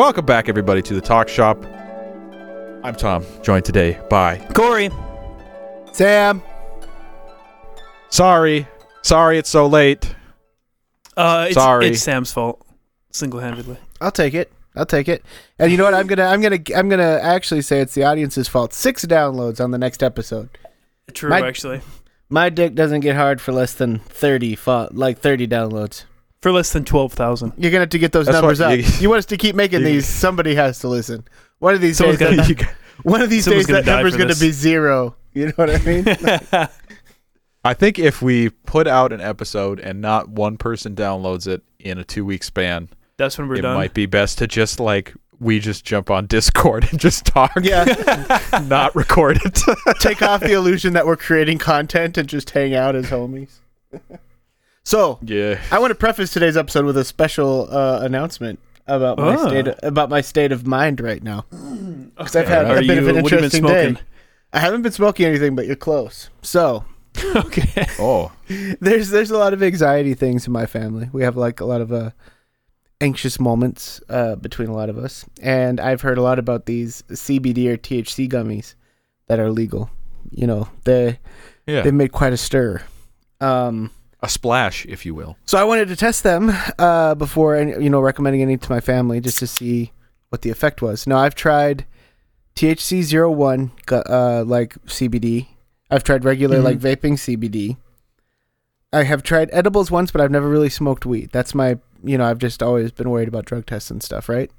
Welcome back, everybody, to the Talk Shop. I'm Tom, joined today by Corey. Sam. Sorry, sorry, it's so late. Uh, it's, Sorry. it's Sam's fault, single-handedly. I'll take it. I'll take it. And you know what? I'm gonna I'm gonna I'm gonna actually say it's the audience's fault. Six downloads on the next episode. True, My- actually. My dick doesn't get hard for less than thirty fa- like thirty downloads. For less than twelve thousand. You're gonna have to get those That's numbers what up. you- You, want us to keep making you- these? Somebody has to listen. One of these Someone's days, gonna- that, one of these someone's days gonna that die number's for gonna this. be zero. You know what I mean? I think if we put out an episode and not one person downloads it in a two week span, That's when we're it done. might be best to just like we just jump on Discord and just talk, yeah. not record it. Take off the illusion that we're creating content and just hang out as homies. So yeah. I want to preface today's episode with a special uh, announcement about my Ah. state about my state of mind right now. Because I've had Are a bit of an what have you been interesting day. I haven't been smoking anything, but you're close. So okay. Oh, there's there's a lot of anxiety things in my family. We have like a lot of uh, anxious moments uh, between a lot of us, and I've heard a lot about these CBD or THC gummies that are legal. You know, they yeah. they made quite a stir. Um, a splash, if you will. So I wanted to test them uh, before, any- you know, recommending any to my family just to see what the effect was. Now I've tried THC 01, gu- uh, like CBD. I've tried regular Mhm. like vaping CBD. I have tried edibles once, but I've never really smoked weed. That's my, you know, I've just always been worried about drug tests and stuff, right?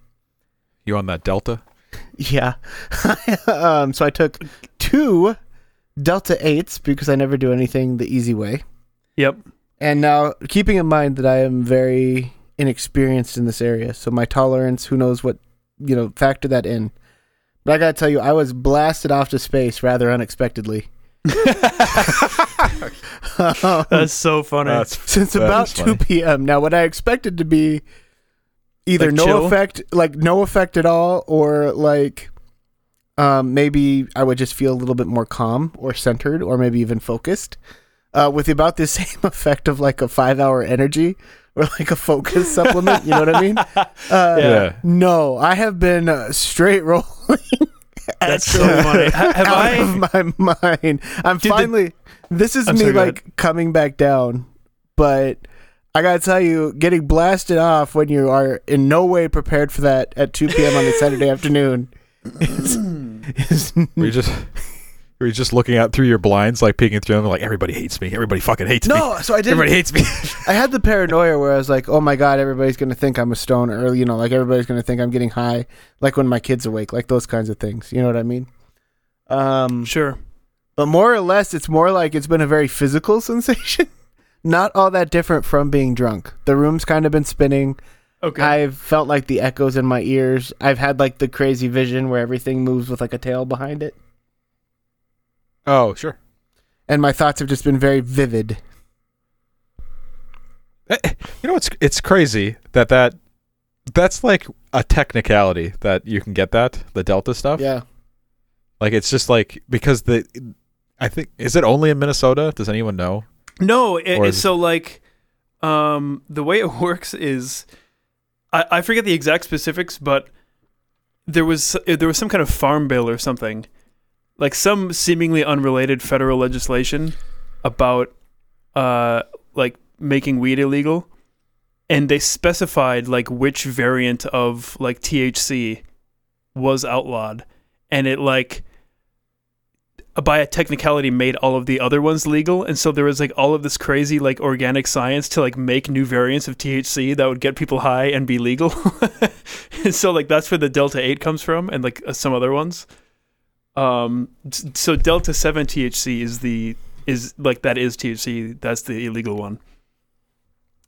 You on that Delta? Yeah. um, so I took two Delta 8s because I never do anything the easy way. Yep. And now, keeping in mind that I am very inexperienced in this area, so my tolerance, who knows what, you know, factor that in. But I gotta tell you, I was blasted off to space rather unexpectedly. Um, That's so funny. That's since that about is 2 p.m. Now, what I expected to be either Like no chill? effect, like no effect at all, or like um, maybe I would just feel a little bit more calm or centered or maybe even focused. Uh, with about the same effect of like a five hour energy or like a focus supplement. You know what I mean? Uh, Yeah. No, I have been uh, straight rolling. That's so funny. Have out I? of my mind. I'm Dude, the- finally. this is I'm me sorry, like coming back down, but I gotta tell you, getting blasted off when you are in no way prepared for that at 2 p.m. on a Saturday afternoon is, is Were you just were you just looking out through your blinds, like peeking through them, like everybody hates me, everybody fucking hates me, no. So I didn't. everybody hates me. I had the paranoia where I was like, "Oh my god, everybody's gonna think I'm a stoner," or you know, like everybody's gonna think I'm getting high, like when my kids awake, like those kinds of things. You know what I mean? Um, Sure. but more or less, it's more like it's been a very physical sensation. Not all that different from being drunk. The room's kind of been spinning. Okay. I've felt like the echoes in my ears. I've had like the crazy vision where everything moves with like a tail behind it, oh, sure. and my thoughts have just been very vivid. Eh, You know, it's it's crazy that that that's like a technicality that you can get that the Delta stuff. Yeah. Like it's just like because the I think is it only in Minnesota? Does anyone know? No, it, it's so like um the way it works is I, I forget the exact specifics, but there was there was some kind of farm bill or something, like some seemingly unrelated federal legislation about uh like making weed illegal, and they specified like which variant of like THC was outlawed, and it like by a technicality made all of the other ones legal. And so there was like all of this crazy like organic science to like make new variants of THC that would get people high and be legal. And so like that's where the delta 8 comes from and like uh, some other ones um so delta 7 THC is the is like that is THC that's the illegal one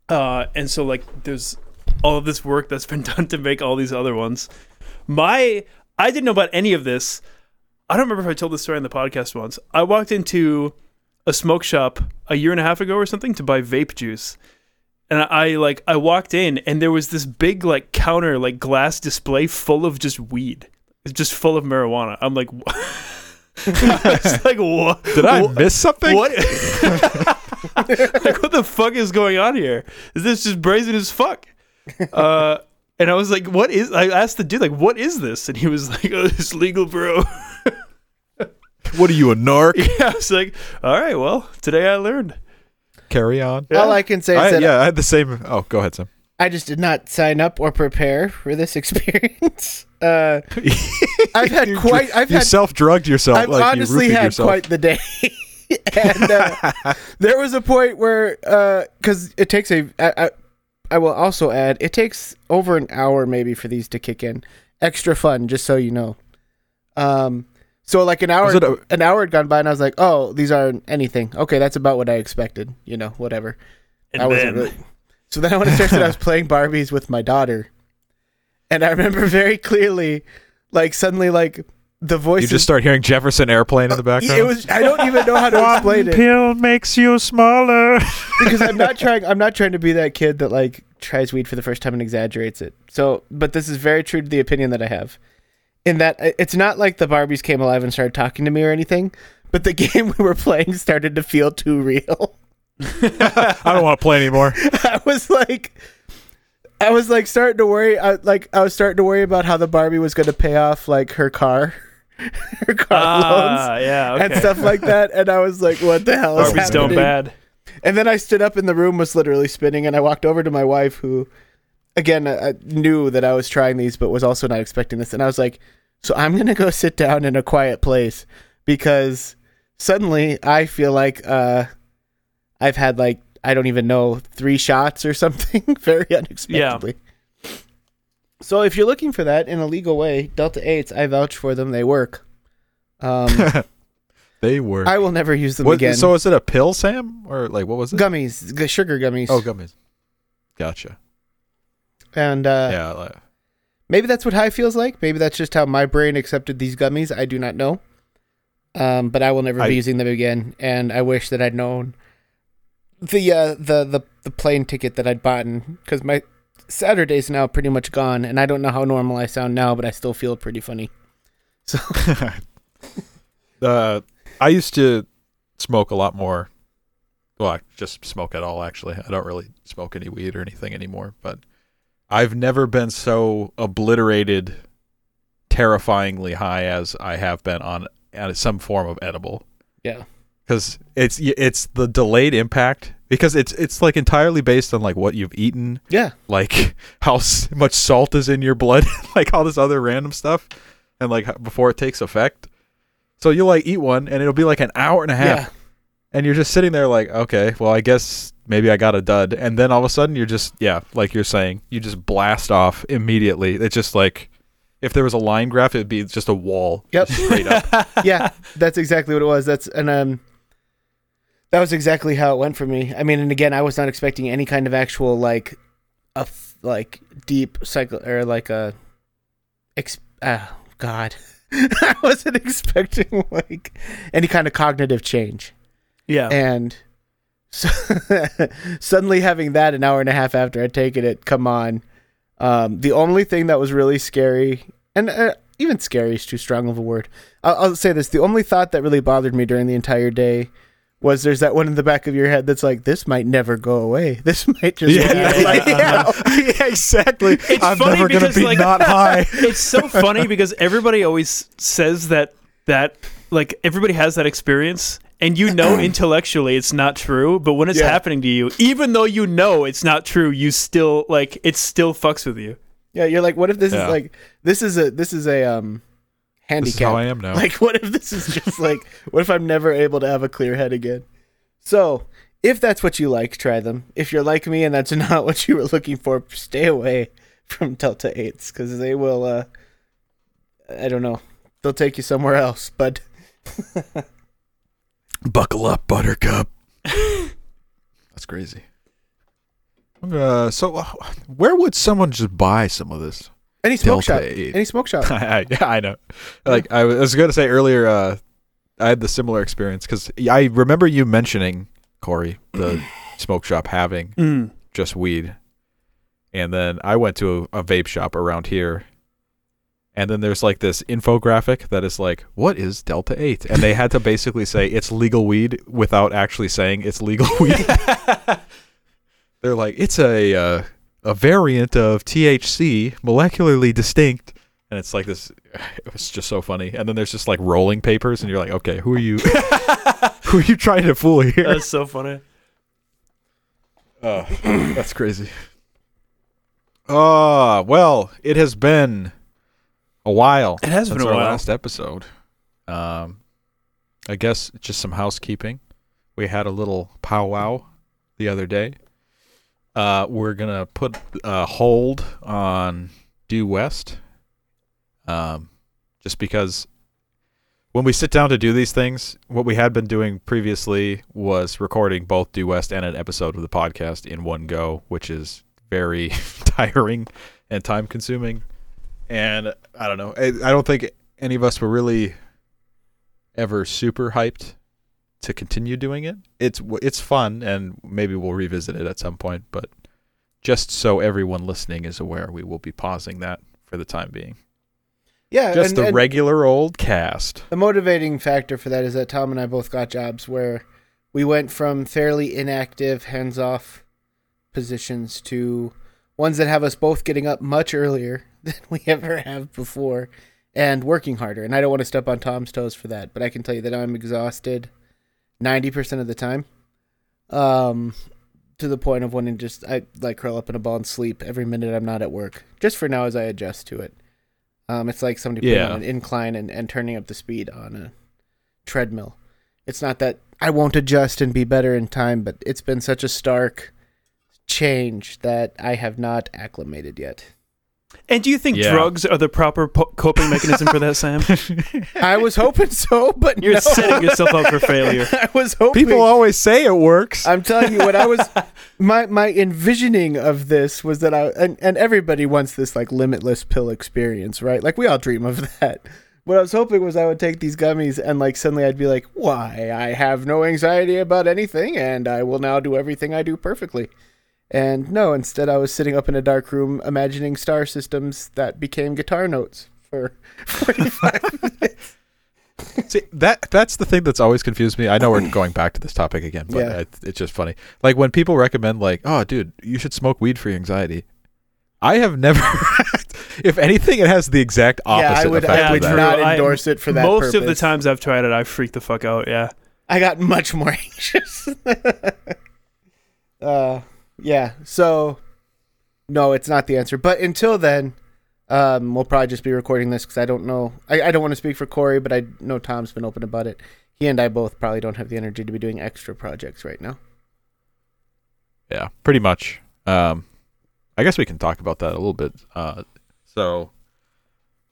uh and so like there's all of this work that's been done to make all these other ones my I didn't know about any of this I don't remember if I told this story on the podcast once. I walked into a smoke shop a year and a half ago or something to buy vape juice. And I like I walked in and there was this big like counter like glass display full of just weed. It's just full of marijuana. I'm like wha- I like what Did I miss something? what like what the fuck is going on here? Is this just brazen as fuck? Uh And I was like, "What is?" I asked the dude, "Like, what is this?" And he was like, "Oh, it's legal, bro." What are you a narc? yeah, I was like, "All right, well, today I learned." Carry on. Yeah. All I can say is I, that yeah, I had the same. Oh, go ahead, Sam. I just did not sign up or prepare for this experience. Uh, I've had quite. I've you had. self drugged yourself. I've like honestly you had yourself. quite the day. and uh, there was a point where, because it takes a, I, I, I will also add, it takes over an hour maybe for these to kick in. Extra fun, just so you know. Um, so like an hour, a- an hour had gone by, and I was like, oh, these aren't anything. Okay, that's about what I expected. You know, whatever. And I wasn't then, really. So then when it started, I was playing Barbies with my daughter, and I remember very clearly, like suddenly, like the voice. You just start hearing Jefferson Airplane in the background. It was. I don't even know how to explain it pill makes you smaller. because I'm not trying. I'm not trying to be that kid that like tries weed for the first time and exaggerates it. So, but this is very true to the opinion that I have. In that uh, it's not like the Barbies came alive and started talking to me or anything, but the game we were playing started to feel too real. I don't want to play anymore. I was like, I was like starting to worry. I, like I was starting to worry about how the Barbie was going to pay off like her car, her car ah, loans yeah, okay. and stuff like that. And I was like, what the hell is Barbie's happening? don't bad. And then I stood up and the room was literally spinning. And I walked over to my wife, who, again, I I knew that I was trying these, but was also not expecting this. And I was like, so I'm gonna go sit down in a quiet place because suddenly I feel like uh, I've had like I don't even know three shots or something very unexpectedly. Yeah. So if you're looking for that in a legal way, Delta Eights, I vouch for them. They work. Um, they work. I will never use them What- again. So is it a pill, Sam, or like what was it? gummies, g- sugar gummies. Oh, gummies. Gotcha. and uh, yeah. Like, maybe that's what high feels like. Maybe that's just how my brain accepted these gummies. I do not know. Um, but I will never I- be using them again. And I wish that I'd known the uh, the the the plane ticket that I'd bought because my Saturday's now pretty much gone, and I don't know how normal I sound now, but I still feel pretty funny. So uh, I used to smoke a lot more. Well, I just smoke at all. Actually, I don't really smoke any weed or anything anymore. But I've never been so obliterated, terrifyingly high as I have been on on some form of edible. yeah, because it's it's the delayed impact because it's it's like entirely based on like what you've eaten. Yeah, like how s- much salt is in your blood like all this other random stuff and like before it takes effect. So you'll like eat one and it'll be like an hour and a half. Yeah. and you're just sitting there like okay well i guess maybe i got a dud. And then all of a sudden you're just yeah like you're saying you just blast off immediately. It's just like if there was a line graph it'd be just a wall Yep. straight up. Yeah, that's exactly what it was. That's and um, that was exactly how it went for me. I mean, and again, I was not expecting any kind of actual like a f- like deep cycle or like a ex. Oh God, I wasn't expecting like any kind of cognitive change, Yeah. and so suddenly having that an hour and a half after I'd taken it, come on. Um, the only thing that was really scary, and uh, even scary is too strong of a word. I'll, I'll say this: the only thought that really bothered me during the entire day was there's that one in the back of your head that's like, this might never go away. This might just Yeah, be like, yeah. yeah, exactly. It's I'm funny never gonna because, be like- not high. it's so funny because everybody always says that that like everybody has that experience and you know intellectually it's not true but when it's Yeah. happening to you even though you know it's not true you still like it still fucks with you yeah. You're like, what if this Yeah. is like, this is a this is a um This is how I am now. Like, what if this is just like, what if I'm never able to have a clear head again? So, if that's what you like, try them. If you're like me and that's not what you were looking for, stay away from Delta 8s because they will, uh, I don't know, they'll take you somewhere else. But Buckle up, Buttercup. That's crazy. Uh, so, uh, where would someone just buy some of this? Any smoke shop, 8. any smoke shop. I, yeah, I know. Like I was, I was going to say earlier, uh, I had the similar experience because I remember you mentioning Corey the smoke shop having mm. just weed, and then I went to a, a vape shop around here, and then there's like this infographic that is like, "What is Delta 8? And they had to basically say it's legal weed without actually saying it's legal weed. They're like, "It's a uh, a variant of THC, molecularly distinct. And it's like this. It was just so funny. And then there's just like rolling papers, and you're like, okay, who are you? who are you trying to fool here? That's so funny. Oh, that's crazy. Ah, well, it has been a while. It has been a while. last episode. Um, I guess just some housekeeping. We had a little powwow the other day. Uh, we're gonna put a hold on Due West. Um, just because when we sit down to do these things, what we had been doing previously was recording both Due West and an episode of the podcast in one go, which is very tiring and time consuming. And I don't know. I, I don't think any of us were really ever super hyped to continue doing it. It's it's fun, and maybe we'll revisit it at some point. But just so everyone listening is aware, we will be pausing that for the time being. Yeah, Just and- the and regular old cast. the motivating factor for that is that Tom and I both got jobs where we went from fairly inactive, hands-off positions to ones that have us both getting up much earlier than we ever have before and working harder. And I don't want to step on Tom's toes for that, but I can tell you that I'm exhausted 90% of the time. Um to the point of wanting to just I like curl up in a ball and sleep every minute I'm not at work. Just for now as I adjust to it. Um it's like somebody putting Yeah. on an incline and, and turning up the speed on a treadmill. It's not that I won't adjust and be better in time, but it's been such a stark change that I have not acclimated yet. And do you think Yeah. drugs are the proper po- coping mechanism for that, Sam? I was hoping so, but You're no. setting yourself up for failure. I was hoping. People always say it works. I'm telling you, what I was, my my envisioning of this was that I and, and everybody wants this like limitless pill experience, right? Like we all dream of that. What I was hoping was I would take these gummies and like suddenly I'd be like, why? I have no anxiety about anything, and I will now do everything I do perfectly. And no, instead I was sitting up in a dark room imagining star systems that became guitar notes for 45 minutes. See that that's the thing that's always confused me. I know we're going back to this topic again, but Yeah. it, it's just funny. Like when people recommend, like, "Oh, dude, you should smoke weed for your anxiety." I have never. if anything, it has the exact opposite yeah, I would, effect I of would that. not I- endorse it for that Most of the times I've tried it, I freak the fuck out. Yeah. I got much more anxious. uh, yeah. So, no, it's not the answer. But until then, um, we'll probably just be recording this because I don't know. I, I don't want to speak for Corey, but I know Tom's been open about it. He and I both probably don't have the energy to be doing extra projects right now. Yeah, pretty much. Um, I guess we can talk about that a little bit. Uh, so,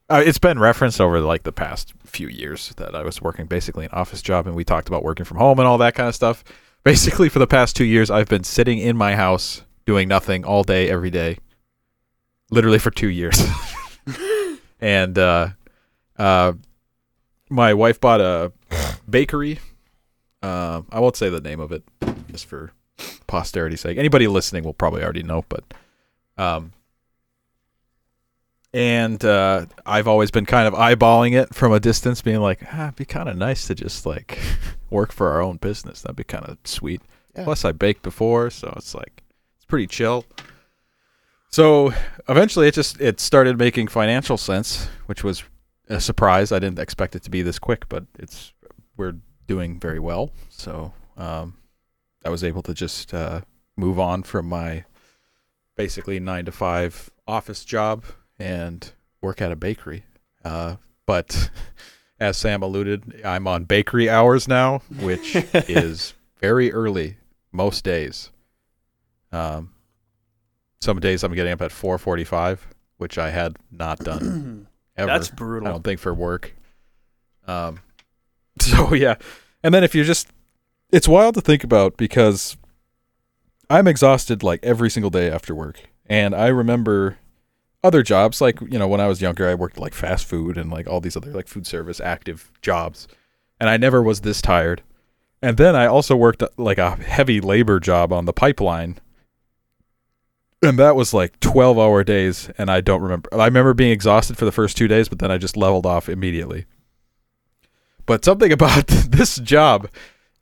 uh, it's been referenced over like the past few years that I was working basically an office job, and we talked about working from home and all that kind of stuff. Basically, for the past two years, I've been sitting in my house doing nothing all day, every day, literally for two years. and uh, uh, my wife bought a bakery. Uh, I won't say the name of it just for posterity's sake. Anybody listening will probably already know, but um and uh I've always been kind of eyeballing it from a distance, being like, ah, it'd be kind of nice to just like work for our own business. That'd be kind of sweet. Yeah. Plus, I baked before, so it's like it's pretty chill. So eventually, it just it started making financial sense, which was a surprise. I didn't expect it to be this quick, but it's we're doing very well. So um, I was able to just uh, move on from my basically nine to five office job and work at a bakery. Uh, but as Sam alluded, I'm on bakery hours now, which is very early most days. Um, some days I'm getting up at 4:45, which I had not done ever. That's brutal. I don't think for work. Um, so yeah, and then if you're just, it's wild to think about because I'm exhausted like every single day after work, and I remember other jobs like you know when I was younger I worked like fast food and like all these other like food service active jobs, and I never was this tired. And then I also worked uh, like a heavy labor job on the pipeline. And that was like 12 hour days. And I don't remember. I remember being exhausted for the first two days, but then I just leveled off immediately. But something about this job,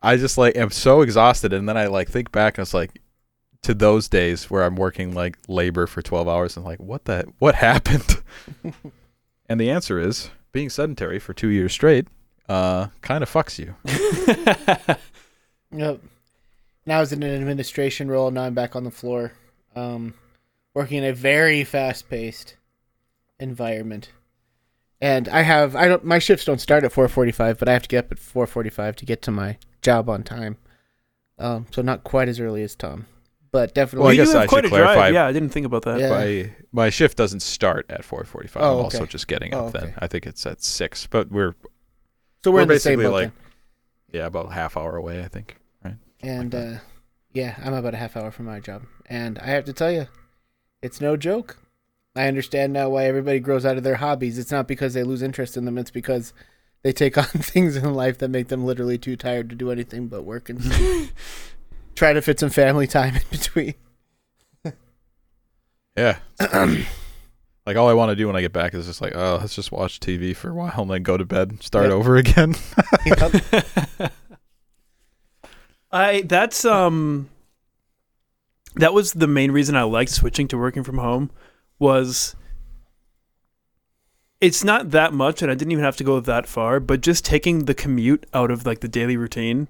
I just like am so exhausted. And then I like think back and it's like, to those days where I'm working like labor for 12 hours and like what the what happened? and the answer is being sedentary for 2 years straight uh kind of fucks you. Yep. Now I was in an administration role. Now I'm back on the floor, um, working in a very fast-paced environment. And I have I don't my shifts don't start at 4:45, but I have to get up at 4:45 to get to my job on time. Um, so not quite as early as Tom, but definitely. Well, I you guess have I quite should a drive. Yeah, I didn't think about that. Yeah. My my shift doesn't start at 4:45. Oh, I'm okay. also just getting Oh, up then. I think it's at 6, but we're so we're, we're in the same basically like- then. yeah, about a half hour away, I think. right. And like uh, yeah, I'm about a half hour from my job, and I have to tell you, it's no joke. I understand now why everybody grows out of their hobbies. It's not because they lose interest in them; it's because they take on things in life that make them literally too tired to do anything but work and sleep. try to fit some family time in between. Yeah. like all I want to do when I get back is just like, oh, let's just watch TV for a while and then go to bed, and start Yep. over again. I that's um that was the main reason I liked switching to working from home was it's not that much and I didn't even have to go that far, but just taking the commute out of like the daily routine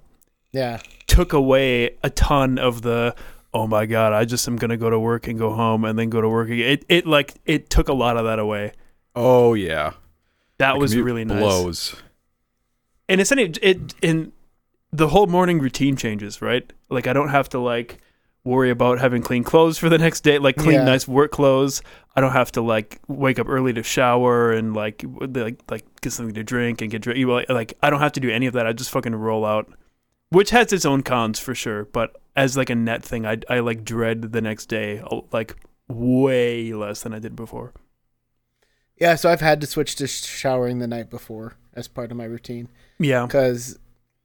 Yeah, took away a ton of the oh my god, I just am going to go to work and go home and then go to work again. It it like it took a lot of that away. oh yeah. That The was commute really nice. blows. and it's it, it in the whole morning routine changes right like i don't have to like worry about having clean clothes for the next day like clean Yeah. nice work clothes i don't have to like wake up early to shower and like like like get something to drink and get drink like i don't have to do any of that i just fucking roll out which has its own cons for sure but as like a net thing i, I like dread the next day like way less than i did before yeah. So I've had to switch to showering the night before as part of my routine yeah because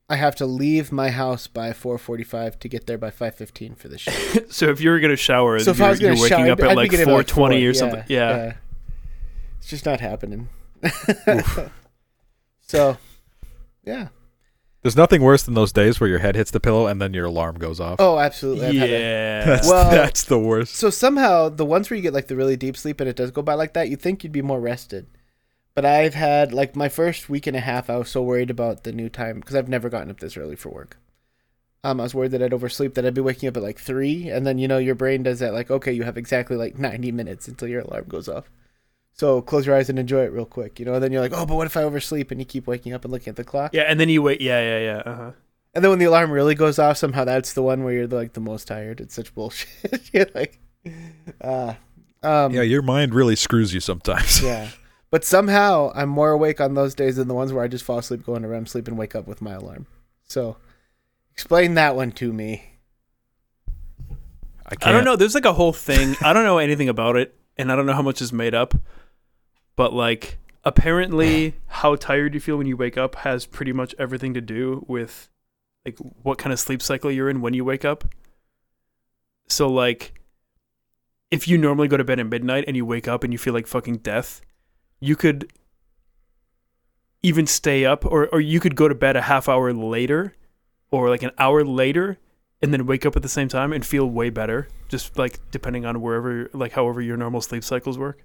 I have to leave my house by 4:45 to get there by 5:15 for the show. so if you're gonna shower So if you're, I was going you're to waking shower, up at I'd be like getting up 420 four. or something yeah. It's just not happening. so, yeah. There's nothing worse than those days where your head hits the pillow and then your alarm goes off. Oh, absolutely. I've had that. Yeah. That's Well- that's the worst. So somehow the ones where you get like the really deep sleep and it does go by like that, you'd think you'd be more rested. But I've had like my first week and a half, I was so worried about the new time because I've never gotten up this early for work. Um, I was worried that I'd oversleep, that I'd be waking up at like three, and then you know your brain does that like, okay, you have exactly like ninety minutes until your alarm goes off. So close your eyes and enjoy it real quick, you know. And then you're like, oh, but what if I oversleep? And you keep waking up and looking at the clock. Yeah, and then you wait. Yeah, yeah, yeah. Uh-huh. And then when the alarm really goes off, somehow that's the one where you're like the most tired. It's such bullshit. you're like, uh, um, yeah, your mind really screws you sometimes. yeah. But somehow I'm more awake on those days than the ones where I just fall asleep, go into REM sleep, and wake up with my alarm. So, explain that one to me. I, can't, I don't know. There's like a whole thing. I don't know anything about it, and I don't know how much is made up. But like, apparently, how tired you feel when you wake up has pretty much everything to do with like what kind of sleep cycle you're in when you wake up. So like, if you normally go to bed at midnight and you wake up and you feel like fucking death, you could even stay up, or or you could go to bed a half hour later, or like an hour later, and then wake up at the same time and feel way better just like depending on wherever like however your normal sleep cycles work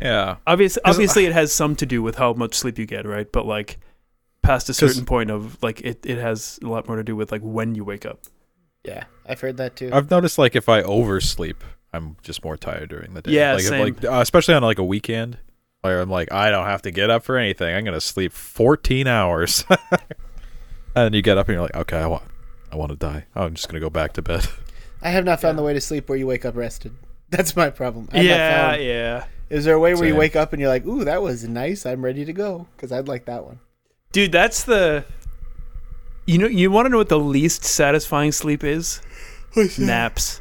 Yeah. obviously 'Cause- obviously it has some to do with how much sleep you get right but like past a certain point of like it, it has a lot more to do with like when you wake up Yeah, I've heard that too. I've noticed like if I oversleep, I'm just more tired during the day. Yeah, like, if, same. like uh, especially on like a weekend, where I'm like, I don't have to get up for anything. I'm gonna sleep 14 hours, and you get up and you're like, okay, I want, I want to die. Oh, I'm just gonna go back to bed. I have not found the way to sleep where you wake up rested. That's my problem. I have yeah found- yeah Is there a way where you wake up and you're like, ooh, that was nice. I'm ready to go? Because I'd like that one. dude that's the you know you want to know what the least satisfying sleep is naps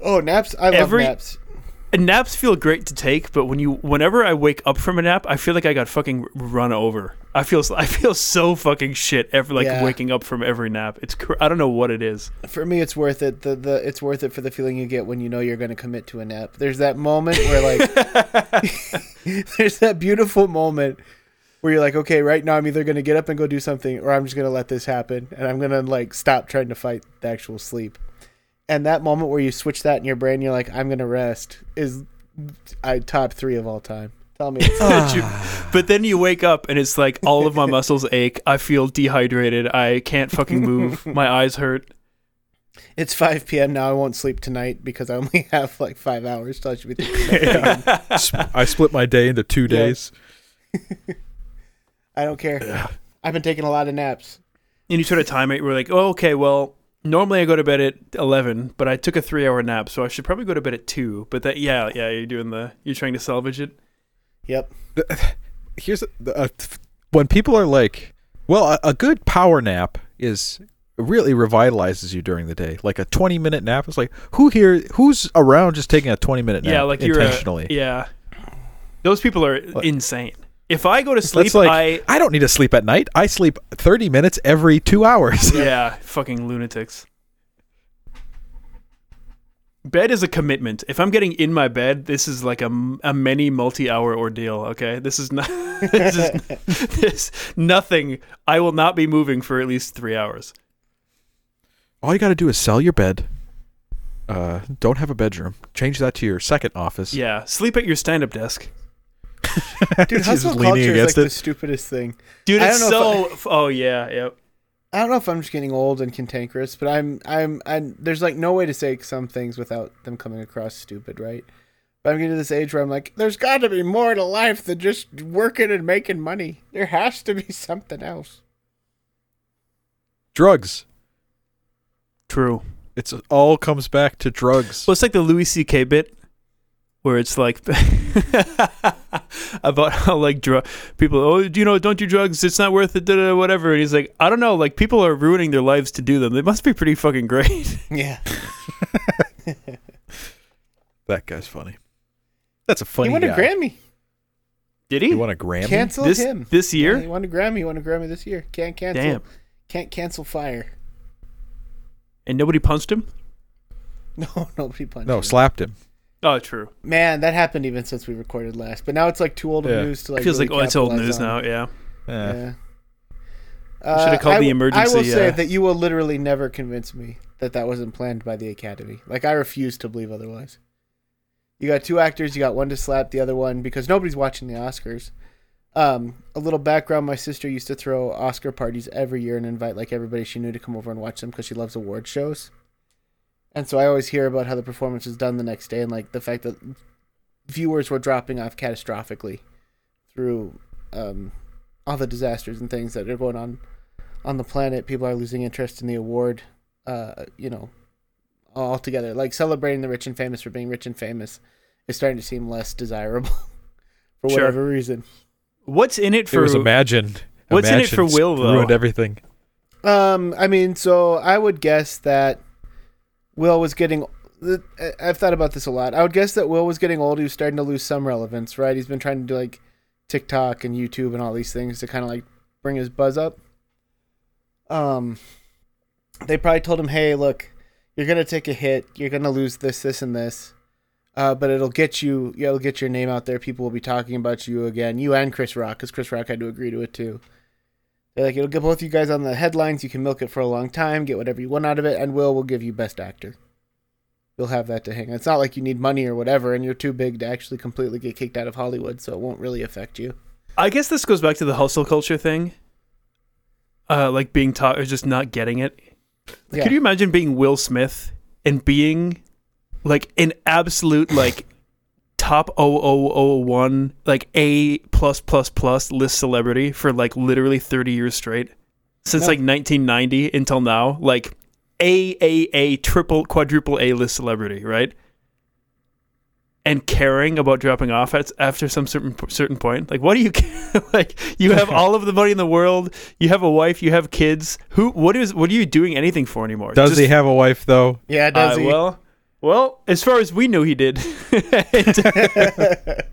Oh, naps. I love Every- naps. Naps feel great to take, but when you, whenever I wake up from a nap, I feel like I got fucking run over. I feel, I feel so fucking shit every like Yeah. waking up from every nap. It's, cr- I don't know what it is. For me, it's worth it. The the it's worth it for the feeling you get when you know you're going to commit to a nap. There's that moment where like, there's that beautiful moment where you're like, okay, right now I'm either gonna get up and go do something, or I'm just gonna let this happen, and I'm gonna like stop trying to fight the actual sleep. And that moment where you switch that in your brain, you're like, I'm gonna rest, is I top three of all time. Tell me, you- but then you wake up and it's like all of my muscles ache. I feel dehydrated. I can't fucking move. My eyes hurt. it's 5 p.m. now. I won't sleep tonight because I only have like five hours. So I should be thinking. about I split my day into two Yeah. days. I don't care. I've been taking a lot of naps. And you sort of time it. We're like, oh, okay, well, normally I go to bed at eleven, but I took a three-hour nap, so I should probably go to bed at two. But that, yeah, yeah, you're doing the, you're trying to salvage it. Yep. Here's the, uh, when people are like, "Well, a, a good power nap is really revitalizes you during the day." Like a 20 minute nap is like, who here, who's around just taking a 20 minute nap yeah, like you're a- intentionally? yeah, those people are What? insane. If I go to sleep, like I I don't need to sleep at night. I sleep 30 minutes every two hours. yeah, fucking lunatics. Bed is a commitment. If I'm getting in my bed, this is like a, a many multi-hour ordeal. Okay, this is not. this is this nothing. I will not be moving for at least three hours. All you got to do is sell your bed. Uh, don't have a bedroom. Change that to your second office. Yeah, sleep at your stand-up desk, Dude, She's hustle leaning culture is like against the stupidest thing. dude. I It's don't know so. oh yeah, yep. I don't know if I'm just getting old and cantankerous, but I'm I'm I'm there's like no way to say some things without them coming across stupid, right? But I'm getting to this age where I'm like, there's got to be more to life than just working and making money. There has to be something else. Drugs. True. It's all comes back to drugs. Well, it's like the Louis C.K. bit where it's like about how like drug people. Oh, you know, don't do drugs. It's not worth it. Da, da, whatever. And he's like, I don't know. Like people are ruining their lives to do them. They must be pretty fucking great. Yeah, That guy's funny. That's a funny he won a. Grammy. Did He he? won a Grammy. Cancel This him this Yeah, year? he won a Grammy. He won a Grammy this year. Can't cancel. Damn. Can't cancel fire. And nobody punched him. No, nobody punched. no, him. slapped him. Oh, true. Man, that happened even since we recorded last. But now it's like too old of Yeah. news to like. It feels really like oh, it's old capitalize news on. now. Yeah. Yeah. Yeah. Should have called I the w- I will emergency, say uh, that you will literally never convince me that that wasn't planned by the Academy. Like I refuse to believe otherwise. You got two actors. You got one to slap the other one because nobody's watching the Oscars. Um, a little background: My sister used to throw Oscar parties every year and invite like everybody she knew to come over and watch them because she loves award shows. And so I always hear about how the performance was done the next day and like the fact that viewers were dropping off catastrophically through um, all the disasters and things that are going on on the planet. People are losing interest in the award. Uh, you know, altogether, like celebrating the rich and famous for being rich and famous is starting to seem less desirable for Sure. whatever reason. What's in it It for? was Imagine. What's in it for Will, though? Ruined everything. Um, I mean, so I would guess that Will was getting. I've thought about this a lot. I would guess that Will was getting old. He was starting to lose some relevance, right? He's been trying to do like TikTok and YouTube and all these things to kind of like bring his buzz up. Um, they probably told him, "Hey, look, you're gonna take a hit. You're gonna lose this, this, and this." Uh, but it'll get you. It'll get your name out there. People will be talking about you again. You and Chris Rock, because Chris Rock had to agree to it too. They're like, it'll get both you guys on the headlines. You can milk it for a long time, get whatever you want out of it, and Will will give you Best Actor. You'll have that to hang. It's not like you need money or whatever, and you're too big to actually completely get kicked out of Hollywood, so it won't really affect you. I guess this goes back to the hustle culture thing. Uh, like being taught or just not getting it. Yeah. Could you imagine being Will Smith and being like an absolute like top 0001 like A plus plus plus list celebrity for like literally 30 years straight. Since No. like 1990 until now like A A A triple quadruple A list celebrity right? And caring about dropping off at, after some certain certain point. Like what do you care? Like you have all of the money in the world. You have a wife. You have kids. Who what is what are you doing anything for anymore? Does Just- he have a wife though? Yeah, does uh, he? Well, well, as far as we knew, he did.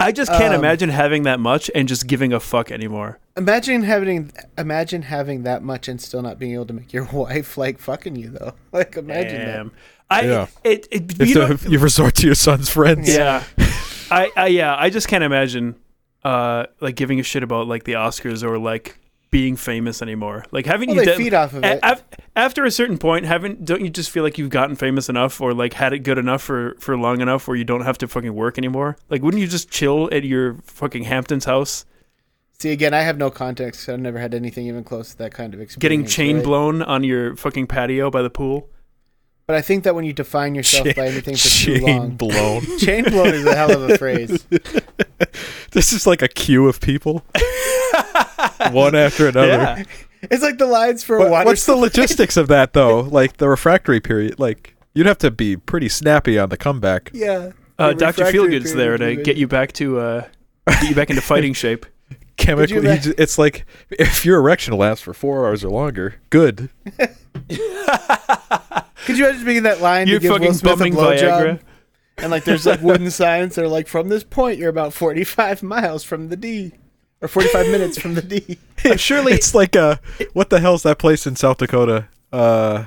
I just can't Um, imagine having that much and just giving a fuck anymore. imagine having imagine having that much and still not being able to make your wife like fucking you though. Like imagine Damn. I Yeah. it, it you the- know, if you resort to your son's friends. yeah. I, I yeah, I just can't imagine uh like giving a shit about like the Oscars or like being famous anymore. Like haven't Well, you they de- feed off of it. af- after a certain point, haven't don't you just feel like you've gotten famous enough or like had it good enough for for long enough where you don't have to fucking work anymore? Like wouldn't you just chill at your fucking Hamptons house, See, again, I have no context. I've never had anything even close to that kind of experience. getting chain right? blown on your fucking patio by the pool? But I think that when you define yourself by anything for too Chain long, blown. chain blown is a hell of a phrase. this is like a queue of people, one after another. Yeah. It's like the lines for What- water. what's the logistics of that though? Like the refractory period, like you'd have to be pretty snappy on the comeback. Yeah. Uh, Dr. refractory Feelgood's there to get you back to uh get you back into fighting shape. Chemical, you you ima- ju- it's like if your erection lasts for four hours or longer, good. Could you imagine being in that line You're to give fucking bumming blowjob? Viagra. And like there's like wooden signs that are like from this point you're about 45 miles from the D or 45 minutes from the D. Surely It's like uh what the hell's that place in South Dakota? Uh,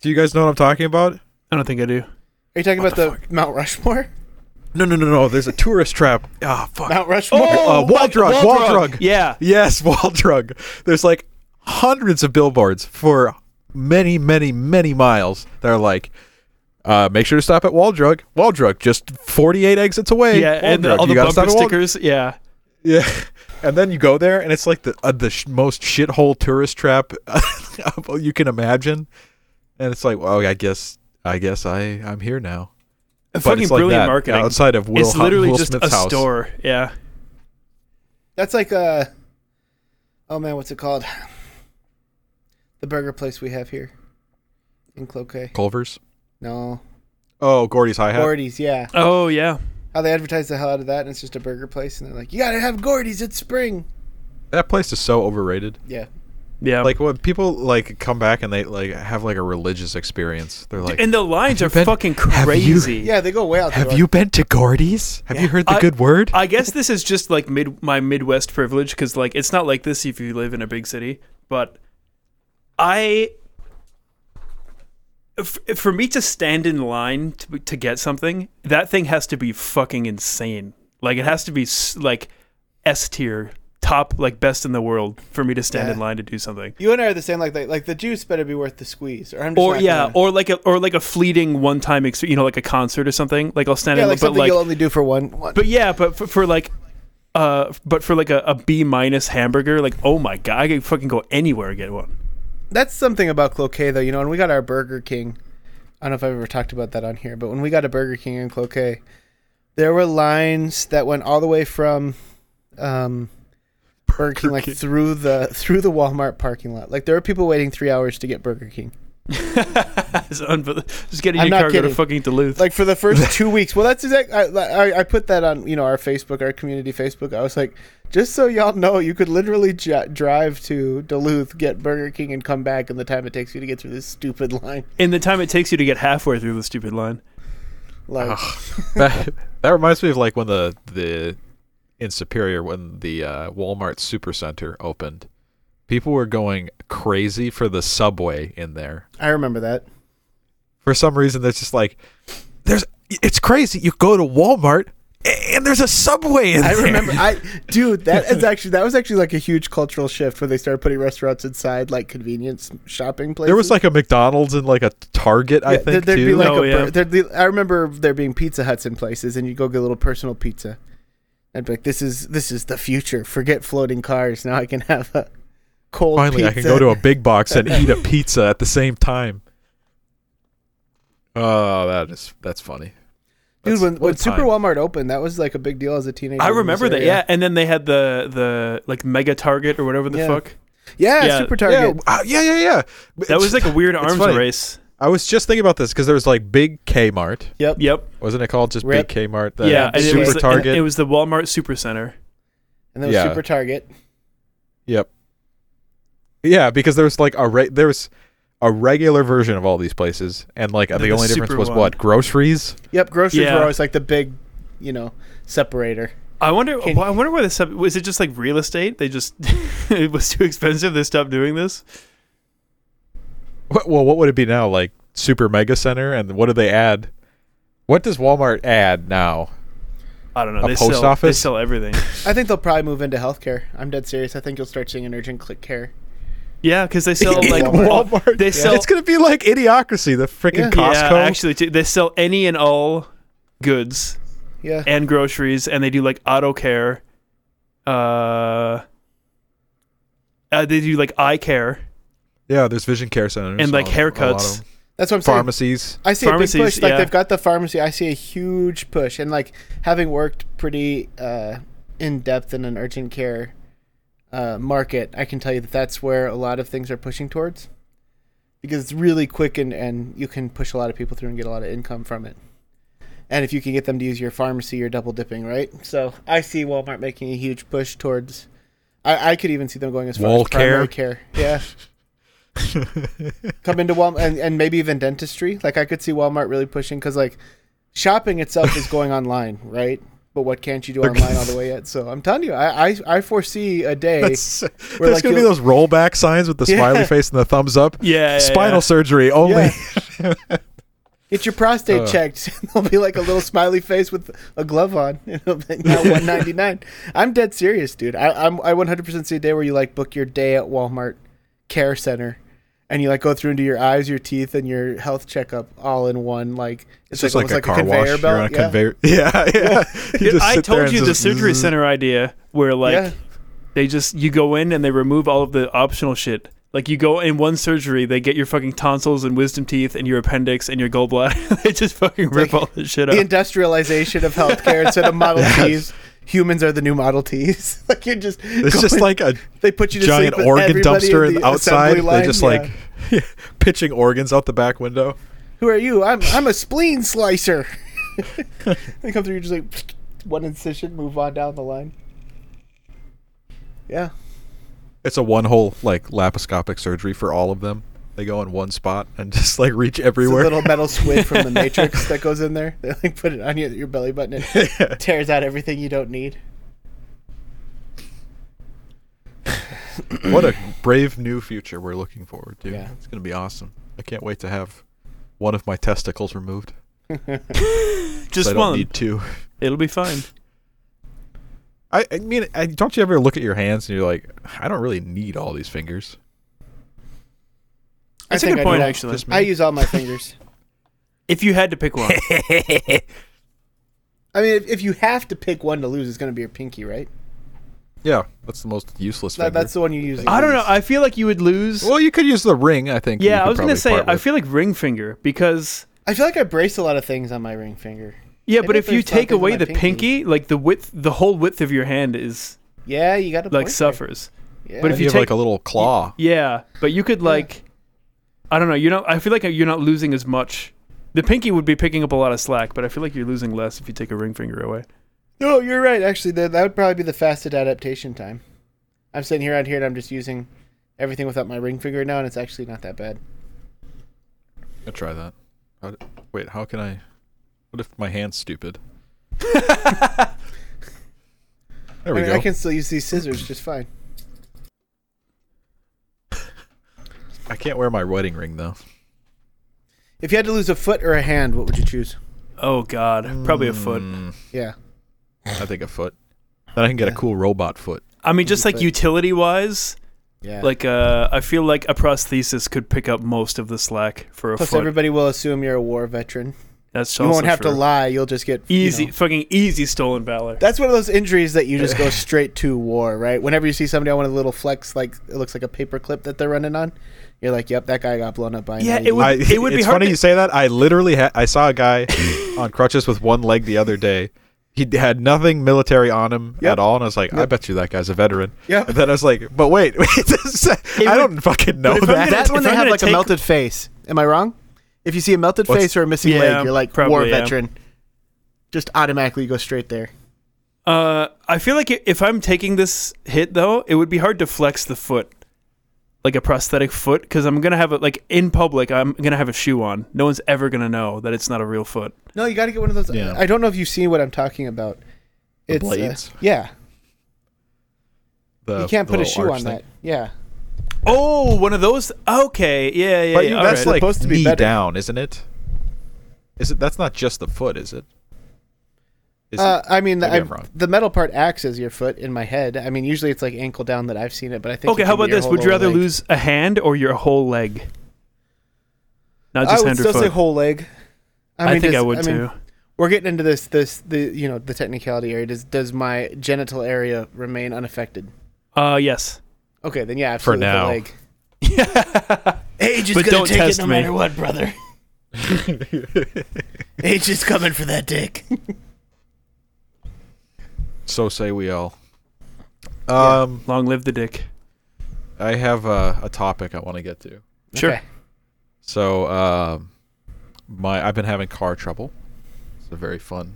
do you guys know what I'm talking about? I don't think I do. Are you talking What about the, Mount Rushmore? No, no, no, no. There's a tourist trap. Ah, fuck. Mount Rushmore. uh, wall drug, wall drug. Yeah. Yes, wall drug. There's like hundreds of billboards for many, many, many miles. They're like, uh, make sure to stop at Wall Drug. Wall Drug, just 48 exits away. Yeah, Wall and the, Drug. all You the bumper at Wall- stickers. Yeah. Yeah, and then you go there, and it's like the uh, the sh- most shithole tourist trap you can imagine. And it's like, well, I guess, I guess I I'm here now. But fucking it's like brilliant that, marketing. outside of Will. it's literally Will just Smith's a house. store. Yeah. That's like uh Oh man, what's it called? The burger place we have here in Cloquet. Culver's. No. Oh, Gordy's Hi Hat. Gordy's, yeah. Oh yeah. How they advertise the hell out of that and it's just a burger place and they're like, You gotta have Gordy's, it's spring. That place is so overrated. Yeah. Yeah. Like when people like come back and they like have like a religious experience. They're like, and the lines are been- fucking have you- crazy. Yeah, they go way out there. "Have there. you been to Gordy's? Have you heard the I- good word?" I guess this is just like mid my Midwest privilege because like it's not like this if you live in a big city, but I. f- For me to stand in line to, to get something, that thing has to be fucking insane. Like it has to be s- like S tier, top, like best in the world for me to stand in line to do something. You and I are the same like that. Like the juice better be worth the squeeze. Or I'm just Or yeah, gonna- or like a or like a fleeting one time, ex- you know, like a concert or something. Like I'll stand yeah, in, like but something like you'll only do for one. one. But yeah, but for, for like, uh, but for like a, a B minus hamburger, like oh my god, I can fucking go anywhere and get one. That's something about Cloquet though, you know, when we got our Burger King, I don't know if I've ever talked about that on here, but when we got a Burger King in Cloquet, there were lines that went all the way from um Burger King like King. through the through the Walmart parking lot. Like there were people waiting 3 hours to get Burger King. It's unbel- Just getting I'm your not cargo to fucking Duluth. Like for the first 2 weeks. Well, that's exactly. I, I I put that on, you know, our Facebook, our community Facebook. I was like, just so y'all know, you could literally j- drive to Duluth, get Burger King and come back in the time it takes you to get through this stupid line. in the time it takes you to get halfway through the stupid line. Like that, that reminds me of like when the the in Superior when the uh, Walmart Supercenter opened. People were going crazy for the subway in there. I remember that. For some reason, that's just like there's. It's crazy. You go to Walmart and there's a subway in I there. remember, I dude, that is actually that was actually like a huge cultural shift when they started putting restaurants inside like convenience shopping places. There was like a McDonald's and like a Target, I think there- there'd too. be like Oh, a, yeah. there'd be, I remember there being Pizza Huts in places, and you go get a little personal pizza. I'd be like, "This is this is the future. Forget floating cars. Now I can have a cold. Finally, I can go to a big box and eat a pizza at the same time. Oh, that is that's funny. dude. When, when Super time. Walmart opened, that was like a big deal as a teenager. I remember that, yeah. And then they had the the like Mega Target or whatever the Yeah. fuck. yeah, Yeah. Super Yeah, Target. uh, yeah, yeah, yeah. That was like a weird arms funny. race. I was just thinking about this because there was like Big Kmart, Yep. Yep. wasn't it called just Rip. Big Kmart? The yeah, and it Super was the, Target. and it was the Walmart Supercenter. And then Yeah. Super Target. Yep. Yeah, because there was like a re- there was a regular version of all these places, and like then the the only difference was one. what groceries. Yep. Groceries Yeah. were always like the big, you know, separator. I wonder. Can- I wonder why this sub- was. It just like real estate? They just it was too expensive. They stopped doing this. Well, what would it be now? Like Super Mega Center, and what do they add? What does Walmart add now? I don't know. A they post sell, They sell everything. I think they'll probably move into healthcare. I'm dead serious. I think you'll start seeing an urgent click care. Yeah, because they sell like Walmart. Walmart. They sell. It's gonna be like Idiocracy, the freaking Yeah. Costco. Yeah, actually, too, they sell any and all goods Yeah. and groceries, and they do like auto care. Uh, uh, they do like eye care yeah, there's vision care centers and like a- a lot of haircuts. That's what I'm saying. pharmacies. I see a big Pharmacies, push. Like yeah. they've got the pharmacy. I see a huge push, and like having worked pretty uh, in depth in an urgent care uh, market, I can tell you that that's where a lot of things are pushing towards, because it's really quick and and you can push a lot of people through and get a lot of income from it. And if you can get them to use your pharmacy, you're double dipping, right? So I see Walmart making a huge push towards. I, I could even see them going as far Wall as primary care? care. Yeah. come into Walmart and, and maybe even dentistry. Like I could see Walmart really pushing because like shopping itself is going online, right? But what can't you do online all the way yet? So I'm telling you, I I, I foresee a day. That's, where, there's like, gonna be those rollback signs with the Yeah. smiley face and the thumbs up. Yeah, yeah, Spinal yeah. surgery only. Get your prostate Uh. checked. There'll be like a little smiley face with a glove on. It'll be now 199. I'm dead serious, dude. I, I'm I 100% see a day where you like book your day at Walmart Care Center, and you like go through into your eyes, your teeth, and your health checkup all in one. Like It's just like, almost a car wash. You're on a yeah. conveyor. Yeah, yeah. You just I told and you the just surgery zzz. center idea where like yeah. they just you go in and they remove all of the optional shit. Like you go in one surgery, they get your fucking tonsils and wisdom teeth and your appendix and your gallbladder. they just fucking rip like all this shit up. the industrialization of healthcare instead of Model Ts. Humans are the new Model Ts. like you're just It's just like a they put you to giant organ dumpster the outside. assembly line. They just Yeah. like pitching organs out the back window. Who are you? I'm I'm a spleen slicer. they come through, you just like one incision, move on down the line. Yeah, It's a one hole like laparoscopic surgery for all of them. They go in one spot and just like reach it's a everywhere. little metal squid from the Matrix that goes in there. They like put it on your, your belly button. It tears out everything you don't need. what a brave new future we're looking forward to. Yeah. It's gonna be awesome. I can't wait to have one of my testicles removed. just I don't one. need two. It'll be fine. I, I mean, I, don't you ever look at your hands and you're like, I don't really need all these fingers. I That's a good I point, do. actually. I use all my fingers. If you had to pick one, I mean, if, if you have to pick one to lose, it's going to be your pinky, right? Yeah, that's the most useless That, finger. that's the one you use. I don't know. I feel like you would lose. well, you could use the ring. I think. yeah, I was gonna say I feel like ring finger because I feel like I brace a lot of things on my ring finger. yeah, I but if you take away the pinky, pinky. like the width, the whole width of your hand is Yeah, you got to like suffers. Yeah. But And if you you have take- like a little claw. Yeah, but you could like, I don't know. You know. I feel like you're not losing as much. The pinky would be picking up a lot of slack, but I feel like you're losing less if you take a ring finger away. No, you're right. Actually, that, that would probably be the fastest adaptation time. I'm sitting here out here and I'm just using everything without my ring finger now, and it's actually not that bad. I'll try that. How d- wait, how can I? What if my hand's stupid? There I we mean, go. I can still use these scissors just fine. I can't wear my wedding ring though. If you had to lose a foot or a hand, what would you choose? Oh God, probably a foot. Mm, Yeah. I think a foot. Then I can get Yeah. a cool robot foot. I mean, just like Foot. utility wise, Yeah. like uh, I feel like a prosthesis could pick up most of the slack for a foot. Plus, foot. everybody will assume you're a war veteran. That's so good. You won't also have to lie. You'll just get you Easy, know. fucking easy stolen valor. That's one of those injuries that you just go straight to war, right? Whenever you see somebody on one of the little flex, like it looks like a paper clip that they're running on, you're like, "Yep, that guy got blown up by." an Yeah, IED." it would- I, it would be it's hard funny to- you say that. I literally ha- I saw a guy on crutches with one leg the other day. He had nothing military on him Yep. at all, and I was like, I bet you that guy's a veteran. Yeah. And then I was like, but wait, wait I don't fucking know that. gonna- That's when they I'm have gonna like a melted face. Am I wrong? If you see a melted What's- face or a missing Yeah, leg, you're like war probably, yeah. veteran. Just automatically go straight there. Uh, I feel like if I'm taking this hit though, it would be hard to flex the foot, like a prosthetic foot, because I'm gonna have it like in public. I'm gonna have a shoe on. No one's ever gonna know that it's not a real foot. No, you got to get one of those. Yeah. I don't know if you've seen what I'm talking about. The It's uh, yeah, The- you can't put a shoe on thing. that. Yeah, Oh, one of those. Okay, yeah, yeah. But yeah you, that's right. like Supposed to be knee better. down, isn't it? Is it? That's not just the foot, is it? Uh, I mean, Maybe I, I'm wrong. the metal part acts as your foot in my head. I mean, usually it's like ankle down that I've seen it, but I think. Okay, how about this? Would you rather leg. lose a hand or your whole leg? Not I just would hand or still say whole leg. I, mean, think I does- would mean, too. We're getting into this, this, the you know, the technicality area. Does does my genital area remain unaffected? Uh, yes. Okay, then yeah, absolutely now. the leg. Age is But gonna don't take it no me. matter what, brother. Age is coming for that dick. so say we all. Um, Long live the dick. I have a, a topic I want to get to. Sure. Okay. So, um, my I've been having car trouble. It's a very fun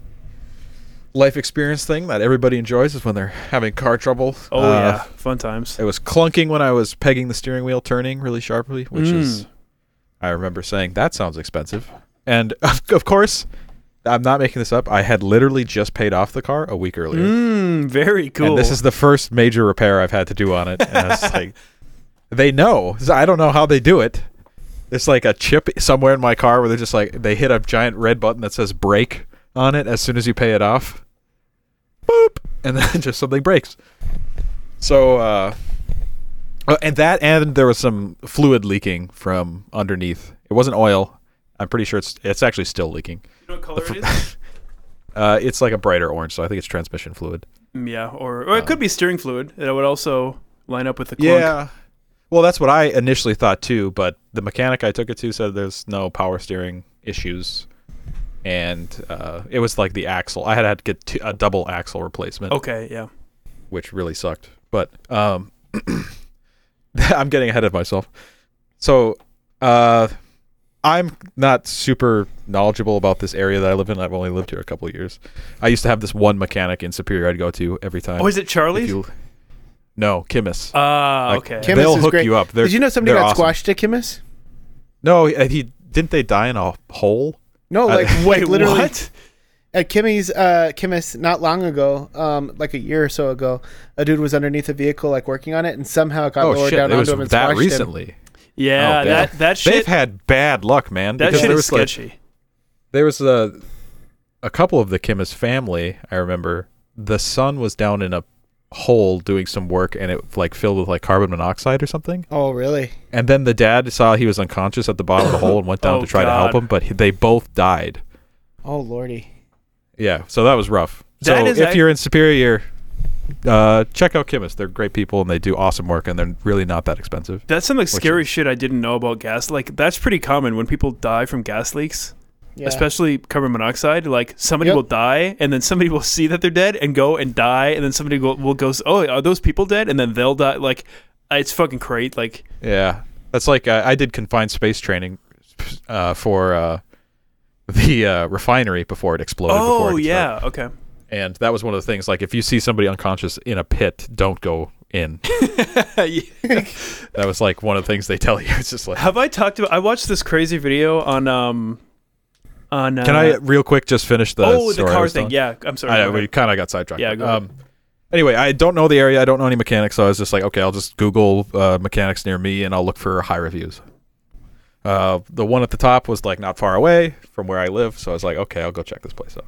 life experience thing that everybody enjoys is when they're having car trouble. Oh Uh, yeah, fun times. It was clunking when I was pegging the steering wheel, turning really sharply, which is, Mm. I remember saying that sounds expensive, and of course, I'm not making this up. I had literally just paid off the car a week earlier. Mm, very cool. And this is the first major repair I've had to do on it. And it's like, they know. I don't know how they do it. There's like a chip somewhere in my car where they're just like, they hit a giant red button that says brake on it as soon as you pay it off. Boop. And then just something breaks. So, uh, uh, and that, and there was some fluid leaking from underneath. It wasn't oil. I'm pretty sure it's it's actually still leaking. Know what color it is? Uh, it's like a brighter orange, so I think it's transmission fluid. Mm, yeah, or or it could be steering fluid. That would also line up with the clunk. Yeah. Well, that's what I initially thought too, but the mechanic I took it to said there's no power steering issues, and uh, it was like the axle. I had to get a double axle replacement, Okay. Yeah. which really sucked. But um, I'm getting ahead of myself. So, uh, I'm not super knowledgeable about this area that I live in. I've only lived here a couple of years. I used to have this one mechanic in Superior I'd go to every time. Oh, is it If Charlie's? you- no, Kimmis. Ah, Like, okay. Kim- They'll is hook great. you up. They're, Did you know somebody they're got awesome. squashed at Kimmis? No, he, he didn't. They die in a hole. No, Uh, like Wait, like literally what? at Kimmy's uh Kimmis not long ago, um, like a year or so ago, a dude was underneath a vehicle like working on it and somehow it got oh lowered shit! down It was onto him and that squashed him. Recently. Yeah, Oh, that that shit. They've had bad luck, man. that because shit there is was like sketchy. there was a a couple of the Kimmis family. I remember the son was down in a hole doing some work, and it like filled with like carbon monoxide or something. Oh really? And then the dad saw he was unconscious at the bottom of the hole and went down Oh, to try to help him, but he, they both died. Oh lordy. Yeah, so that was rough. That so if ac- you're in Superior, uh, check out Kimmis. They're great people and they do awesome work, and they're really not that expensive. That's some like scary is- shit I didn't know about gas. Like that's pretty common when people die from gas leaks, Yeah. especially carbon monoxide. Like somebody Yep. will die, and then somebody will see that they're dead and go and die, and then somebody go, will go, "Oh, are those people dead?" And then they'll die. Like it's fucking great. Like Yeah, that's like uh, I did confined space training uh, for uh, the uh, refinery before it exploded. before oh it yeah, okay. And that was one of the things. Like if you see somebody unconscious in a pit, don't go in. That was like one of the things they tell you. It's just like, Have I talked about? I watched this crazy video on um on. Uh, can I real quick just finish the oh, the car thing. telling? Yeah, I'm sorry. I, we kind of got sidetracked. Yeah, um, anyway, I don't know the area. I don't know any mechanics, so I was just like, okay, I'll just Google uh, mechanics near me and I'll look for high reviews. Uh, the one at the top was like not far away from where I live, so I was like, okay, I'll go check this place out.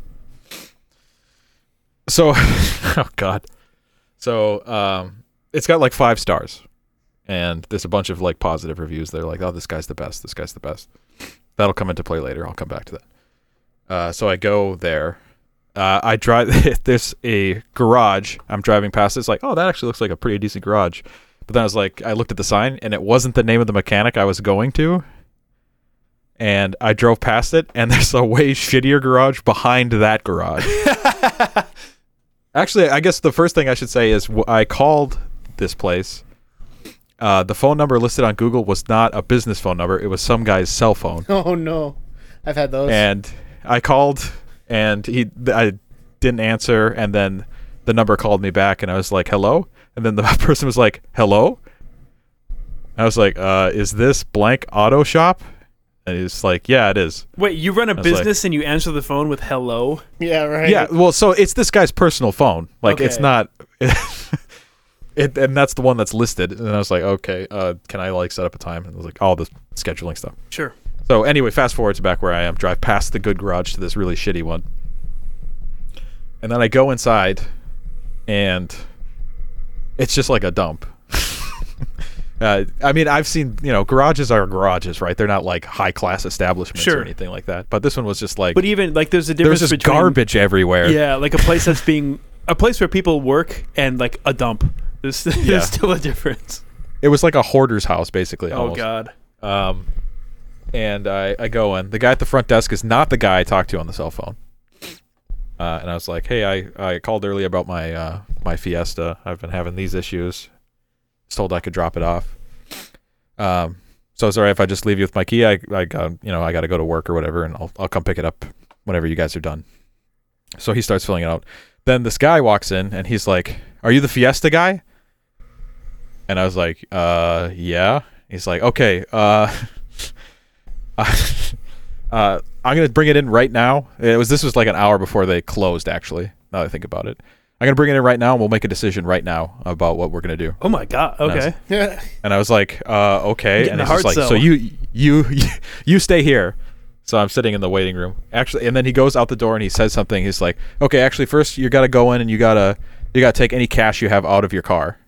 So, oh god, so um, it's got like five stars, and there's a bunch of like positive reviews. They're like, oh, this guy's the best. This guy's the best. That'll come into play later. I'll come back to that. Uh, so I go there. Uh, I drive. there's a garage. I'm driving past. it. It's like, oh, that actually looks like a pretty decent garage. But then I was like, I looked at the sign, and it wasn't the name of the mechanic I was going to. And I drove past it, and there's a way shittier garage behind that garage. Actually, I guess the first thing I should say is I called this place. Uh, the phone number listed on Google was not a business phone number; it was some guy's cell phone. Oh no. I've had those. And I called, and he th- I didn't answer, and then the number called me back, and I was like, "Hello," and then the person was like, "Hello." I was like, uh, "Is this blank auto shop?" And he's like, "Yeah, it is." Wait, you run a was like- business and you answer the phone with "hello"? yeah, right. Yeah, well, so it's this guy's personal phone. Like it's not. it, and that's the one that's listed. And I was like, okay, uh, can I like set up a time? And it was like all the scheduling stuff. Sure. So anyway, fast forward to back where I am. Drive past the good garage to this really shitty one. and then I go inside, and it's just like a dump. Uh, I mean, I've seen you know garages are garages, right? They're not like high class establishments Sure. or anything like that. But this one was just like But even like there's a difference There's just between garbage everywhere. Yeah, like a place that's being a place where people work and like a dump. There's, there's Yeah. still a difference. It was like a hoarder's house, basically. Oh god. Um, and I, I go in. The guy at the front desk is not the guy I talked to on the cell phone. Uh, and I was like, "Hey, I, I called earlier about my uh, my Fiesta. I've been having these issues. Was told I could drop it off. Um, so alright if I just leave you with my key. I I got you know I got to go to work or whatever, and I'll I'll come pick it up whenever you guys are done. So he starts filling it out. Then this guy walks in and he's like, "Are you the Fiesta guy?" And I was like, "Uh, yeah." He's like, "Okay, uh." uh, I'm gonna bring it in right now. It was this was like an hour before they closed. Actually, now that I think about it, I'm gonna bring it in right now, and we'll make a decision right now about what we're gonna do. Oh my god. Okay. Yeah. And I was like, uh, okay. Getting And the he's just hard like, so you you you stay here. So I'm sitting in the waiting room. Actually, and then he goes out the door and he says something. He's like, okay, actually, first you got to go in and you gotta you gotta take any cash you have out of your car.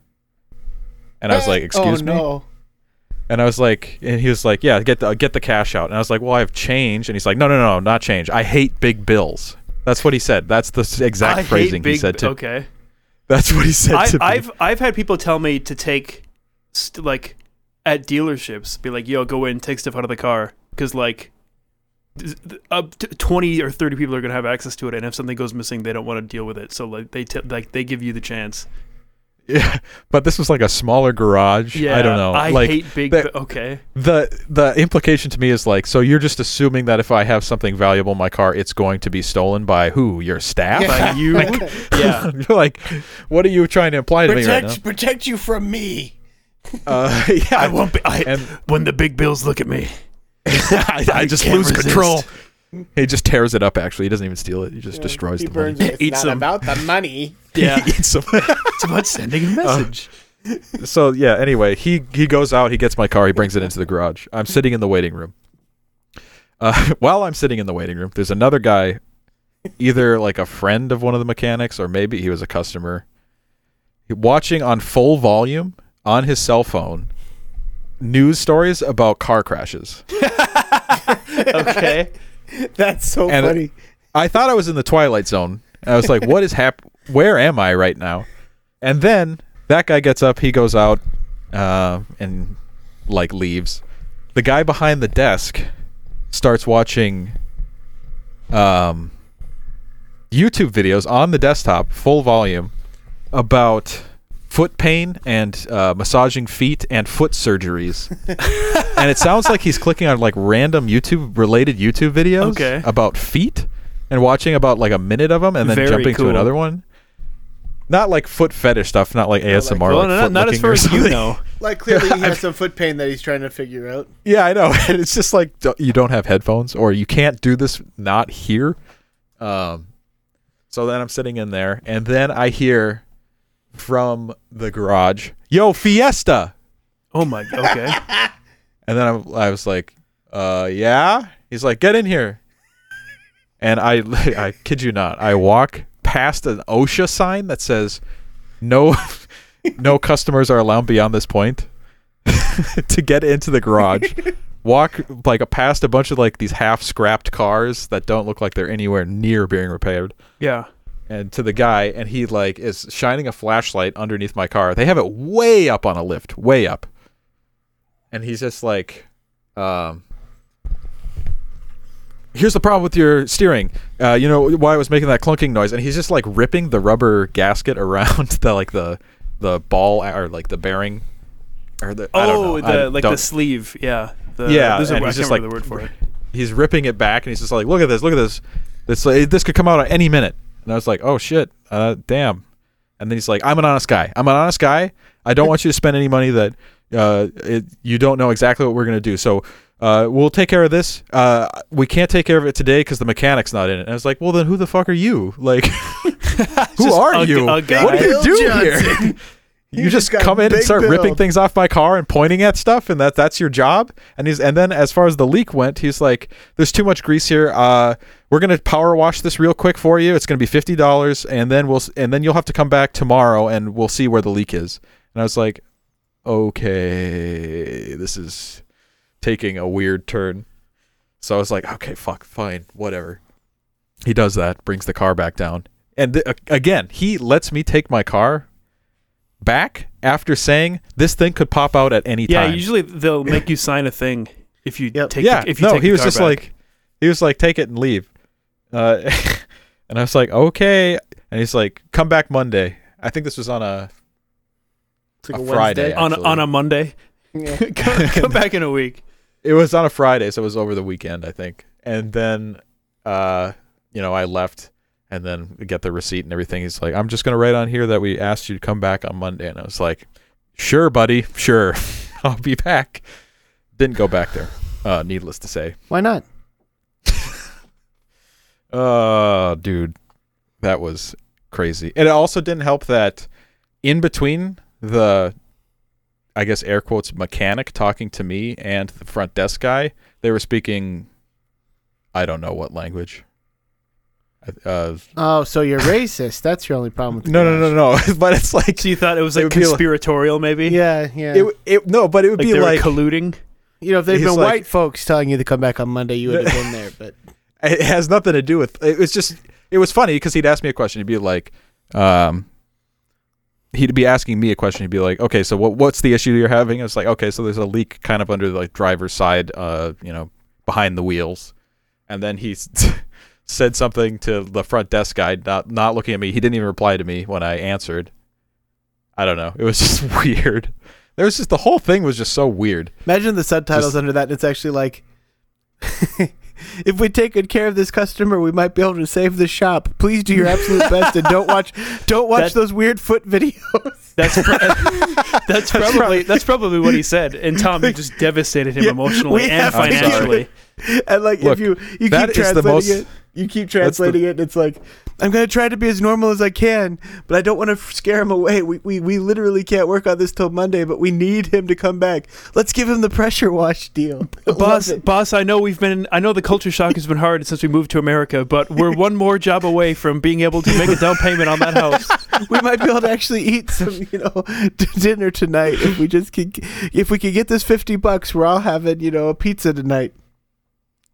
And I was like, excuse oh, me. No. And I was like, and he was like, yeah, get the get the cash out. And I was like, well, I have change. And he's like, no, no, no, not change. I hate big bills. That's what he said. That's the exact I phrasing big, he said to. Okay. That's what he said I, to I've I've had people tell me to take st- like at dealerships, be like, "Yo, go in, take stuff out of the car," because like up to twenty or thirty people are gonna have access to it, and if something goes missing, they don't want to deal with it. So like they t- like they give you the chance. yeah, but this was like a smaller garage. Yeah, I don't know. I like hate big. the- bi- okay. the the implication to me is like, so you're just assuming that if I have something valuable in my car, it's going to be stolen by who? Your staff? By you. yeah. You're like, what are you trying to imply to me right protect, protect you from me. Uh, yeah, I won't be. I, And when the big bills look at me, I, I just lose resist. control. He just tears it up. Actually, he doesn't even steal it. He just destroys he the burns money. it. It's Eats not them. about the money. yeah, He eats them. it's about sending a message. so yeah. Anyway, he he goes out. He gets my car. He brings it into the garage. I'm sitting in the waiting room. Uh, while I'm sitting in the waiting room, there's another guy, either like a friend of one of the mechanics or maybe he was a customer, watching on full volume on his cell phone news stories about car crashes. okay. That's so And- funny. I thought I was in the twilight zone. I was like, "What is hap? Where am I right now?" And then that guy gets up. He goes out uh, and like leaves. The guy behind the desk starts watching um, YouTube videos on the desktop, full volume, about foot pain and uh, massaging feet and foot surgeries. and it sounds like he's clicking on like random YouTube related YouTube videos Okay. about feet and watching about like a minute of them and then Very jumping cool. to another one. Not like foot fetish stuff, not like ASMR. Well, like not, foot not as far as you know. Like clearly he has some foot pain that he's trying to figure out. Yeah, I know. And it's just like d- you don't have headphones or you can't do this not here. Um, so then I'm sitting in there, and then I hear from the garage, "Yo, Fiesta!" Oh my. Okay. And then I, I was like, "Uh, yeah." He's like, "Get in here." And I, I kid you not, I walk past an OSHA sign that says, "No, no customers are allowed beyond this point." to get into the garage, walk like a, past a bunch of like these half scrapped cars that don't look like they're anywhere near being repaired, Yeah. And to the guy, and he like is shining a flashlight underneath my car. They have it way up on a lift, way up, and he's just like, um. Here's the problem with your steering. Uh, you know why I was making that clunking noise, and he's just like ripping the rubber gasket around the like the the ball or like the bearing or the I don't Oh, know. I the like don't- the sleeve. Yeah. The, Yeah, There's a, and I he's just, like, the word for it. he's ripping it back and he's just like, "Look at this! Look at this! This like, this could come out at any minute." And I was like, "Oh shit! Uh, damn!" And then he's like, "I'm an honest guy. I'm an honest guy. I don't want you to spend any money that uh, it, you don't know exactly what we're gonna do. So." Uh, we'll take care of this. Uh, we can't take care of it today because the mechanic's not in it. And I was like, well, then who the fuck are you? Like, who are a- you? a what do you Bill do here? You just just come in and start ripping things off my car and pointing at stuff, and that that's your job. And he's and then as far as the leak went, he's like, "There's too much grease here. Uh, we're gonna power wash this real quick for you. It's gonna be fifty dollars, and then we'll and then you'll have to come back tomorrow, and we'll see where the leak is." And I was like, "Okay, this is taking a weird turn." So I was like, "Okay, fuck, fine, whatever." He does that, brings the car back down, and th- again, he lets me take my car back after saying this thing could pop out at any Yeah, time. Yeah, usually they'll make you sign a thing if you Yep. take. yeah, the, if you no, take he the was just back. like, he was like, take it and leave. Uh, and I was like, okay. And he's like, come back Monday. I think this was on a. It's like a a Friday. On a, actually. on a Monday. Yeah. come, come back in a week. It was on a Friday, so it was over the weekend, I think. And then, uh, you know, I left, and then get the receipt and everything. He's like, I'm just gonna write on here that we asked you to come back on Monday, and I was like, sure, buddy, sure, I'll be back. Didn't go back there. Uh, needless to say. Why not? Oh, dude, that was crazy. And it also didn't help that in between the, I guess air quotes mechanic talking to me and the front desk guy, they were speaking, I don't know what language. Uh, Oh, so you're racist. That's your only problem with the no, no, no, no. but it's like So you thought it was like would be like- conspiratorial, maybe? Yeah, yeah. it, it. No, but it would like be they like were colluding. you know, if they'd he's been like- white folks telling you to come back on Monday, you would have been there. But it has nothing to do with it was just it was funny because he'd ask me a question he'd be like um he'd be asking me a question he'd be like okay so what what's the issue you're having it's like okay so there's a leak kind of under the like driver's side uh you know behind the wheels and then he s- said something to the front desk guy not not looking at me he didn't even reply to me when i answered i don't know it was just weird there was just the whole thing was just so weird imagine the subtitles Just- under that. And it's actually like, if we take good care of this customer, we might be able to save the shop. Please do your absolute best and don't watch don't watch That- those weird foot videos. That's pro- that's probably that's probably what he said. And Tom, you just devastated him Yeah, emotionally and have to financially. and like Look, if you you keep is the translating most- it, you keep that's the- translating it. And it's like I'm gonna try to be as normal as I can, but I don't want to scare him away. We, we we literally can't work on this till Monday, but we need him to come back. Let's give him the pressure wash deal, Boss, boss, I know we've been. I know the culture shock has been hard since we moved to America, but we're one more job away from being able to make a down payment on that house. we might be able to actually eat some, you know, dinner tonight if we just could. If we could get this fifty bucks, we're all having, you know, a pizza tonight.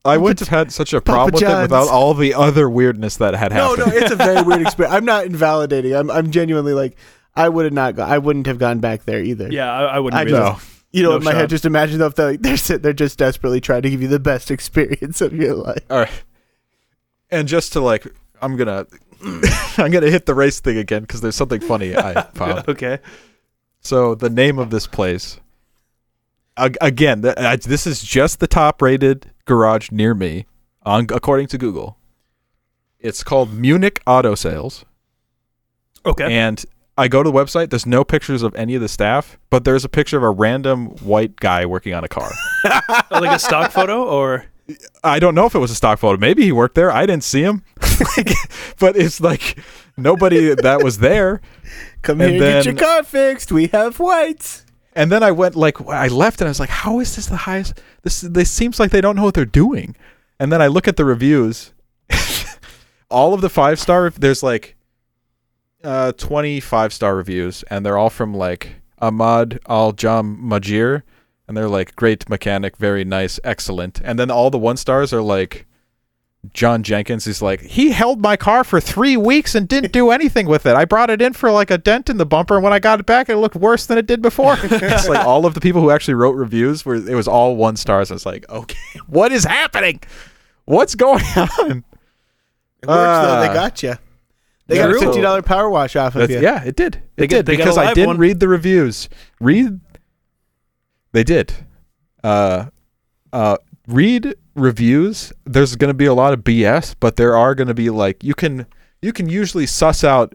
I wouldn't have had such a problem with it without all the other weirdness that had No, happened no, it's a very weird experience. I'm not invalidating. I'm, I'm genuinely like, I would have not. Go- I wouldn't have gone back there either. Yeah, I, I wouldn't. I really. no You know, No in my shot. head, just imagine though if they're like, they're sit- they're just desperately trying to give you the best experience of your life. All right. And just to like, I'm gonna, I'm gonna hit the race thing again because there's something funny I found. Okay. So the name of this place, ag- again, th- I- this is just the top-rated garage near me, on according to Google. It's called Munich Auto Sales, Okay. and I go to the website. There's no pictures of any of the staff, but there's a picture of a random white guy working on a car. Oh, like a stock photo, or I don't know if it was a stock photo. Maybe he worked there. I didn't see him. Like, but it's like nobody that was there. Come And here, and get your car fixed. We have whites. And then I went like I left and I was like, how is this the highest? This this seems like they don't know what they're doing. And then I look at the reviews. all of the five star there's like uh 25 star reviews and they're all from like Ahmad Al Jam Majir and they're like great mechanic, very nice, excellent. And then all the one stars are like John Jenkins is like, he held my car for three weeks and didn't do anything with it. I brought it in for like a dent in the bumper, and when I got it back, it looked worse than it did before. it's like all of the people who actually wrote reviews were it was all one stars. I was like, okay, what is happening? What's going on? It works though. They Ah. got you. They Yeah, got a so- fifty dollar power wash off of you. yeah, it did. It They did get- they because I didn't one. read the reviews. Read. They did. Uh, uh, read reviews. There's going to be a lot of BS, but there are going to be like you can you can usually suss out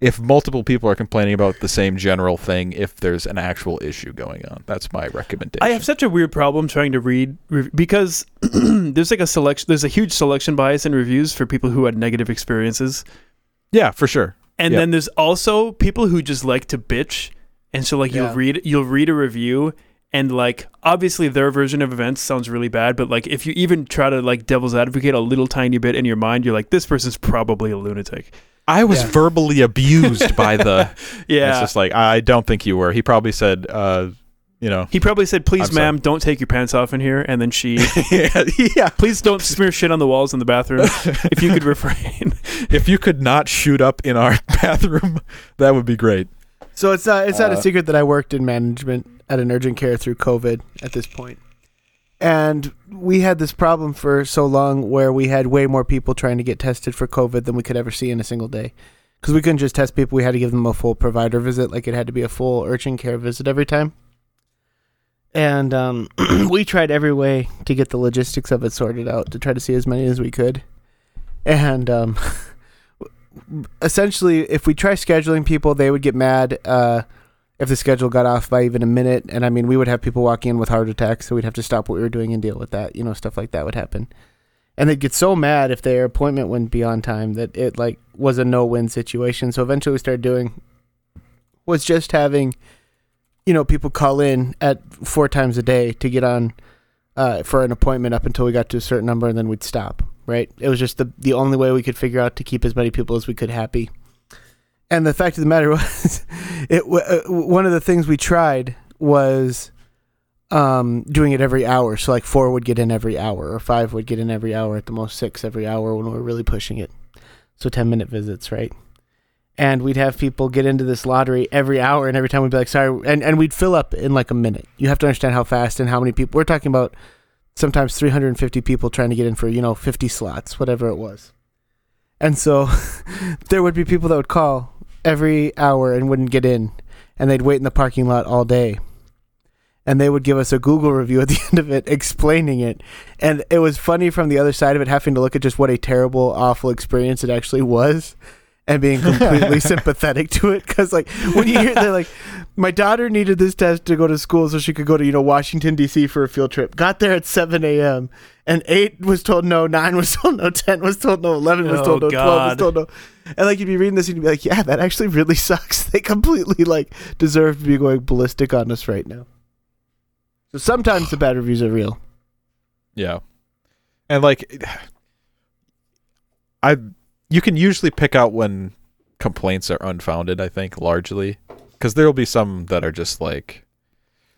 if multiple people are complaining about the same general thing if there's an actual issue going on. That's my recommendation. I have such a weird problem trying to read rev- because there's like a selection. There's a huge selection bias in reviews for people who had negative experiences, yeah, for sure. and Yeah. then there's also people who just like to bitch and so like Yeah. you'll read you'll read a review and like obviously their version of events sounds really bad but like if you even try to like devil's advocate a little tiny bit in your mind you're like this person's probably a lunatic I was Yeah. verbally abused by the. Yeah it's just like I don't think you were. He probably said, uh, you know, he probably said please I'm sorry. ma'am don't take your pants off in here and then she yeah, yeah. please don't smear shit on the walls in the bathroom if you could refrain If you could not shoot up in our bathroom, that would be great. So it's not it's not a Uh, secret that I worked in management at an urgent care through COVID at this point. And we had this problem for so long where we had way more people trying to get tested for COVID than we could ever see in a single day. Because we couldn't just test people, we had to give them a full provider visit. Like it had to be a full urgent care visit every time. And um, we tried every way to get the logistics of it sorted out to try to see as many as we could. And um, essentially, if we try scheduling people, they would get mad uh, if the schedule got off by even a minute. And I mean, we would have people walking in with heart attacks, so we'd have to stop what we were doing and deal with that. You know, stuff like that would happen. And they'd get so mad if their appointment wouldn't be on time that it like was a no-win situation. So eventually, we started doing was just having, you know, people call in at four times a day to get on uh, for an appointment up until we got to a certain number, and then we'd stop. Right? It was just the the only way we could figure out to keep as many people as we could happy. And the fact of the matter was, it uh, one of the things we tried was um, doing it every hour. So like four would get in every hour, or five would get in every hour, at the most six every hour when we were really pushing it. So ten minute visits, right? And we'd have people get into this lottery every hour, and every time we'd be like, "Sorry," and and we'd fill up in like a minute. You have to understand how fast and how many people we're talking about. Sometimes 350 people trying to get in for you know 50 slots, whatever it was. And so there would be people that would call every hour and wouldn't get in, and they'd wait in the parking lot all day. And they would give us a Google review at the end of it explaining it. And it was funny from the other side of it, having to look at just what a terrible, awful experience it actually was and being completely sympathetic to it. Because, like, when you hear, they're like, my daughter needed this test to go to school so she could go to, you know, Washington, D.C. for a field trip. Got there at 7 a.m. And 8 was told no, 9 was told no, 10 was told no, 11 was Oh, told no, 12 was told no. And, like, you'd be reading this and you'd be like, yeah, that actually really sucks. They completely, like, deserve to be going ballistic on us right now. So sometimes the bad reviews are real. Yeah. And like I you can usually pick out when complaints are unfounded, I think, largely. Cuz there'll be some that are just like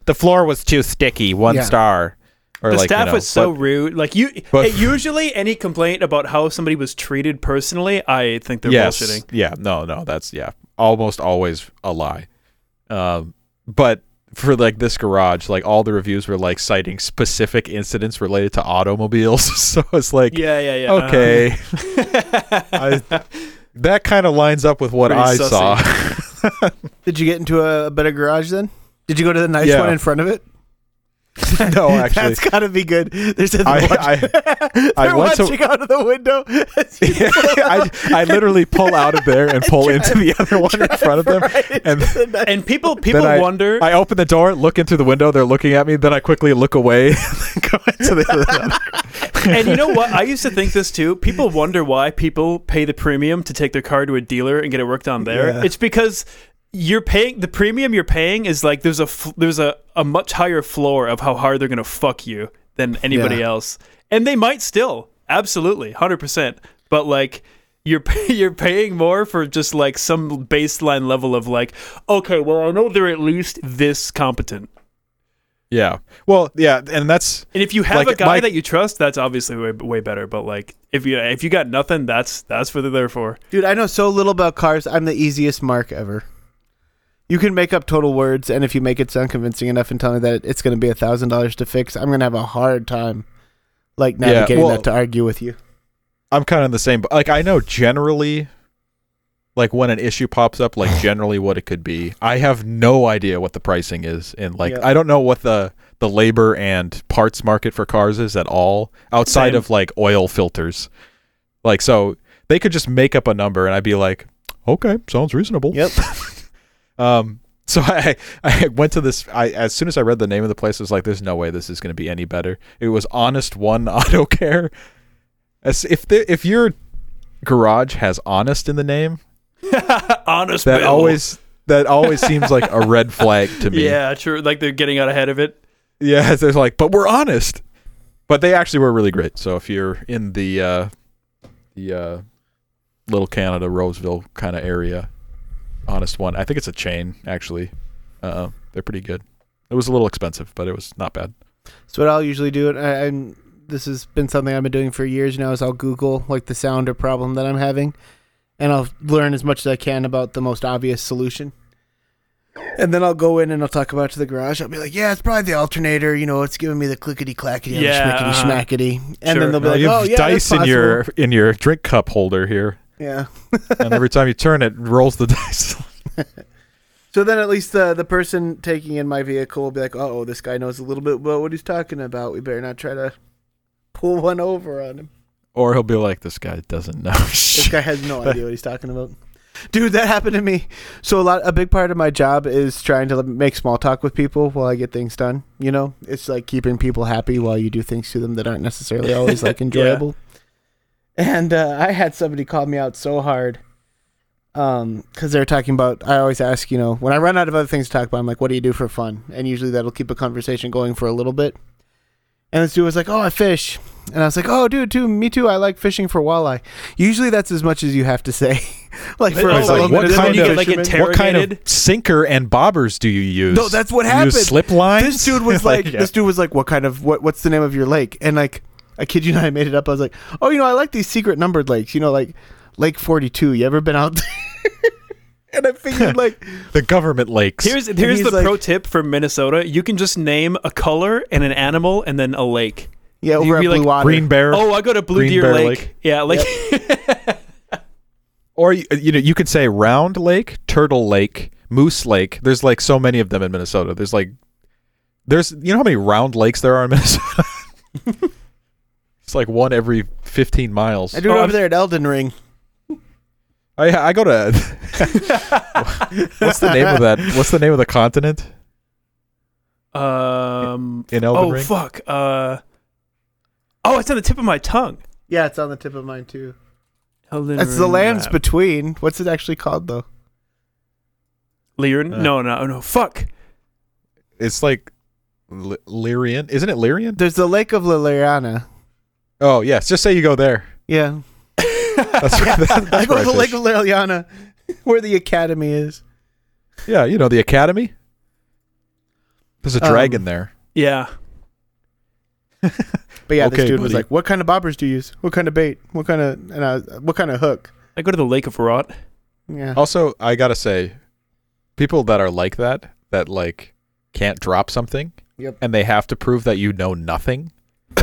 the floor was too sticky, one Yeah. star. Or the like, you staff know, was so but- rude. Like you, but- hey, usually any complaint about how somebody was treated personally, I think they're yes, bullshitting. Yeah, no, no, that's yeah, almost always a lie. Um, but for like this garage, like all the reviews were like citing specific incidents related to automobiles. so it's like, Yeah, yeah, yeah. okay, Uh-huh. I, that kind of lines up with what Pretty I sussy. saw. Did you get into a, a better garage then? Did you go to the nice Yeah. one in front of it? no, actually, That's gotta be good. There's a I, watch- I, they're I went to- watching out of the window. as I, I literally pull out of there and pull into the other one in front of them. right and- the and people, people I- wonder. I open the door, look in through the window. They're looking at me. Then I quickly look away and go into the other. One. And you know what? I used to think this too. People wonder why people pay the premium to take their car to a dealer and get it worked on there. Yeah. It's because you're paying the premium you're paying is like there's a f- there's a, a much higher floor of how hard they're gonna fuck you than anybody Yeah. else, and they might still absolutely hundred percent. But like you're pay- you're paying more for just like some baseline level of like okay, well I know they're at least this competent. Yeah. Well, yeah, and that's And if you have Like, a guy my- that you trust, that's obviously way, way better. But like, if you if you got nothing, that's that's what they're there for. Dude, I know so little about cars. I'm the easiest mark ever. You can make up total words, and if you make it sound convincing enough and tell me that it's going to be a thousand dollars to fix, I'm going to have a hard time, like Yeah, navigating well- that to argue with you. I'm kind of in the same. But like I know generally, like when an issue pops up, like generally what it could be. I have no idea what the pricing is, and like Yep. I don't know what the the labor and parts market for cars is at all outside Same. of like oil filters. Like so, they could just make up a number, and I'd be like, okay, sounds reasonable. Yep. Um, so I I went to this. I as soon as I read the name of the place, I was like, "There's no way this is going to be any better." It was Honest One Auto Care. As if the, if your garage has "honest" in the name, Honest that Bill. always that always seems like a red flag to me. Yeah, true. Like they're getting out ahead of it. Yeah, they're like, but we're honest. But they actually were really great. So if you're in the uh, the uh, Little Canada, Roseville kind of area, honest one. I think it's a chain actually. Uh, they're pretty good. It was a little expensive, but it was not bad. So what I'll usually do, and, I, and this has been something I've been doing for years now, is I'll Google like the sound or problem that I'm having, and I'll learn as much as I can about the most obvious solution. And then I'll go in and I'll talk about it to the garage. I'll be like, "Yeah, it's probably the alternator. You know, it's giving me the clickety clackety, Yeah, schmickety schmackety." And Sure. then they'll be like, you "Oh have yeah, dice that's in your in your drink cup holder here, yeah." and every time you turn it, it rolls the dice. So then at least the the person taking in my vehicle will be like, "Oh, this guy knows a little bit about what he's talking about. We better not try to pull one over on him." or he'll be like, "This guy doesn't know." This guy has no idea what he's talking about. Dude, that happened to me. So a lot, a big part of my job is trying to make small talk with people while I get things done. You know, it's like keeping people happy while you do things to them that aren't necessarily always like enjoyable. And uh, I had somebody call me out so hard, um, because they were talking about. I always ask, you know, when I run out of other things to talk about, I'm like, "What do you do for fun?" And usually that'll keep a conversation going for a little bit. And this dude was like, "Oh, I fish," and I was like, "Oh, dude, too, me too. I like fishing for walleye." Usually that's as much as you have to say. like for Oh, a like, like, little what kind of- like what kind of sinker and bobbers do you use? No, that's what You happened. Use slip lines. This dude was like, yeah. this dude was like, what kind of what? What's the name of your lake? And like, I kid you not, I made it up. I was like, oh, you know, I like these secret numbered lakes. You know, like Lake Forty Two. You ever been out there? and I figured like, the government lakes. Here's here's the like- pro tip for Minnesota. You can just name a color and an animal and then a lake. yeah, You'd over at be Blue like, Water. Green Bear. Oh, I go to Blue Green Deer Bear Lake. Lake. Yeah, like Or you, you know, you could say Round Lake, Turtle Lake, Moose Lake. There's like so many of them in Minnesota. There's like, there's you know how many round lakes there are in Minnesota. It's like one every 15 miles. I do it Oh, over I'm- there at Elden Ring. I I go to. what's the name of that? What's the name of the continent um in Elden Ring. Oh Ring? fuck. Uh Oh, it's on the tip of my tongue. Yeah, it's on the tip of mine too. Elden It's the Ring lands map. between. What's it actually called though? Liurnia? Uh. no, no, no. Fuck. It's like L- Liurnia, isn't it Liurnia? There's the Lake of Liliana. Oh yes, just say you go there. Yeah, That's, where- that's I go where to the. Lake of Liliana, where the academy is. Yeah, you know the academy. There's a Um, dragon there. Yeah. But yeah, Okay, this dude was like, "What kind of bobbers do you use? What kind of bait? What kind of and I, what kind of hook?" I go to the Lake of Rot. Yeah, Also, I gotta say, people that are like that, that like can't drop something, Yep. and they have to prove that you know nothing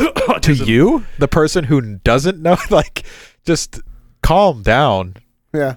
to you, the person who doesn't know, like, just calm down. yeah.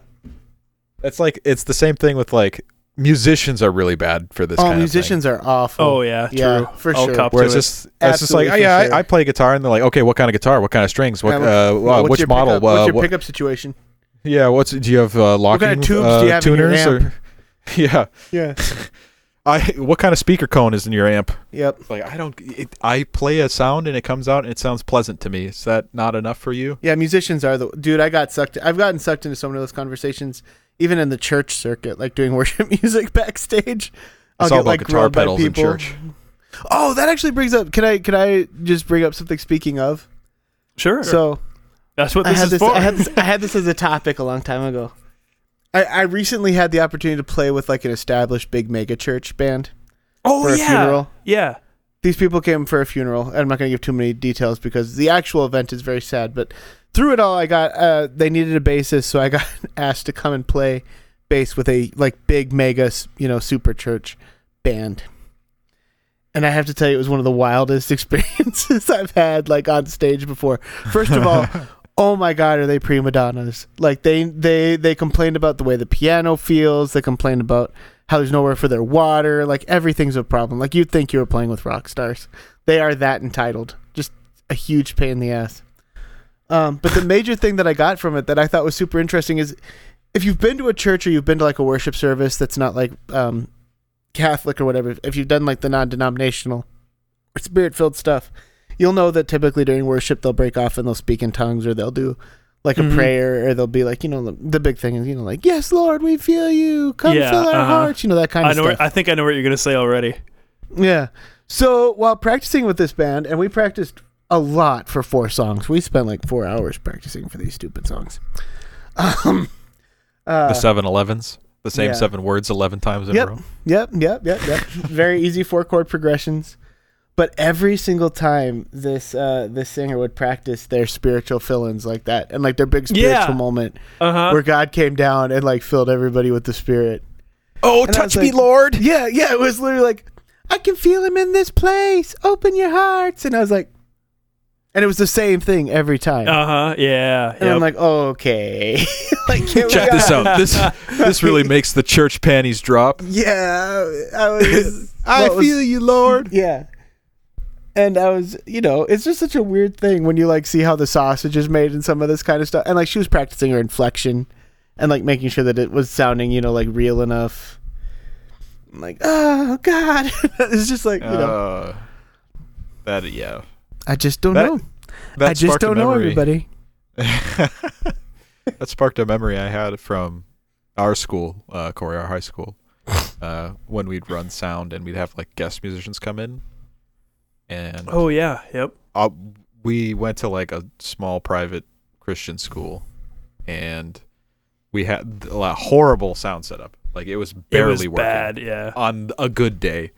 It's like it's the same thing with like musicians are really bad for this. Oh, kind musicians are awful. Oh yeah, Yeah, for I'll sure. cop Of. Where it's just it's just like, oh yeah, sure. I, I play guitar, and they're like, okay, what kind of guitar? What kind of strings? What Yeah, uh, uh, What's which your model? Pickup, what's uh, your pickup situation? yeah, what's do you have uh, locking kind of tubes uh, do you have in your tuners amp? or yeah? Yeah. I what kind of speaker cone is in your amp? Yep. Like I don't. It, I play a sound and it comes out and it sounds pleasant to me. Is that not enough for you? Yeah, musicians are the dude. I got sucked. I've gotten sucked into so many of those conversations, even in the church circuit, like doing worship music backstage. It's all about guitar grilled by pedals in people. church. Oh, that actually brings up. Can I can I just bring up something? Speaking of, Sure. so that's what I this had is this. for. I had this. I had this as a topic a long time ago. I, I recently had the opportunity to play with like an established big mega church band oh for a yeah. funeral. Yeah. these people came for a funeral. I'm not going to give too many details because the actual event is very sad. But through it all, I got uh, they needed a bassist, so I got asked to come and play bass with a like big mega you know super church band. And I have to tell you, it was one of the wildest experiences I've had like on stage before. First of all, oh my god, are they prima donnas? Like they they they complained about the way the piano feels. They complained about how there's nowhere for their water. Like everything's a problem. Like you'd think you were playing with rock stars. They are that entitled. Just a huge pain in the ass. Um, but the major thing that I got from it that I thought was super interesting is if you've been to a church or you've been to like a worship service that's not like um, Catholic or whatever, if you've done like the non-denominational or spirit-filled stuff, you'll know that typically during worship they'll break off and they'll speak in tongues or they'll do like a Mhm. prayer, or they'll be like, you know, the, the big thing is, you know, like, "Yes, Lord, we feel you. Come Yeah, fill our uh-huh. hearts." You know that kind I of know. stuff. What, I think I know what you're gonna say already. Yeah. So while practicing with this band, and we practiced a lot for four songs. We spent like four hours practicing for these stupid songs. Um, uh, the seven elevens, the same yeah. seven words eleven times in Yep. a row. Yep, yep, yep, yep. Very easy four chord progressions. But every single time this uh, this singer would practice their spiritual fill-ins like that, and like their big spiritual Yeah. moment Uh huh. where God came down and like filled everybody with the Spirit. Oh, And I was like- Lord! Yeah, yeah, it was literally like, I can feel him in this place. Open your hearts, and I was like, and it was the same thing every time. Uh huh. Yeah. and I'm yep. like, okay, like Check this out. This this really makes the church panties drop. Yeah, I was. I what was- feel you, Lord. Yeah. And I was, you know, it's just such a weird thing when you like see how the sausage is made and some of this kind of stuff. And like she was practicing her inflection and like making sure that it was sounding, you know, like real enough. I'm like, oh God. it's just like, you know, Uh, that yeah. I just don't that- know. That I just don't know everybody. that sparked a memory I had from our school, uh, Coryar High School, uh, when we'd run sound and we'd have like guest musicians come in, and oh yeah. Yep. uh, we went to like a small private Christian school, and we had a horrible sound setup. Like it was barely it was working bad. Yeah. on a good day.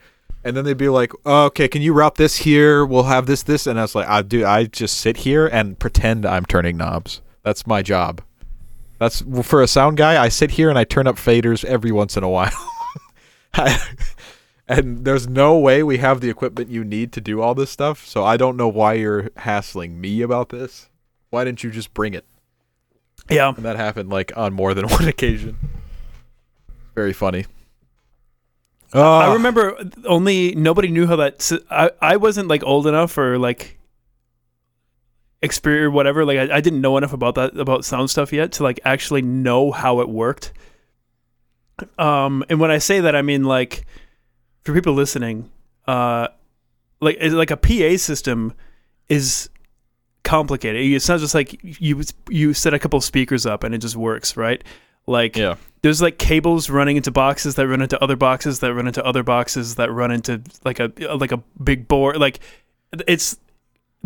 And then they'd be like, oh, "Okay, can you route this here? We'll have this, this." And I was like, "I do. I just sit here and pretend I'm turning knobs. That's my job. That's for a sound guy. I sit here and I turn up faders every once in a while. and there's no way we have the equipment you need to do all this stuff. So I don't know why you're hassling me about this. Why didn't you just bring it?" Yeah. And that happened like on more than one occasion. Very funny. I remember only nobody knew how that. I I wasn't like old enough or like experience whatever. Like I, I didn't know enough about that about sound stuff yet to like actually know how it worked. Um, and when I say that, I mean like for people listening, uh, like like a PA system is complicated. It's not just like you you set a couple speakers up and it just works, right? Like Yeah. there's like cables running into boxes that run into other boxes that run into other boxes that run into like a like a big board like it's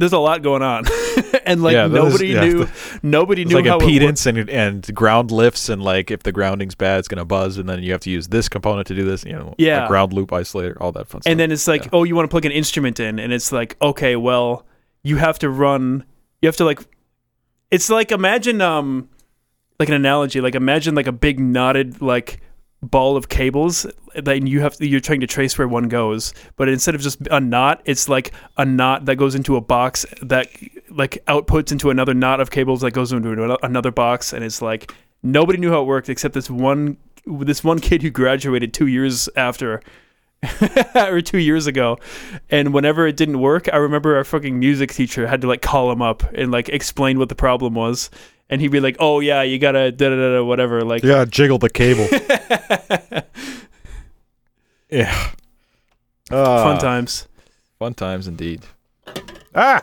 there's a lot going on and like Yeah, nobody yeah, knew the- nobody It's knew like how it impedance and and ground lifts and like if the grounding's bad, it's gonna buzz, and then you have to use this component to do this. You know, Yeah. a ground loop isolator, all that fun stuff. and then it's like Yeah. oh you want to plug an instrument in and it's like okay well you have to run you have to like it's like imagine um like an analogy like imagine like a big knotted like ball of cables then you have to, you're trying to trace where one goes but instead of just a knot it's like a knot that goes into a box that like outputs into another knot of cables that goes into another box and it's like nobody knew how it worked except this one this one kid who graduated 2 years after or two years ago. And whenever it didn't work, I remember our fucking music teacher had to like call him up and like explain what the problem was. And he'd be like, "Oh yeah, you gotta da da da da whatever." Like, yeah, jiggle the cable. yeah. Ah, fun times. Fun times indeed. Ah.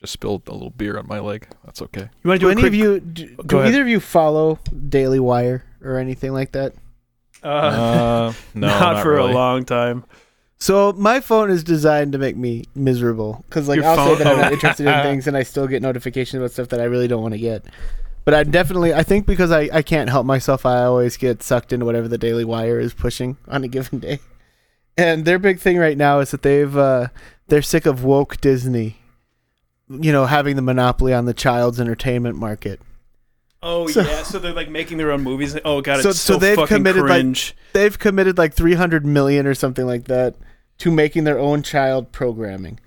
Just spilled a little beer on my leg. That's okay. You want to Do do any quick? of you do, Go do either of you follow Daily Wire or anything like that? uh, Uh, no, not, not, for really. a long time. So my phone is designed to make me miserable because like Your I'll phone- say that I'm not interested in things and I still get notifications about stuff that I really don't want to get. But I definitely I think because I, I can't help myself I always get sucked into whatever the Daily Wire is pushing on a given day. And their big thing right now is that they've uh, they're sick of woke Disney, you know, having the monopoly on the child's entertainment market. Oh So- yeah, so they're like making their own movies. Oh god, So- it's so so, they've fucking committed, like. They've committed like 300 million or something like that to making their own child programming.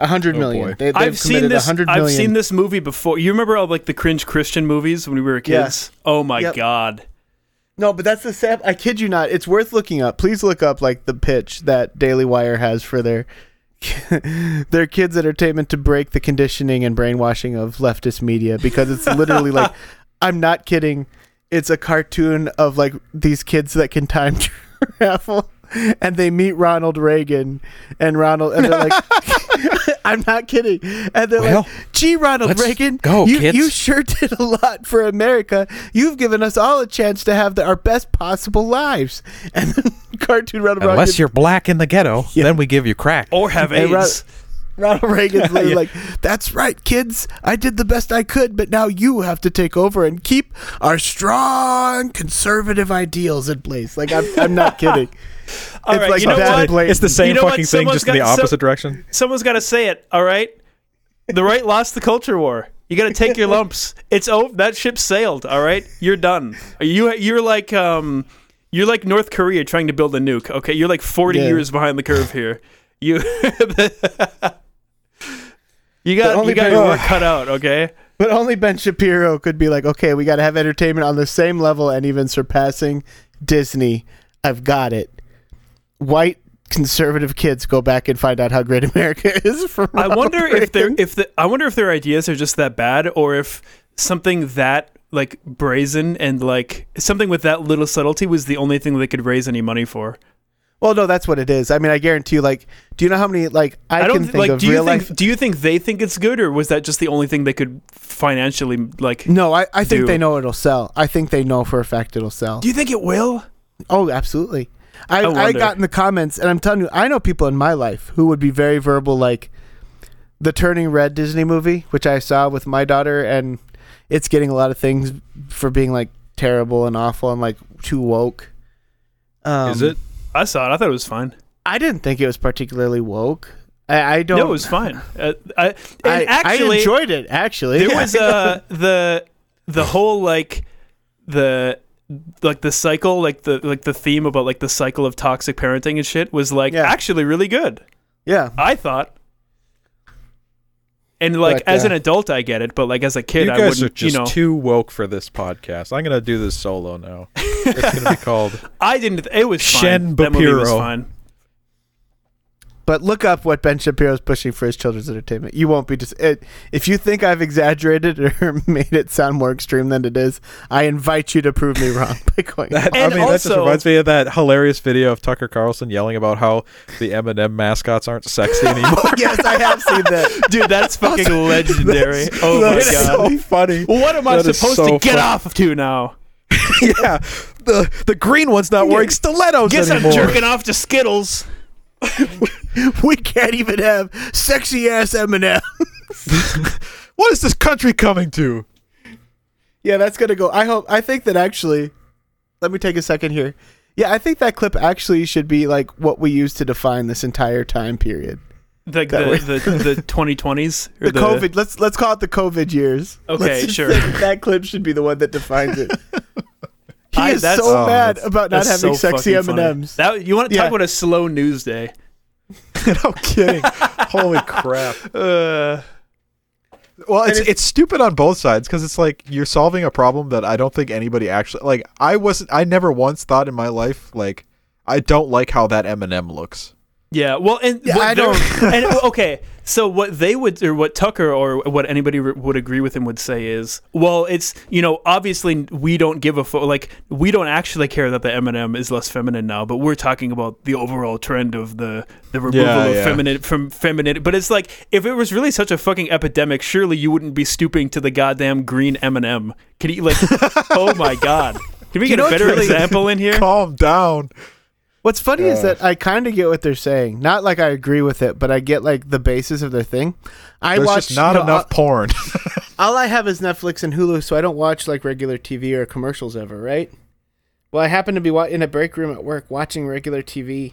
A hundred Oh, million. boy. They, I've seen this. 100 I've seen this movie before. You remember all like the cringe Christian movies when we were Yeah. kids? Oh my Yep. god. No, but that's the sad. I kid you not. It's worth looking up. Please look up like the pitch that Daily Wire has for their their kids' entertainment to break the conditioning and brainwashing of leftist media because it's literally like I'm not kidding. It's a cartoon of like these kids that can time travel and they meet Ronald Reagan and Ronald and they're like I'm not kidding. And they're Well, like, "Gee, Ronald Reagan, go, you kids." you sure did a lot for America. You've given us all a chance to have the, our best possible lives." And then cartoon Ronald Reagan, Unless you're black in the ghetto, Yeah. then we give you crack. or have Hey, Ro- AIDS. Ronald Reagan's literally Yeah. like, "That's right, kids. I did the best I could, but now you have to take over and keep our strong conservative ideals in place." Like I'm, I'm not kidding. All it's right, like you know that what? blatant. It's the same You know fucking thing, Someone's just in the got- so- opposite direction. Someone's got to say it. All right, the right lost the culture war. You got to take your lumps. It's over. That ship sailed. All right, you're done. You you're like um, you're like North Korea trying to build a nuke. Okay, you're like 40 Yeah. years behind the curve here. You you got only you got been- your work cut out. Okay. But only Ben Shapiro could be like, okay, we got to have entertainment on the same level and even surpassing Disney. I've got it. White conservative kids go back and find out how great America is. From I wonder if they're if the I wonder if their ideas are just that bad or if something that like brazen and like something with that little subtlety was the only thing they could raise any money for. Well, no, that's what it is. I mean, I guarantee you. Like, do you know how many? Like, I, I, don't can think like. of Do you real think? life. Do you think they think it's good, or was that just the only thing they could financially like? No, I, I think do. they know it'll sell. I think they know for a fact it'll sell. Do you think it will? Oh, absolutely. I, I I, got in the comments, and I'm telling you, I know people in my life who would be very verbal, like the Turning Red Disney movie, which I saw with my daughter, and it's getting a lot of things for being like terrible and awful and like too woke. Um, Is it? I saw it. I thought it was fine. I didn't think it was particularly woke. I, I don't. No, it was fine. Uh, I, I, actually, I enjoyed it. Actually, there was uh the the whole like the like the cycle like the like the theme about like the cycle of toxic parenting and shit was like Yeah. actually really good yeah. i thought and like But, as uh, an adult i get it but like as a kid you i guys are wouldn't just you know too woke for this podcast. I'm gonna do this solo now. It's gonna be called i didn't it was Shen fine that movie was fine But look up what Ben Shapiro is pushing for his children's entertainment. You won't be just it, if you think I've exaggerated or made it sound more extreme than it is. I invite you to prove me wrong by going. That, I mean, that just reminds me of that hilarious video of Tucker Carlson yelling about how the M&M mascots aren't sexy anymore. yes, I have seen that. dude that's fucking legendary That's- oh my that's god so funny. what am i That is supposed so to get funny. off to now yeah, the the green one's not wearing stilettos guess i'm jerking off to skittles we can't even have sexy ass M&M. what is this country coming to? yeah, that's gonna go. I hope. I think that actually. Let me take a second here. Yeah, I think that clip actually should be like what we use to define this entire time period. like That the, the the 2020s or The, COVID. Let's let's call it the COVID years. Okay, Let's sure. that, that clip should be the one that defines it. He I- is that's- so Oh, mad about not having so sexy M and M's. That you want to Yeah. talk about a slow news day? no kidding. Holy crap. Uh, Well, it's it's- it's stupid on both sides because it's like you're solving a problem that I don't think anybody actually like. I wasn't. I never once thought in my life like I don't like how that M&M looks. Yeah. Well, and Yeah, I don't- and okay, so what they would, or what Tucker, or what anybody would agree with him would say is, well, it's you know, obviously we don't give a fo- like we don't actually care that the M&M is less feminine now, but we're talking about the overall trend of the the removal Yeah, of yeah. feminine from feminine. But it's like if it was really such a fucking epidemic, surely you wouldn't be stooping to the goddamn green M&M. Can you like? oh my god. Can we You get know a better really- example in here? Calm down. What's funny is Uh. that I kind of get what they're saying. Not like I agree with it, but I get like the basis of their thing. I watch not you know, enough porn. All, all I have is Netflix and Hulu, so I don't watch like regular TV or commercials ever, right? Well, I happened to be wa- in a break room at work watching regular TV,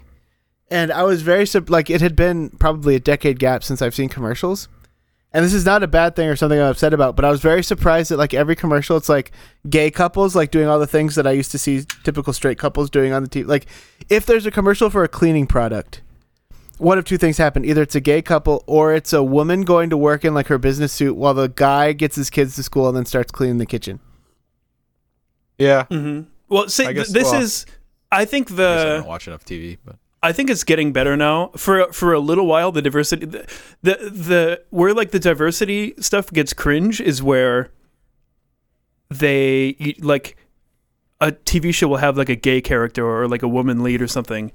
and I was very like it had been probably a decade gap since I've seen commercials. And this is not a bad thing or something I'm upset about, but I was very surprised that like every commercial, it's like gay couples like doing all the things that I used to see typical straight couples doing on the TV. Like if there's a commercial for a cleaning product, one of two things happen: either it's a gay couple or it's a woman going to work in like her business suit while the guy gets his kids to school and then starts cleaning the kitchen. yeah. hmm Well, see, I guess- this well, is. I think I, guess I the don't watch enough TV, but I think it's getting better now. For for a little while, the diversity, the the, the where like the diversity stuff gets cringe is where they like a TV show will have like a gay character or like a woman lead or something,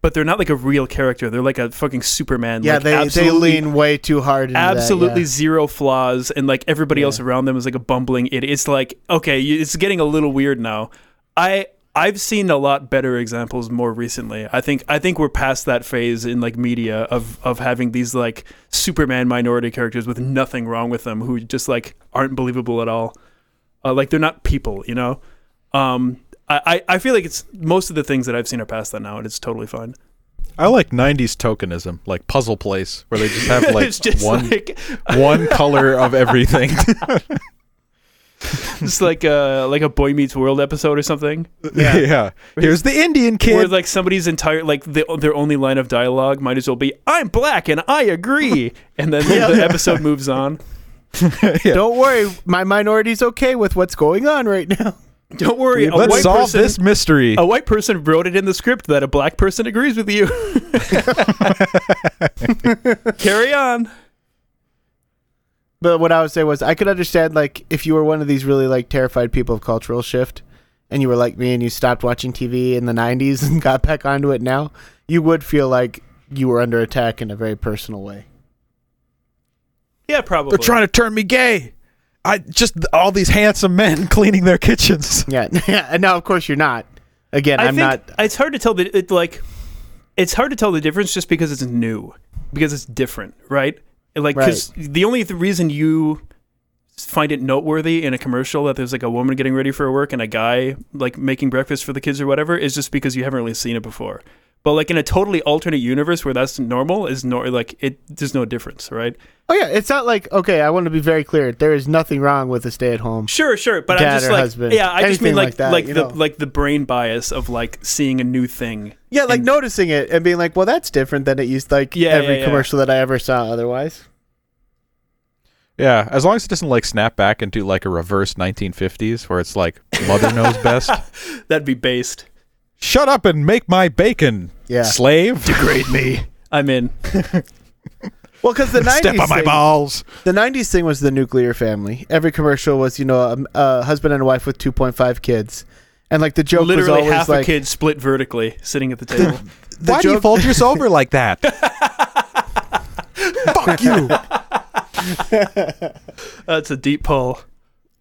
but they're not like a real character. They're like a fucking Superman. Yeah, like, they they absolutely- lean way too hard. Into absolutely That, zero flaws and like everybody Yeah. else around them is like a bumbling idiot it's like okay it's getting a little weird now i i've seen a lot better examples more recently i think i think we're past that phase in like media of of having these like superman minority characters with nothing wrong with them who just like aren't believable at all uh, like they're not people you know um I, I I feel like it's most of the things that I've seen are past that now, and it's totally fine. I like '90s tokenism, like Puzzle Place, where they just have like it's just one like one color of everything. just like a like a Boy Meets World episode or something. yeah. Here's the Indian Where kid. like somebody's entire like the, their only line of dialogue might as well be "I'm black and I agree," and then the episode moves on. Yeah. Don't worry, my minority's okay with what's going on right now. Don't worry, a Let's white solve person. this mystery. a white person wrote it in the script that a black person agrees with you. Carry on. But what I would say was, I could understand like if you were one of these really like terrified people of cultural shift, and you were like me and you stopped watching TV in the '90s and got back onto it now, you would feel like you were under attack in a very personal way. Yeah, probably. They're trying to turn me gay. I just all these handsome men cleaning their kitchens. Yeah, yeah. And now, of course, you're not. Again, I I'm think not. it's hard to tell the it like it's hard to tell the difference just because it's new because it's different, right? Like because the only th- reason you find it noteworthy in a commercial that there's like a woman getting ready for work and a guy like making breakfast for the kids or whatever is just because you haven't really seen it before. But like in a totally alternate universe where that's normal is no like it there's no difference, right? Oh yeah, it's not like okay. I want to be very clear. There is nothing wrong with a stay-at-home. Sure, sure, but Dad I'm just or like husband. yeah, I just mean like like that, like the know. like the brain bias of like seeing a new thing. Yeah, like And- noticing it and being like, "Well, that's different than it used like Yeah, every yeah, yeah. commercial that I ever saw otherwise." Yeah, as long as it doesn't like snap back into like a reverse 1950s where it's like mother knows best. That'd be based. Shut up and make my bacon, Yeah. slave. Degrade me. I'm in. Well, because the '90s Step on my thing, balls. the '90s thing was the nuclear family. Every commercial was, you know, a, a husband and a wife with 2.5 kids, and like the joke Literally was always half like, a kid split vertically, sitting at the table. the Why do you joke- fold yourself over like that? Fuck you. That's a deep pull.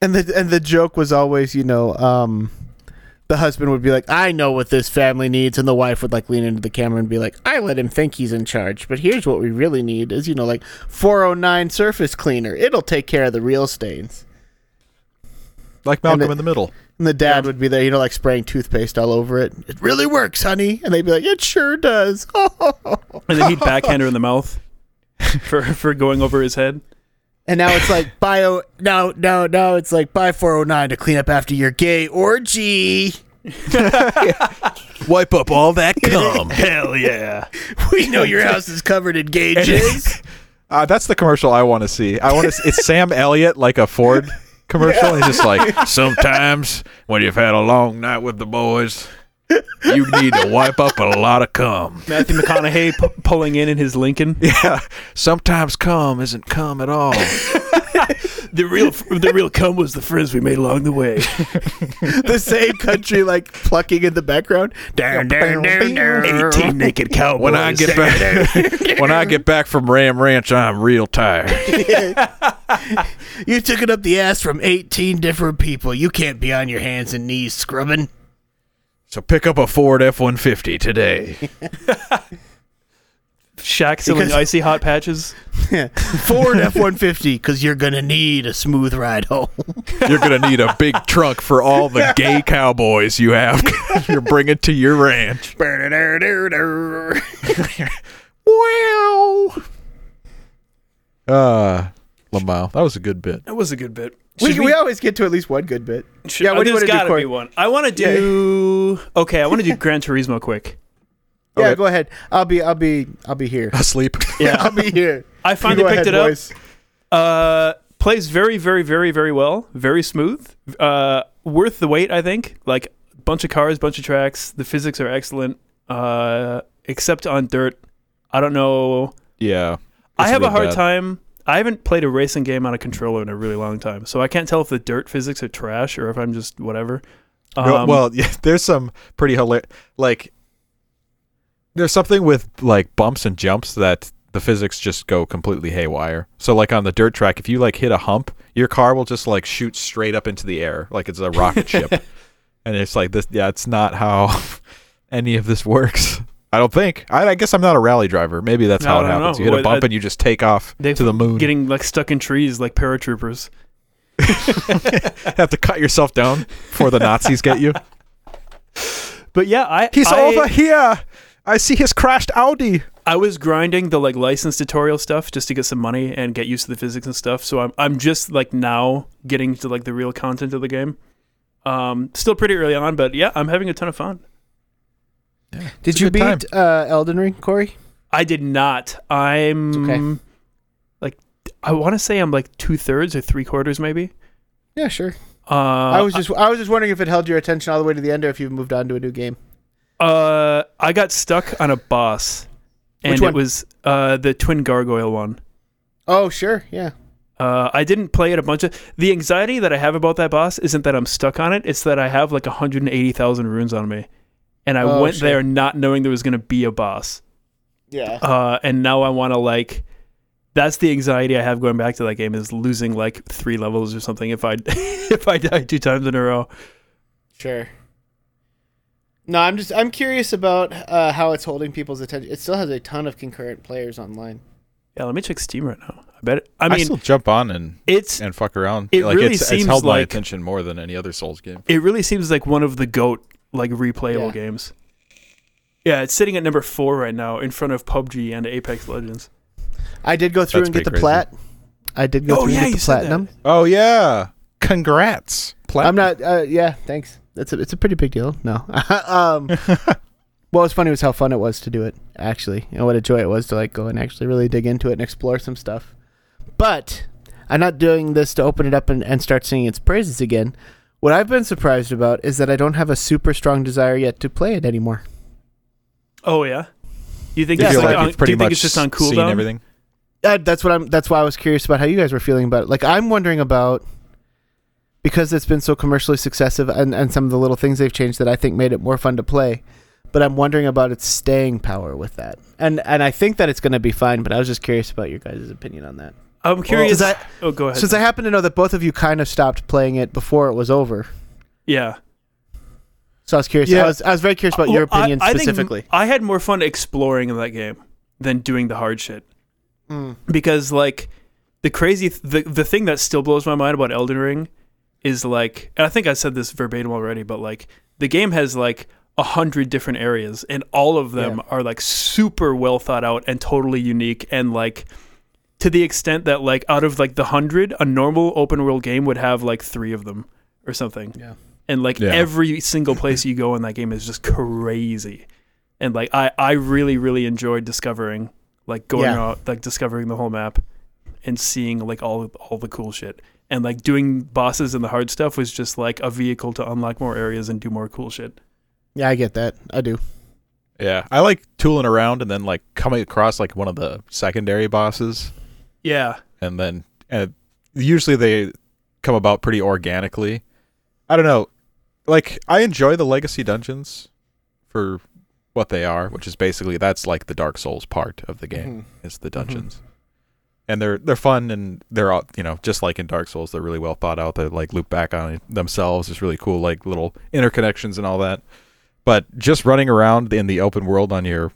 and the and the joke was always, you know, um, the husband would be like, "I know what this family needs," and the wife would like lean into the camera and be like, "I let him think he's in charge, but here's what we really need: is you know, like 409 surface cleaner. It'll take care of the real stains." Like Malcolm And it- in the Middle. And the dad would be there, you know, like spraying toothpaste all over it. It really works, honey. And they'd be like, "It sure does." And then he'd backhand her in the mouth for for going over his head. And now it's like bio. No, no, no. It's like buy 409 to clean up after your gay orgy. Wipe up all that cum. Hell yeah. We know your house is covered in gay jizz. Uh, that's the commercial I want to see. I want to. It's Sam Elliott, like a Ford commercial. He's just like, sometimes when you've had a long night with the boys, you need to wipe up a lot of cum. Matthew McConaughey pu- pulling in in his Lincoln. Yeah, sometimes cum isn't cum at all. The real the real cum was the friends we made along the way. the same country like plucking in the background. Down, down, down, down. 18 naked cowboys. When I get back, when I get back from Ram Ranch, I'm real tired. You took it up the ass from 18 different people. You can't be on your hands and knees scrubbing. So pick up a Ford F-150 today. Shaq selling Because- icy hot patches. Ford F 150, because you're going to need a smooth ride home. You're gonna need a big trunk for all the gay cowboys you have. You're bringing to your ranch. Wow. Uh, Lamau, that was a good bit. That was a good bit. we, Should we, always get to at least one good bit. should- yeah, what do you there's want to do, gotta Corey? be one. I want to do. Okay, I want to do Gran Turismo quick. Yeah, Okay. go ahead. I'll be, I'll be, I'll be here. Asleep. Yeah. I'll be here. I finally picked ahead, it up. boys. Uh, plays very, very, very, very well. Very smooth. Uh, worth the wait, I think. Like bunch of cars, bunch of tracks. The physics are excellent. Uh, except on dirt. I don't know. Yeah. I It's have a hard bad. time. I haven't played a racing game on a controller in a really long time, so I can't tell if the dirt physics are trash or if I'm just whatever. Um, well, yeah, there's some pretty hilarious. Like there's something with like bumps and jumps that the physics just go completely haywire. So like on the dirt track, if you like hit a hump, your car will just like shoot straight up into the air like it's a rocket ship. And it's like this yeah, it's not how any of this works. I don't think. I, I guess I'm not a rally driver. Maybe that's No, how it happens. know. You hit a bump I- and you just take off to the moon. Getting like stuck in trees like paratroopers. have to cut yourself down before the Nazis get you. But yeah, I He's I, over here. I see his crashed Audi. I was grinding the like license tutorial stuff just to get some money and get used to the physics and stuff. So I'm I'm just like now getting to like the real content of the game. Um, still pretty early on, but yeah, I'm having a ton of fun. Yeah, Did you beat uh, Elden Ring, Corey? I did not. I'm okay. like I want to say I'm like two thirds or three quarters maybe. Yeah, sure. Uh, I was just I was just wondering if it held your attention all the way to the end, or if you've moved on to a new game. Uh, I got stuck on a boss, and Which it was uh the twin gargoyle one. Oh, sure, yeah. Uh, I didn't play it a bunch of. The anxiety that I have about that boss isn't that I'm stuck on it; it's that I have like 180,000 runes on me, and I Oh, went shit. there not knowing there was going to be a boss. Yeah. Uh, and now I want to like. That's the anxiety I have going back to that game is losing like three levels or something if I if I die two times in a row. Sure. No, I'm just I'm curious about uh, how it's holding people's attention. It still has a ton of concurrent players online. Yeah, let me check Steam right now. I bet. It, I I, mean, still jump on and it's and fuck around. It like really it's, seems it's held my like- attention more than any other Souls game. it really seems like one of the goat like replayable Yeah. games. Yeah, it's sitting at number four right now in front of PUBG and Apex Legends. I did go through That's and get the pretty plat. I did go Oh, through yeah, and get the platinum. Oh yeah, congrats. I'm not. Uh, yeah, thanks. It's a it's a pretty big deal. No. um, what was funny was how fun it was to do it. Actually, and what a joy it was to like go and actually really dig into it and explore some stuff. But I'm not doing this to open it up and, and start singing its praises again. What I've been surprised about is that I don't have a super strong desire yet to play it anymore. Oh yeah, you think Yeah, it's like, like on, pretty do you think much it's just on seen cooldown? everything. Uh, that's what I'm. That's why I was curious about how you guys were feeling about it. Like I'm wondering about because it's been so commercially successful and, and some of the little things they've changed that I think made it more fun to play. But I'm wondering about its staying power with that, and and I think that it's going to be fine. But I was just curious about your guys' opinion on that. I'm curious. Since I, oh, go ahead. since I happen to know that both of you kind of stopped playing it before it was over, yeah, so I was curious. Yeah. I was I was very curious about your Well, I- opinion I think specifically. I had more fun exploring that game than doing the hard shit. Mm. because like the crazy th- the the thing that still blows my mind about Elden Ring is like and I think I said this verbatim already, but like the game has like a hundred different areas and all of them Yeah. are like super well thought out and totally unique and like to the extent that like out of like the hundred, a normal open world game would have like three of them or something. Yeah. And like Yeah. every single place you go in that game is just crazy. And like I, I really, really enjoyed discovering like going Yeah. out like discovering the whole map and seeing like all all the cool shit. And like doing bosses and the hard stuff was just like a vehicle to unlock more areas and do more cool shit. Yeah, I get that. I do. Yeah, I like tooling around and then like coming across like one of the secondary bosses, Yeah. and then and usually they come about pretty organically. I don't know, like I enjoy the legacy dungeons for what they are, which is basically that's like the Dark Souls part of the game Mhm. is the dungeons. And they're they're fun and they're all you know just like in Dark Souls they're really well thought out. They like loop back on themselves. It's really cool, like little interconnections and all that. But just running around in the open world on your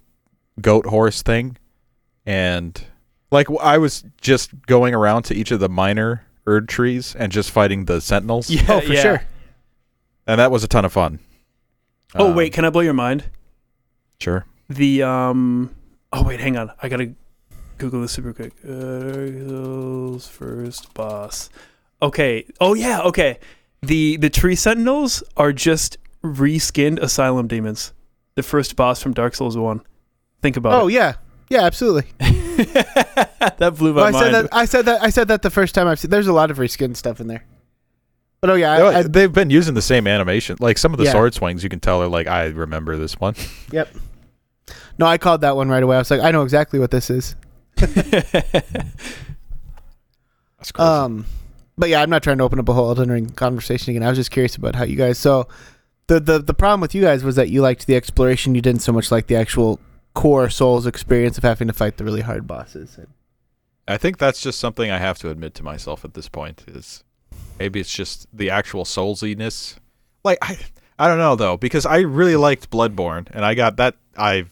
goat horse thing, and like I was just going around to each of the minor Erdtrees and just fighting the sentinels, Yeah. Oh, for yeah. sure. and that was a ton of fun. Oh Um, wait, can I blow your mind? sure. The um oh wait, hang on. I gotta Google this super quick. Uh, first boss. Okay. Oh yeah, okay. The the tree sentinels are just reskinned asylum demons. The first boss from Dark Souls one. Think about it. Oh yeah, yeah, absolutely. that blew my Well, I mind. said that. I said that. I said that the first time I've seen. There's a lot of reskin stuff in there. But oh yeah, I, I, they've been using the same animation. Like some of the Yeah. sword swings, you can tell are like, I remember this one. Yep. No, I called that one right away. I was like, I know exactly what this is. That's crazy. Um, but yeah, I'm not trying to open up a whole Elden Ring conversation again. I was just curious about how you guys. So, the the the problem with you guys was that you liked the exploration. You didn't so much like the actual core Souls experience of having to fight the really hard bosses. I think that's just something I have to admit to myself at this point. Is maybe it's just the actual soulsiness. Like I, I don't know though because I really liked Bloodborne and I got that I,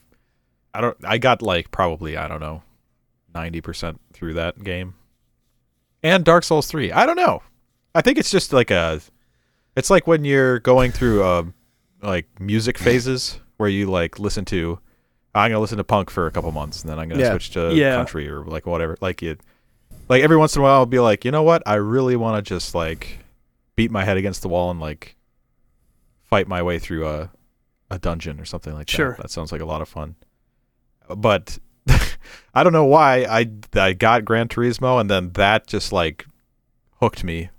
I don't I got like probably I don't know, ninety percent through that game, and Dark Souls three. I don't know. I think it's just like a, it's like when you're going through um like music phases where you like listen to. I'm gonna listen to punk for a couple months, and then I'm gonna Yeah. switch to Yeah. country or like whatever. Like you, like every once in a while, I'll be like, you know what? I really want to just like beat my head against the wall and like fight my way through a a dungeon or something like Sure. that. That sounds like a lot of fun. But I don't know why I I got Gran Turismo and then that just like hooked me,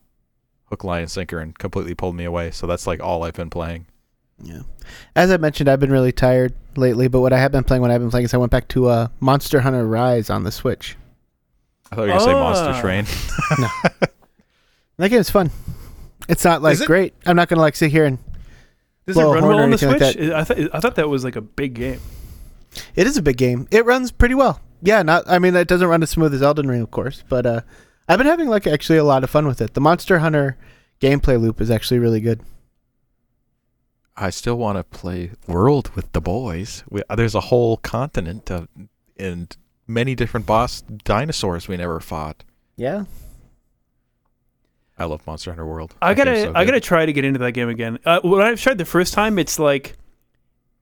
hook, line, and sinker, and completely pulled me away. So that's like all I've been playing. Yeah. As I mentioned, I've been really tired lately, but what I have been playing, what I've been playing is I went back to uh, Monster Hunter Rise on the Switch. I thought you were gonna say Monster Ah. Train. That game's fun. It's not like it? great. I'm not gonna like sit here and Does Blow it a run horn well on the anything like Switch? I thought I thought that was like a big game. It is a big game. It runs pretty well. Yeah, not. I mean, it doesn't run as smooth as Elden Ring, of course, but uh, I've been having like actually a lot of fun with it. The Monster Hunter gameplay loop is actually really good. I still want to play World with the boys. We, uh, there's a whole continent of, and many different boss dinosaurs we never fought. Yeah. I love Monster Hunter World. I That gotta so I gotta try to get into that game again. Uh, when I tried the first time, it's like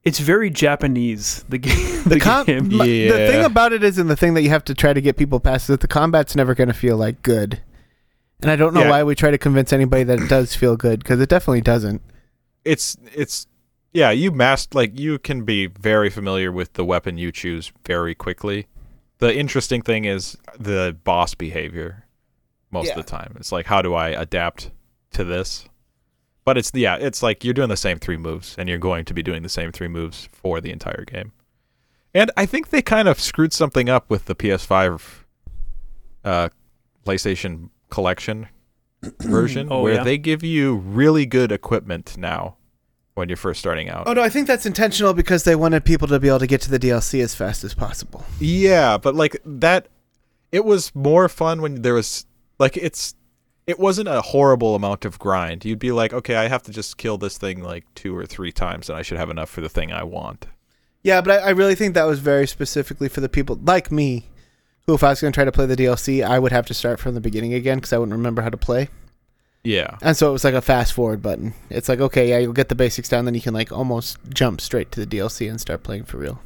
it's very Japanese. The game. The, The, com- game. m- the thing about it is, and the thing that you have to try to get people past is that the combat's never going to feel like good. And I don't know Yeah. why we try to convince anybody that it does feel good because it definitely doesn't. It's it's yeah you master like you can be very familiar with the weapon you choose very quickly. The interesting thing is the boss behavior most Yeah. of the time. It's like how do i adapt to this? But it's yeah it's like you're doing the same three moves and you're going to be doing the same three moves for the entire game. And i think they kind of screwed something up with the ps5 uh playstation collection version Oh, where yeah. they give you really good equipment now when you're first starting out. Oh no, I think that's intentional because they wanted people to be able to get to the DLC as fast as possible. Yeah, but like that it was more fun when there was like it's it wasn't a horrible amount of grind. You'd be like, okay, I have to just kill this thing like two or three times and I should have enough for the thing I want. Yeah, but I, I really think that was very specifically for the people like me, who if I was going to try to play the DLC, I would have to start from the beginning again because I wouldn't remember how to play. Yeah. And so it was like a fast forward button. It's like, okay, yeah, you'll get the basics down, then you can like almost jump straight to the DLC and start playing for real.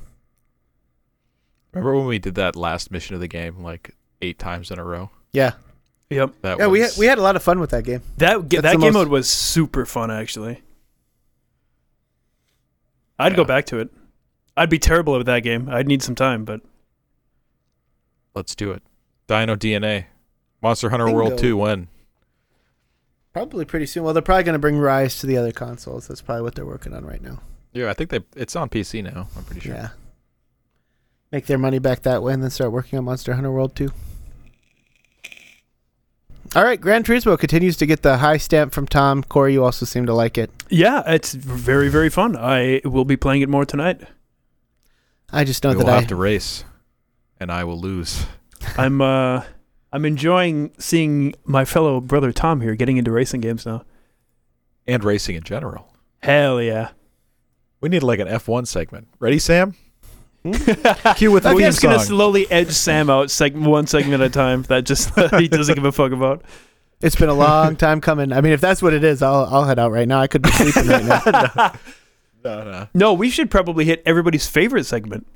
Remember when we did that last mission of the game like eight times in a row? Yeah, Yep. That yeah, was, we had, we had a lot of fun with that game. That ga- That's that game most- mode was super fun actually. I'd go back to it. I'd be terrible at that game. I'd need some time, but let's do it. Dino DNA. Monster Hunter Bingo. World 2 when? Probably pretty soon. Well, they're probably going to bring Rise to the other consoles. That's probably what they're working on right now. Yeah, I think they it's on PC now. I'm pretty sure. Yeah. Make their money back that way and then start working on Monster Hunter World 2. All right, Gran Turismo continues to get the high stamp from Tom. Corey, you also seem to like it. yeah, it's very very fun. I will be playing it more tonight. I just know we will that I have to race, and I will lose. I'm uh I'm enjoying seeing my fellow brother Tom here getting into racing games now. And racing in general. Hell yeah. We need like an F1 segment. Ready, Sam? Cue with the We're just gonna slowly edge Sam out seg- one segment at a time that just he doesn't give a fuck about. It's been a long time coming. I mean, if that's what it is, I'll I'll head out right now. I could be sleeping right now. no, no. No, we should probably hit everybody's favorite segment.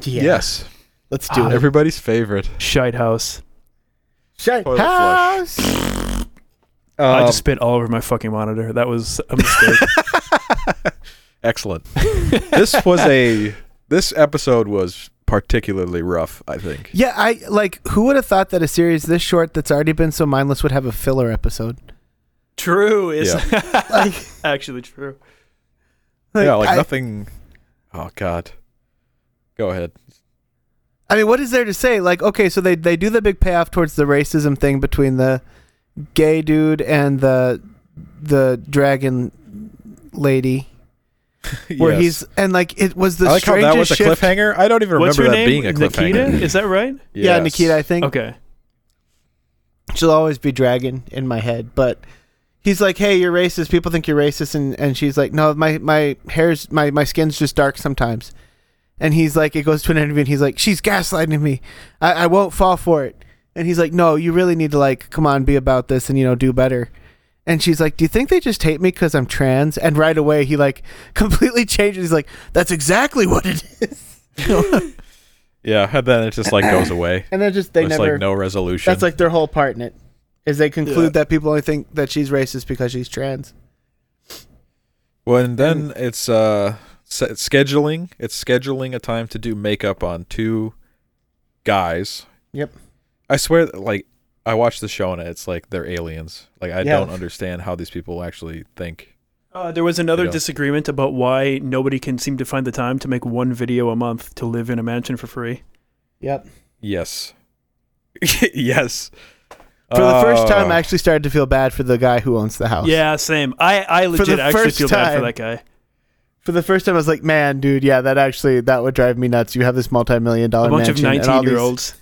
Yeah. Yes. Let's do Ah, it. Everybody's favorite. Shite house. Shite Toilet flush. house. I Um, just spit all over my fucking monitor. That was a mistake. excellent. this was a this episode was particularly rough, I think. Yeah, I like. Who would have thought that a series this short that's already been so mindless would have a filler episode? true is Like, actually true. yeah, like I, nothing Oh god. Go ahead. I mean, what is there to say? Like, okay, so they they do the big payoff towards the racism thing between the gay dude and the the dragon lady, where Yes. he's and like it was the I like how that was a strangest shift. cliffhanger. I don't even What's remember her that name? being a cliffhanger. Nikita? Is that right? Yeah, Yes. Nikita, I think Okay. she'll always be dragon in my head. But he's like, "Hey, you're racist. People think you're racist," and and she's like, "No, my my hair's my my skin's just dark sometimes." And he's like, it goes to an interview, and he's like, "She's gaslighting me. I, I won't fall for it." And he's like, "No, you really need to like, come on, be about this, and you know, do better." And she's like, "Do you think they just hate me because I'm trans?" And right away, he like completely changes. He's like, "That's exactly what it is." Yeah, and then it just like goes away. and then just they There's never. like no resolution. that's like their whole part in it. Is they conclude Yeah. that people only think that she's racist because she's trans. well, and then it's uh s- scheduling. It's scheduling a time to do makeup on two guys. Yep. I swear, like I watched the show and it's like they're aliens. Like I Yeah. don't understand how these people actually think. Uh, there was another disagreement about why nobody can seem to find the time to make one video a month to live in a mansion for free. Yep. Yes. yes. For the first time, Uh, I actually started to feel bad for the guy who owns the house. Yeah, same. I, I legit actually first feel bad for that guy. For the first time, I was like, "Man, dude, yeah, that actually that would drive me nuts." You have this multi-million dollar A bunch of and all 19 year these- olds.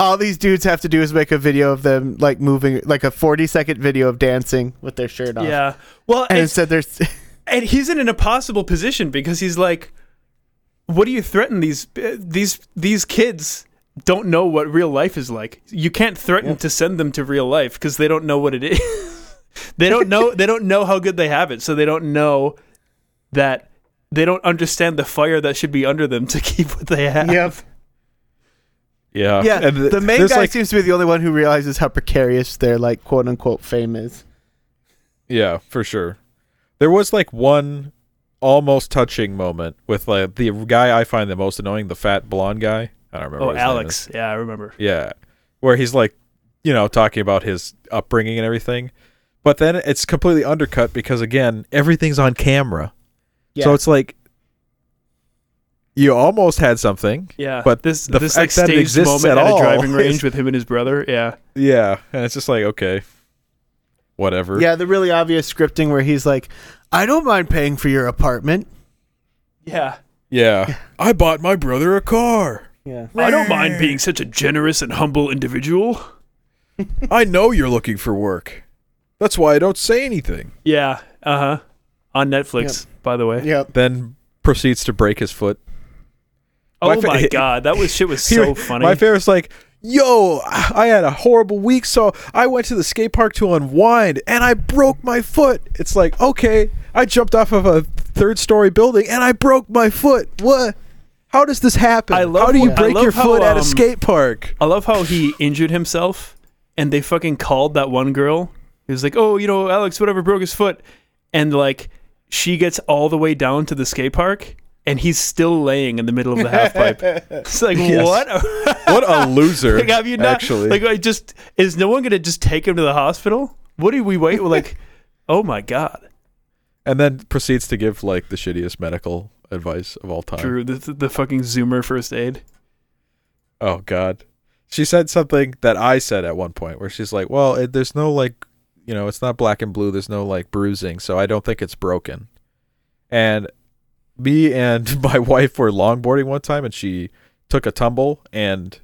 All these dudes have to do is make a video of them like moving, like a forty-second video of dancing with their shirt off. Yeah. Well, And instead, there's and he's in an impossible position because he's like, what do you threaten these these these kids? Don't know what real life is like. You can't threaten Yep. to send them to real life because they don't know what it is. they don't know. They don't know how good they have it, so they don't know that they don't understand the fire that should be under them to keep what they have. yep, Yeah. yeah. and th- the main guy like, seems to be the only one who realizes how precarious their like quote unquote fame is. Yeah, for sure. There was like one almost touching moment with like the guy I find the most annoying, the fat blonde guy. I don't remember. Oh, what Alex. Yeah, I remember. Yeah, where he's like, you know, talking about his upbringing and everything, but then it's completely undercut because again, everything's on camera. Yeah. So it's like you almost had something. Yeah, But this the this like fact that it exists moment at at, a all driving is- range with him and his brother. Yeah, Yeah, and it's just like okay, whatever. Yeah, the really obvious scripting where he's like, "I don't mind paying for your apartment." yeah. yeah. I bought my brother a car. Yeah. I don't mind being such a generous and humble individual. I know you're looking for work. That's why I don't say anything. Yeah. Uh huh. On Netflix, by the way. Yep. Then proceeds to break his foot. Oh My my, god, that was shit was He- so funny. My favorite's like, yo, I had a horrible week, so I went to the skate park to unwind, and I broke my foot. It's like, okay, I jumped off of a third story building, and I broke my foot. What? How does this happen? I love how do you break your how, foot at a um, skate park? I love how he injured himself, and they fucking called that one girl. He was like, "Oh, you know, Alex, whatever, broke his foot," and like she gets all the way down to the skate park, and he's still laying in the middle of the half pipe. It's like Yes. what? What a loser! like, have you not? actually, like, I just is no one gonna just take him to the hospital? What do we wait? We're like, oh my god, and then proceeds to give like the shittiest medical advice of all time. Drew, the, the, the fucking Zoomer first aid. Oh God, she said something that I said at one point where she's like, "Well, it, there's no like, you know, it's not black and blue. There's no like bruising, so I don't think it's broken." And me and my wife were longboarding one time, and she took a tumble and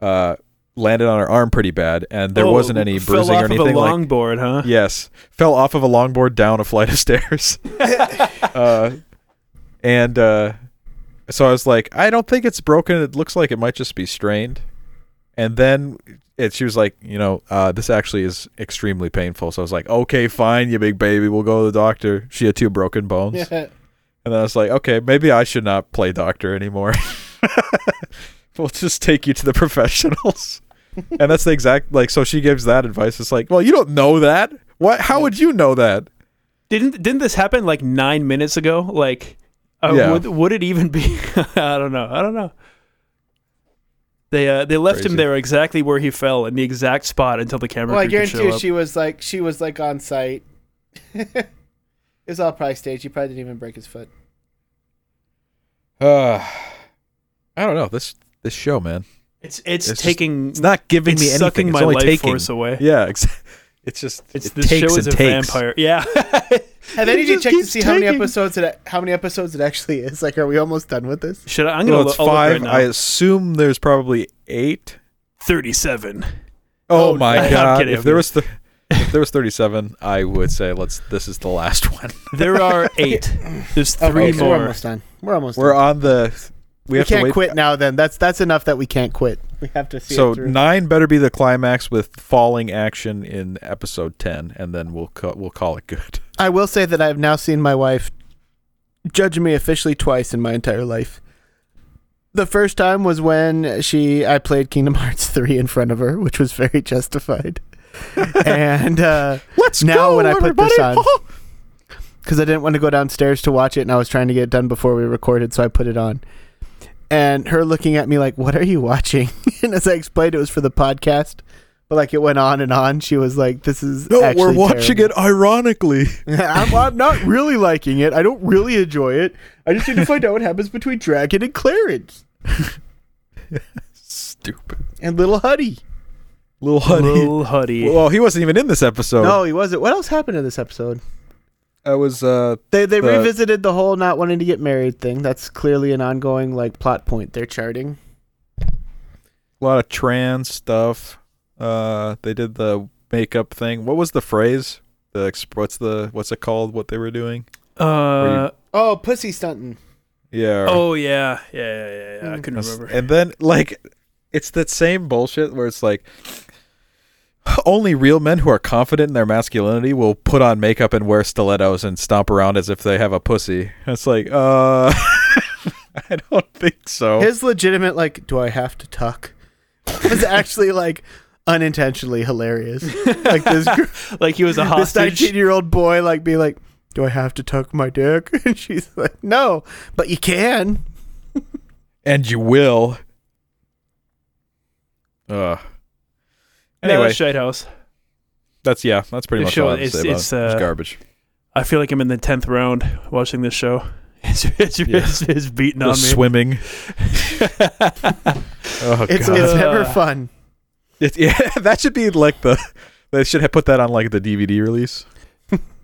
uh landed on her arm pretty bad, and there Oh, wasn't any fell bruising off or anything. Of a like, longboard, huh? Yes, fell off of a longboard down a flight of stairs. uh, and uh, so I was like, I don't think it's broken. It looks like it might just be strained. And then it, she was like, you know, uh, this actually is extremely painful. So I was like, okay, fine, you big baby, we'll go to the doctor. She had two broken bones. And then I was like, okay, maybe I should not play doctor anymore. we'll just take you to the professionals. and that's the exact like. So she gives that advice. It's like, well, you don't know that. What? How would you know that? Didn't didn't this happen like nine minutes ago? Like, uh, Yeah. would would it even be? I don't know. I don't know. They uh, they left Crazy. him there exactly where he fell in the exact spot until the camera Well, I crew could guarantee show you, up. she was like, she was like on site. it was all probably staged. He probably didn't even break his foot. Uh, I don't know this this show, man. It's it's, It's just- taking It's not giving it's me anything. sucking it's my only life taking. force away. Yeah, ex- It's just It's it this takes show is a takes. vampire. Yeah. And any of you checked to keeps see how many taking. episodes it how many episodes it actually is. Like, are we almost done with this? Should I? I'm gonna Well, look, it's I'll look five. right now. I assume there's probably eight. Thirty-seven. Oh, Oh, my I'm god! kidding, if I'm there was th- if there was thirty-seven, I would say let's. This is the last one. There are eight. There's three Okay, so we're more. almost done. We're almost We're done. on the. We, We, have can't wait. quit now. Then that's that's enough that we can't quit. We have to see So it nine better be the climax with falling action in episode ten, and then we'll ca- we'll call it good. I will say that I've now seen my wife judge me officially twice in my entire life. The first time was when she I played Kingdom Hearts 3 in front of her, which was very justified. and uh Let's Now go, when I put this on- because I didn't want to go downstairs to watch it, and I was trying to get it done before we recorded, so I put it on. And her looking at me like, "What are you watching?" and as I explained, it was for the podcast, but like it went on and on. She was like, "This is no, actually we're watching terrible." it ironically. I'm, I'm not really liking it. I don't really enjoy it. I just need to find out what happens between Dragun and Clarence Stupid and Little Huddy. little honey. Little Huddy. Well, he wasn't even in this episode. no, he wasn't. What else happened in this episode? I was uh They they The- revisited the whole not wanting to get married thing. That's clearly an ongoing like plot point they're charting. a lot of trans stuff. Uh, they did the makeup thing. What was the phrase? The exp- what's the what's it called? What they were doing? uh. Oh, pussy stunting. Yeah. Oh yeah. Yeah. Yeah. Yeah. yeah. I Mm. couldn't remember. And then like it's that same bullshit where it's like only real men who are confident in their masculinity will put on makeup and wear stilettos and stomp around as if they have a pussy. It's like, uh I don't think so. His legitimate like, do I have to tuck? Was actually like unintentionally hilarious. like this gr- like he was a this hostage. 19 year old boy like be like, do I have to tuck my dick? And she's like, no, but you can. and you will. Uh Yeah, Anyway, that's Shite House. that's yeah, that's pretty The much show all I have to is- say about it's, it. It's uh, garbage. I feel like I'm in the tenth round watching this show. It's it's, Yeah. it's, it's beating The on me. swimming. Oh It's god. it's never Uh, fun. It's, yeah, that should be like the. They should have put that on like the DVD release.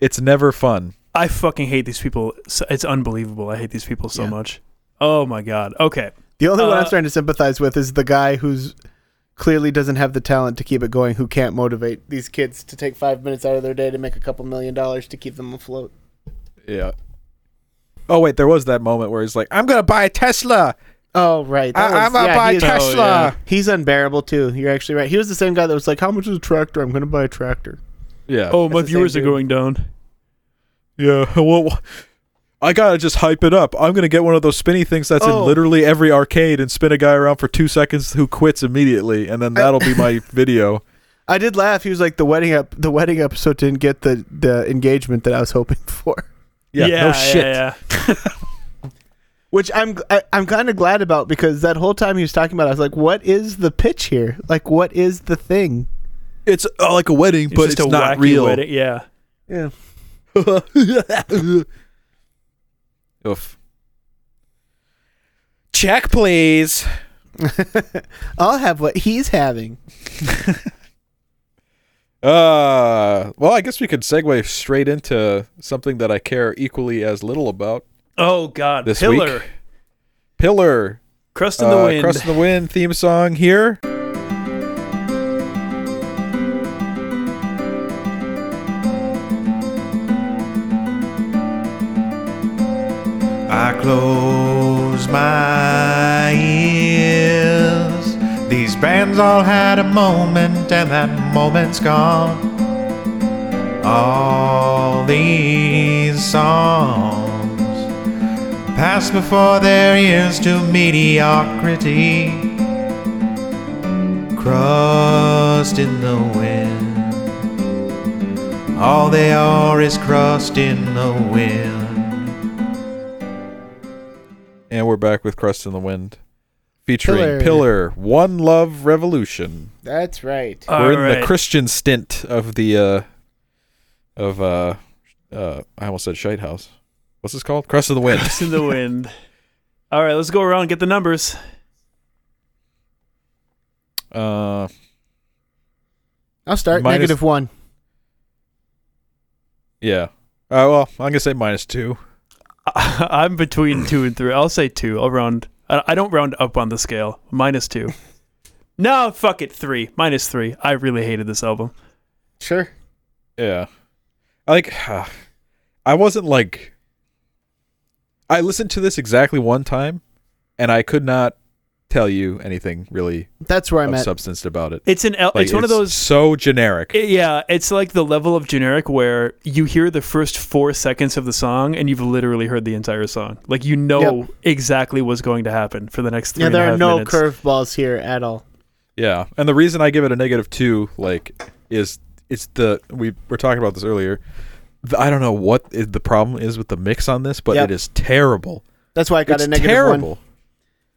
it's never fun. I fucking hate these people. It's unbelievable. I hate these people so Yeah. much. Oh my god. Okay. The only one I'm uh, starting to sympathize with is the guy who's clearly doesn't have the talent to keep it going, who can't motivate these kids to take five minutes out of their day to make a couple million dollars to keep them afloat. Yeah. Oh wait, there was that moment where he's like, "I'm gonna buy a Tesla. Oh right, That I- I'm was- gonna yeah, buy he a is- Oh, Tesla." yeah. He's unbearable too. You're actually right. He was the same guy that was like, "How much is a tractor? I'm going to buy a tractor." Yeah. Oh, my the same viewers are dude. going down. Yeah. Well, I gotta just hype it up. I'm gonna get one of those spinny things that's Oh. in literally every arcade and spin a guy around for two seconds who quits immediately, and then that'll be my video. I did laugh. He was like, "The wedding up, the wedding episode didn't get the the engagement that I was hoping for." Yeah. no shit. Yeah, yeah. Which I'm I, I'm kind of glad about because that whole time he was talking about, it, I was like, "What is the pitch here? Like, what is the thing?" It's uh, like a wedding, but just it's a not wacky real. wedding. Yeah. Yeah. Oof. Check, please. I'll have what he's having. Uh, well, I guess we could segue straight into something that I care equally as little about. Oh God. This Pillar. week. Pillar, Crust in the uh, wind. Crust in the Wind theme song here. I close my ears. These bands all had a moment, and that moment's gone. All these songs pass before their ears to mediocrity. Crust in the wind. All they are is crust in the wind. And we're back with Crust in the Wind. Featuring Pillar. Pillar, One Love Revolution. That's right. All we're in right. the Christian stint of the uh of uh uh I almost said Shite House. What's this called? Crust of the Wind. Crust in the wind. All right, let's go around and get the numbers. uh I'll start Minus- negative one. Yeah. Uh, well, I'm gonna say minus two. I'm between two and three. I'll say two. I'll round. I I don't round up on the scale. Minus two. No, fuck it. Three. Minus three. I really hated this album. Sure. Yeah. I like I wasn't like I listened to this exactly one time and I could not tell you anything really That's where I'm of at. substance about it. It's an. el- Like, it's one of those. so generic. it- yeah, it's like the level of generic where you hear the first four seconds of the song and you've literally heard the entire song. Like you know exactly what's going to happen for the next three Yeah, and a there are no curveballs here at all. Yeah, and the reason I give it a negative two, like, is it's the we were talking about this earlier. The, I don't know what is the problem is with the mix on this, but Yep. it is terrible. That's why I got it's a negative terrible. one.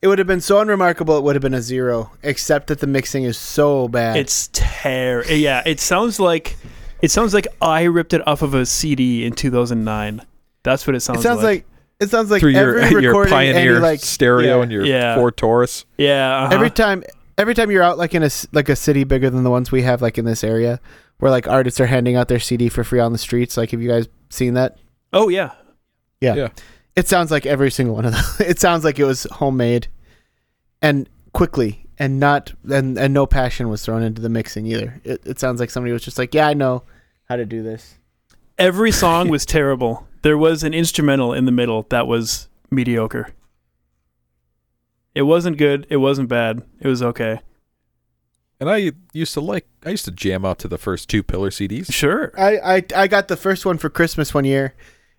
It would have been so unremarkable. It would have been a zero, except that the mixing is so bad. It's ter. Yeah, it sounds like it sounds like I ripped it off of a CD in 2009. That's what it sounds. it sounds like, it sounds like Through your every your recording Pioneer Andy, like stereo yeah. and your Yeah. Ford Taurus. yeah. uh-huh. every time every time you're out like in a s- like a city bigger than the ones we have like in this area where like artists are handing out their CD for free on the streets like have you guys seen that oh yeah. yeah, Yeah. It sounds like every single one of them it sounds like it was homemade and quickly and not and and no passion was thrown into the mixing either it, it sounds like somebody was just like yeah I know how to do this Every song was terrible. There was an instrumental in the middle that was mediocre. It wasn't good. It wasn't bad. It was okay. And I used to like I used to jam out to the first two Pillar CDs. Sure. I, I I got the first one for Christmas one year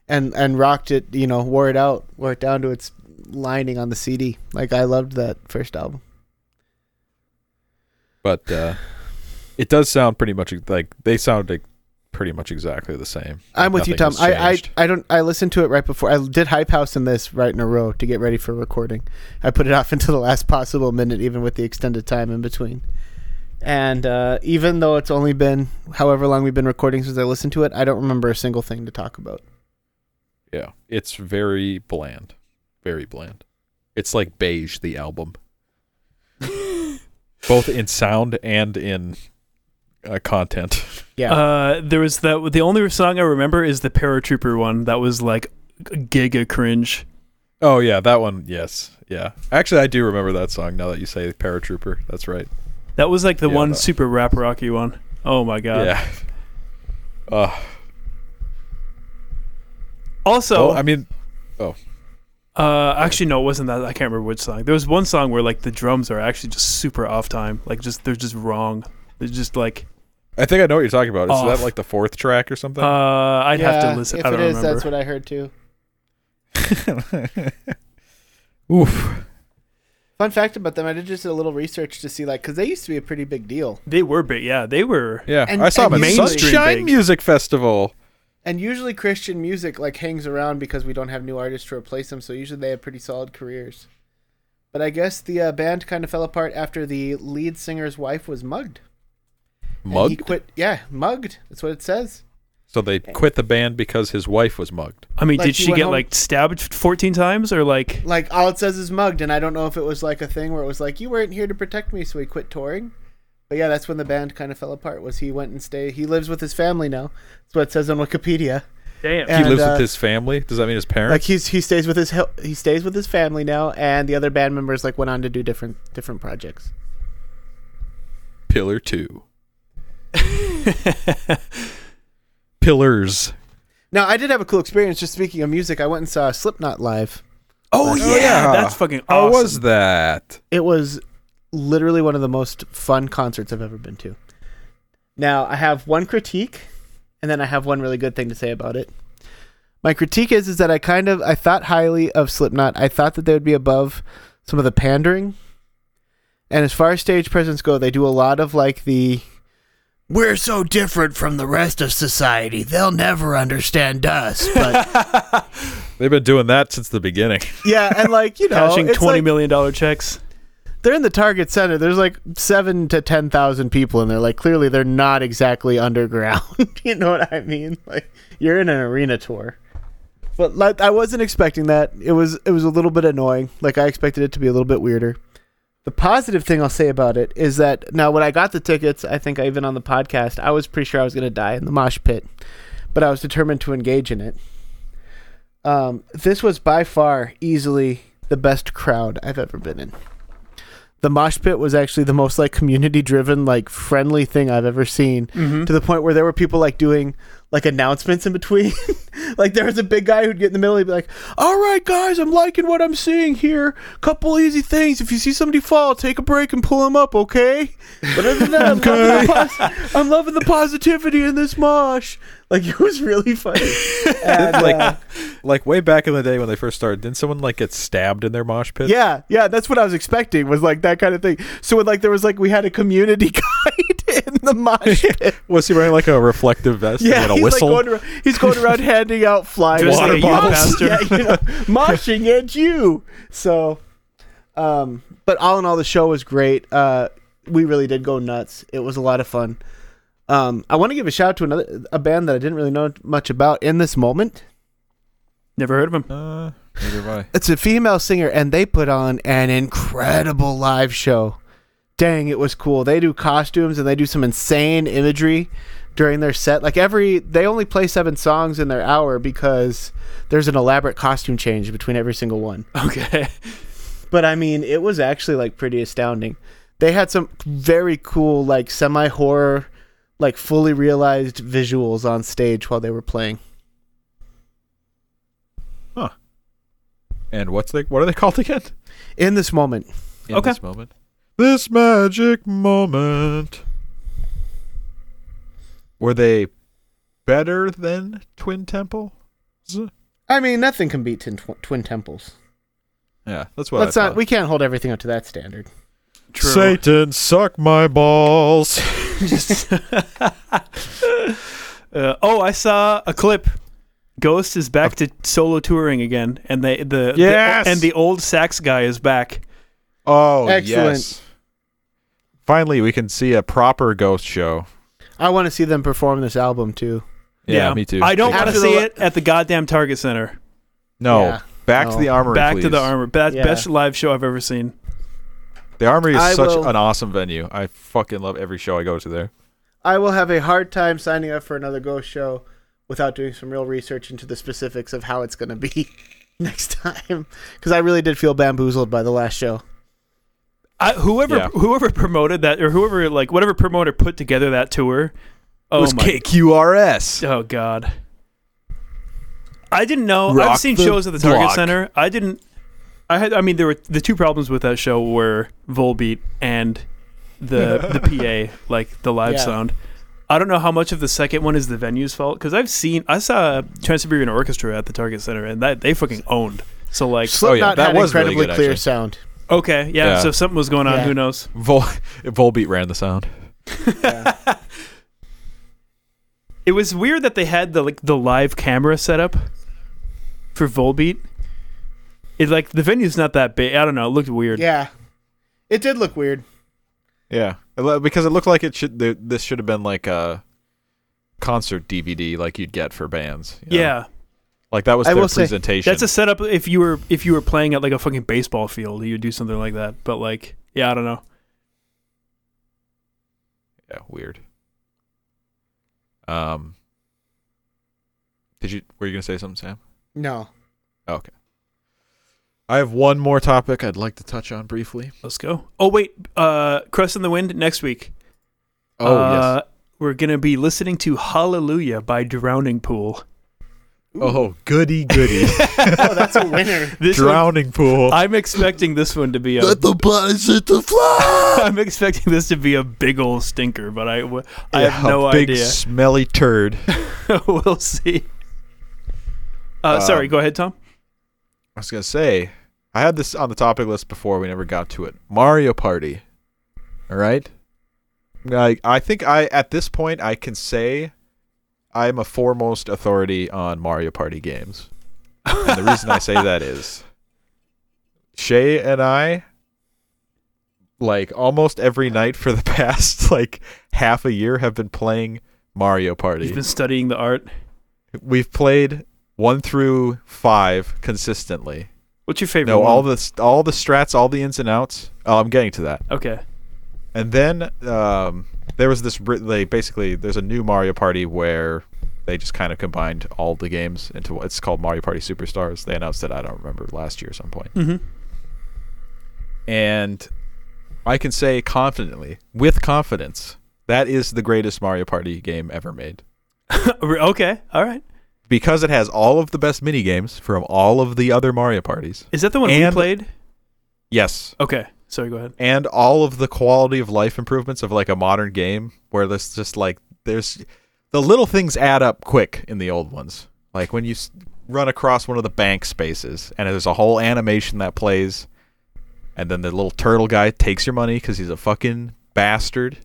and and rocked it you know wore it out wore it down to its lining on the CD like I loved that first album But uh, it does sound pretty much like they sound like pretty much exactly the same. I'm with you, Tom. I, I. I don't. I listened to it right before. I did Hype House and this right in a row to get ready for recording. I put it off until the last possible minute, even with the extended time in between. And uh, even though it's only been however long we've been recording since I listened to it, I don't remember a single thing to talk about. Yeah, it's very bland, very bland. It's like Beige, the album, both in sound and in uh, content. Yeah, Uh, there was that. The only song I remember is the Paratrooper one. That was like giga cringe. Oh yeah, that one. Yes, yeah. Actually, I do remember that song now that you say Paratrooper. That's right. That was like the Yeah, one that- super rap rocky one. Oh my god. yeah. Uh, Also, oh, I mean, Uh, actually, no, it wasn't that. I can't remember which song. There was one song where like the drums are actually just super off time. Like just they're just wrong. They're just like I think I know what you're talking about. Is Off. that like the fourth track or something? uh, I'd have to listen. If I don't it is, remember. that's what I heard too. Oof. Fun fact about them: I did just a little research to see, like, because they used to be a pretty big deal, they were big. Yeah, they were. Yeah, And- I saw and them at mainstream Sunshine big. Music Festival. And usually Christian music like hangs around because we don't have new artists to replace them. So usually they have pretty solid careers. But I guess the uh, band kind of fell apart after the lead singer's wife was mugged. And He quit. Yeah, mugged. That's what it says. So they quit the band because his wife was mugged. I mean, Like, did he she went get home- like stabbed 14 times or like? Like all it says is mugged, and I don't know if it was like a thing where it was like you weren't here to protect me, so he quit touring. But yeah, that's when the band kind of fell apart. Was he went and stay? He lives with his family now. That's what it says on Wikipedia. Damn. And, he lives uh, with his family. Does that mean his parents? Like he's he stays with his he stays with his family now, and the other band members like went on to do different different projects. Pillar two. Pillars. Now I did have a cool experience. Just speaking of music, I went and saw Slipknot live. Oh, yeah, that's fucking How was that? It was literally one of the most fun concerts I've ever been to. Now I have one critique, and then I have one really good thing to say about it. My critique is is that I kind of I thought highly of Slipknot. I thought that they would be above some of the pandering. And as far as stage presence go, they do a lot of like the we're so different from the rest of society. They'll never understand us. But They've been doing that since the beginning. yeah, and like, you know, Cashing it's twenty like- million dollar checks. They're in the target center. There's like seven to ten thousand people in there. Like clearly, they're not exactly underground. you know what I mean? Like you're in an arena tour. But like, I wasn't expecting that. It was it was a little bit annoying. Like I expected it to be a little bit weirder. The positive thing I'll say about it is that now when I got the tickets, I think even on the podcast, I was pretty sure I was gonna die in the mosh pit. but I was determined to engage in it. Um, this was by far easily the best crowd I've ever been in. The mosh pit was actually the most like community driven, like friendly thing I've ever seen Mm-hmm. to the point where there were people like doing like announcements in between. like there was a big guy who'd get in the middle and be like, "All right, guys, I'm liking what I'm seeing here. Couple easy things. If you see somebody fall, take a break and pull them up, okay?" But other than that, I'm, loving the pos- I'm loving the positivity in this mosh. Like it was really funny. And, like, uh, like way back in the day when they first started, didn't someone like get stabbed in their mosh pit? yeah, yeah, that's what I was expecting was like that kind of thing. So when, like there was like we had a community in the mosh pit. Was he wearing like a reflective vest Yeah, and a he's whistle? like going around, he's going around handing out flyers, Dressed like a youth pastor. yeah, you know, moshing at you. So, um, but all in all, the show was great. Uh, we really did go nuts. It was a lot of fun. Um, I want to give a shout out to another a band that I didn't really know much about in this moment. Never heard of him. uh, neither have I. It's a female singer, and they put on an incredible live show. Dang, it was cool. They do costumes and they do some insane imagery during their set. Like every, they only play seven songs in their hour because there's an elaborate costume change between every single one. Okay. But I mean, it was actually like pretty astounding. They had some very cool, like semi horror, like fully realized visuals on stage while they were playing. Huh. And what's they? What are they called again? In this moment, In Okay. this moment. This magic moment. Were they better than Twin Temple? I mean, nothing can beat Twin, Twin Temples. Yeah, that's what Let's I not. We can't hold everything up to that standard. True. Satan, suck my balls. Uh, oh, I saw a clip. Ghost is back to solo touring again, and they the Yes! the, and the old sax guy is back. Oh, Excellent. yes. Finally, we can see a proper ghost show. I want to see them perform this album too. Yeah, me too. I don't want to see it at the goddamn Target Center. No, Yeah. back No. to the armory. Back to the armor. Best, Yeah. best live show I've ever seen. The armory is I such will- an awesome venue. I fucking love every show I go to there. I will have a hard time signing up for another Ghost show without doing some real research into the specifics of how it's going to be next time because I really did feel bamboozled by the last show. I, whoever Yeah. whoever promoted that or whoever like whatever promoter put together that tour. Oh was my KQRS. Oh God. I didn't know. Rock I've seen shows at the Target block. Center. I didn't. I had. I mean, there were the two problems with that show were Volbeat and the the PA, like the live Yeah. sound. I don't know how much of the second one is the venue's fault because I've seen. I saw Trans Siberian Orchestra at the Target Center and that they fucking owned. So like, oh, Slipknot that had was really incredibly good, clear actually. sound. Okay, yeah, Yeah. So something was going on. Yeah. Who knows? Vol- Volbeat ran the sound. It was weird that they had the like the live camera setup for Volbeat. It like the venue's not that big. I don't know. It looked weird. Yeah, it did look weird. Yeah, It lo- because it looked like it should. th- This should have been like a concert DVD, like you'd get for bands. you know? Yeah, like that was I their will say, presentation. that's a setup. If you were if you were playing at like a fucking baseball field, you'd do something like that. But like, yeah, I don't know. yeah, weird. Um, did you? Were you gonna say something, Sam? No, Okay. I have one more topic I'd like to touch on briefly. Let's go. Oh wait, uh, Crust in the Wind next week. Oh uh, We're gonna be listening to Hellelujah by Drowning Pool. Yes. Oh, goody goody. oh, that's a winner. This one, Drowning pool. I'm expecting this one to be a. the bodies hit the floor. I'm expecting this to be a big old stinker, but I Yeah, have no idea. a big idea. smelly turd. we'll see. Uh, sorry, Um, go ahead, Tom. I was gonna say, I had this on the topic list before. We never got to it. Mario Party. All right. I I think I at this point I can say I'm a foremost authority on Mario Party games, and the reason I say that is Shay and I, like almost every night for the past like half a year, have been playing Mario Party. You've been studying the art. We've played one through five consistently. What's your favorite? No, one? all the all the strats, all the ins and outs. Oh, I'm getting to that. Okay. And then um, there was this they basically there's a new Mario Party where They just kind of combined all the games into what it's called Mario Party Superstars. They announced it. I don't remember last year at some point. Mm-hmm. and I can say confidently, with confidence, that is the greatest Mario Party game ever made okay, all right. because it has all of the best mini games from all of the other Mario parties. Is that the one we played? Yes, Okay, sorry. Go ahead. and all of the quality of life improvements of like a modern game where there's just like there's the little things add up quick in the old ones. Like when you run across one of the bank spaces and there's a whole animation that plays and then the little turtle guy takes your money cuz he's a fucking bastard.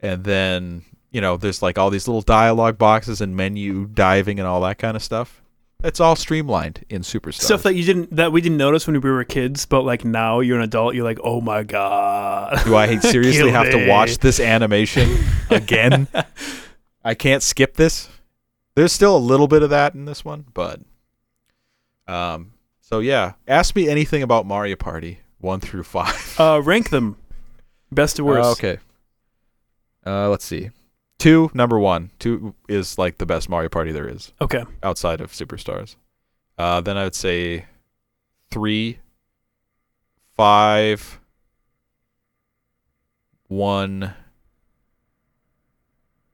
And then, you know, there's like all these little dialogue boxes and menu diving and all that kind of stuff. It's all streamlined in Superstar. Stuff that you didn't that we didn't notice when we were kids, but like now you're an adult, you're like, oh my god. Do I seriously have to watch this animation again? I can't skip this. There's still a little bit of that in this one, but um so yeah, ask me anything about Mario Party 1 through 5. Uh, rank them, best to worst. Uh, okay. Uh let's see. 2 number 1. 2 is like the best Mario Party there is Okay. outside of Superstars. Uh then I would say three, five, one,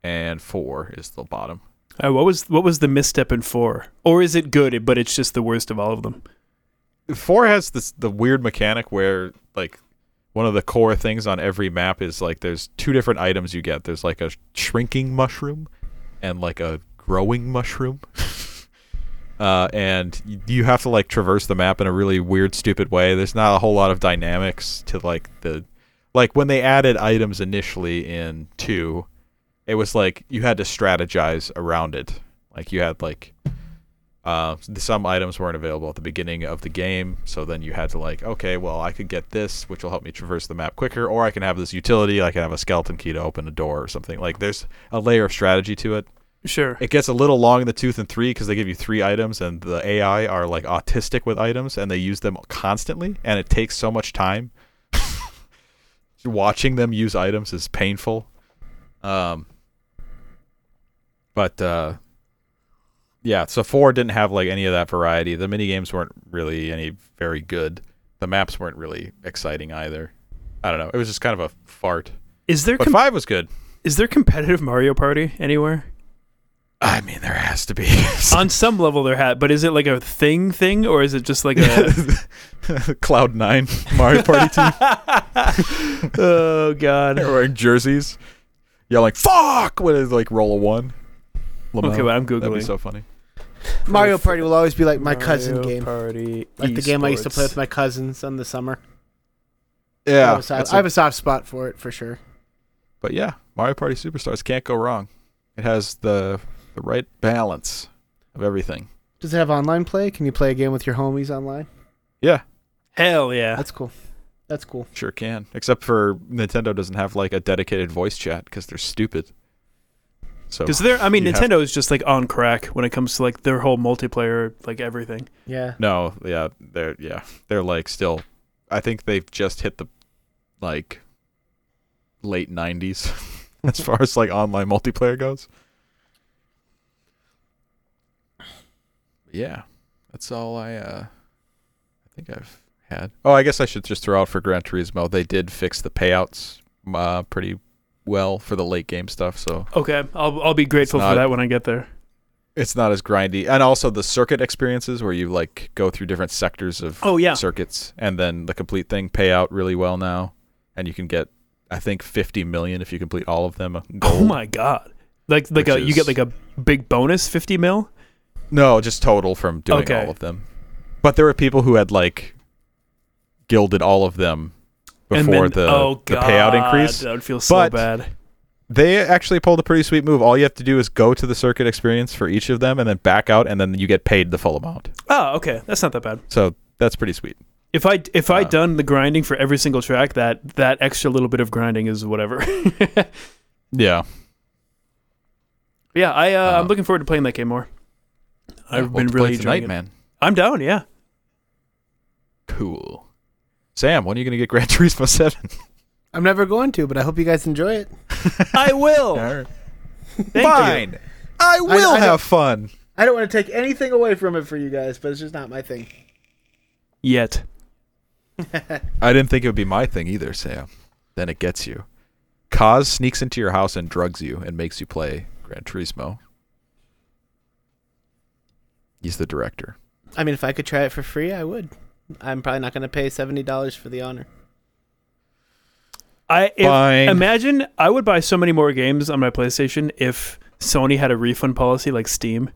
and 4 is the bottom. Uh, what was what was the misstep in four? Or is it good, but it's just the worst of all of them? Four has this the weird mechanic where like one of the core things on every map is like there's two different items you get. There's like a shrinking mushroom and like a growing mushroom. uh, and you have to like traverse the map in a really weird, stupid way. There's not a whole lot of dynamics to like the like when they added items initially in two, it was like you had to strategize around it. Like you had like uh, some items weren't available at the beginning of the game, so then you had to like, okay, well, I could get this, which will help me traverse the map quicker, or I can have this utility, I can have a skeleton key to open a door or something. Like, there's a layer of strategy to it. Sure. It gets a little long in the tooth in three because they give you three items, and the AI are like autistic with items, and they use them constantly, and it takes so much time. Watching them use items is painful. Um, but uh, yeah, so four didn't have like any of that variety. The mini games weren't really any very good. The maps weren't really exciting either. I don't know. It was just kind of a fart. Is there But com- five was good. is there competitive Mario Party anywhere? I mean, there has to be. On some level, there had, but is it like a thing thing, or is it just like a? Cloud9 Mario Party team. oh God. They're wearing jerseys, yelling "fuck" when they like roll a one. Lamau. Okay, well, I'm googling. That'd be so funny. Mario Party will always be like my cousin game, Party, like the game I used to play with my cousins in the summer. I Yeah, have, a soft, that's I a- have a soft spot for it for sure. but yeah, Mario Party Superstars can't go wrong. It has the the right balance of everything. Does it have online play? Can you play a game with your homies online? Yeah, Hell yeah. That's cool. That's cool. sure can. Except for Nintendo doesn't have like a dedicated voice chat because they're stupid. So Because they're, I mean, you have- Nintendo is just like on crack when it comes to like their whole multiplayer, like everything. Yeah. No, yeah, they're yeah, they're like still. I think they've just hit the like late '90s as far as like online multiplayer goes. Yeah, that's all I. uh I think I've had. Oh, I guess I should just throw out for Gran Turismo. They did fix the payouts uh, pretty well for the late game stuff, so Okay, I'll I'll be grateful not- for that when I get there. it's not as grindy. And also the circuit experiences where you like go through different sectors of Oh yeah. circuits and then the complete thing pay out really well now and you can get i think 50 million if you complete all of them Oh my god. Like like a you get like a big bonus fifty mil. no just total from doing Okay. all of them but there were people who had like gilded all of them before then, the, oh the god, payout increase That would feel so But- bad. they actually pulled a pretty sweet move all you have to do is go to the circuit experience for each of them and then back out and then you get paid the full amount Oh, okay, that's not that bad. so that's pretty sweet If I if I Uh, done the grinding for every single track, that that extra little bit of grinding is whatever. yeah yeah, I uh, Uh, I'm looking forward to playing that game more. I've We'll been really tonight it. man I'm down. Yeah. cool sam when are you gonna get gran turismo 7 I'm never going to, but I hope you guys enjoy it. I will. All right. Thank you. Fine. I will I don't- have fun. I don't want to take anything away from it for you guys, but it's just not my thing. Yet. I didn't think it would be my thing either, Sam. Then it gets you. Kaz sneaks into your house and drugs you and makes you play Gran Turismo. He's the director. I mean, if I could try it for free, I would. I'm probably not going to pay seventy dollars for the honor. I if, imagine I would buy so many more games on my PlayStation if Sony had a refund policy like Steam.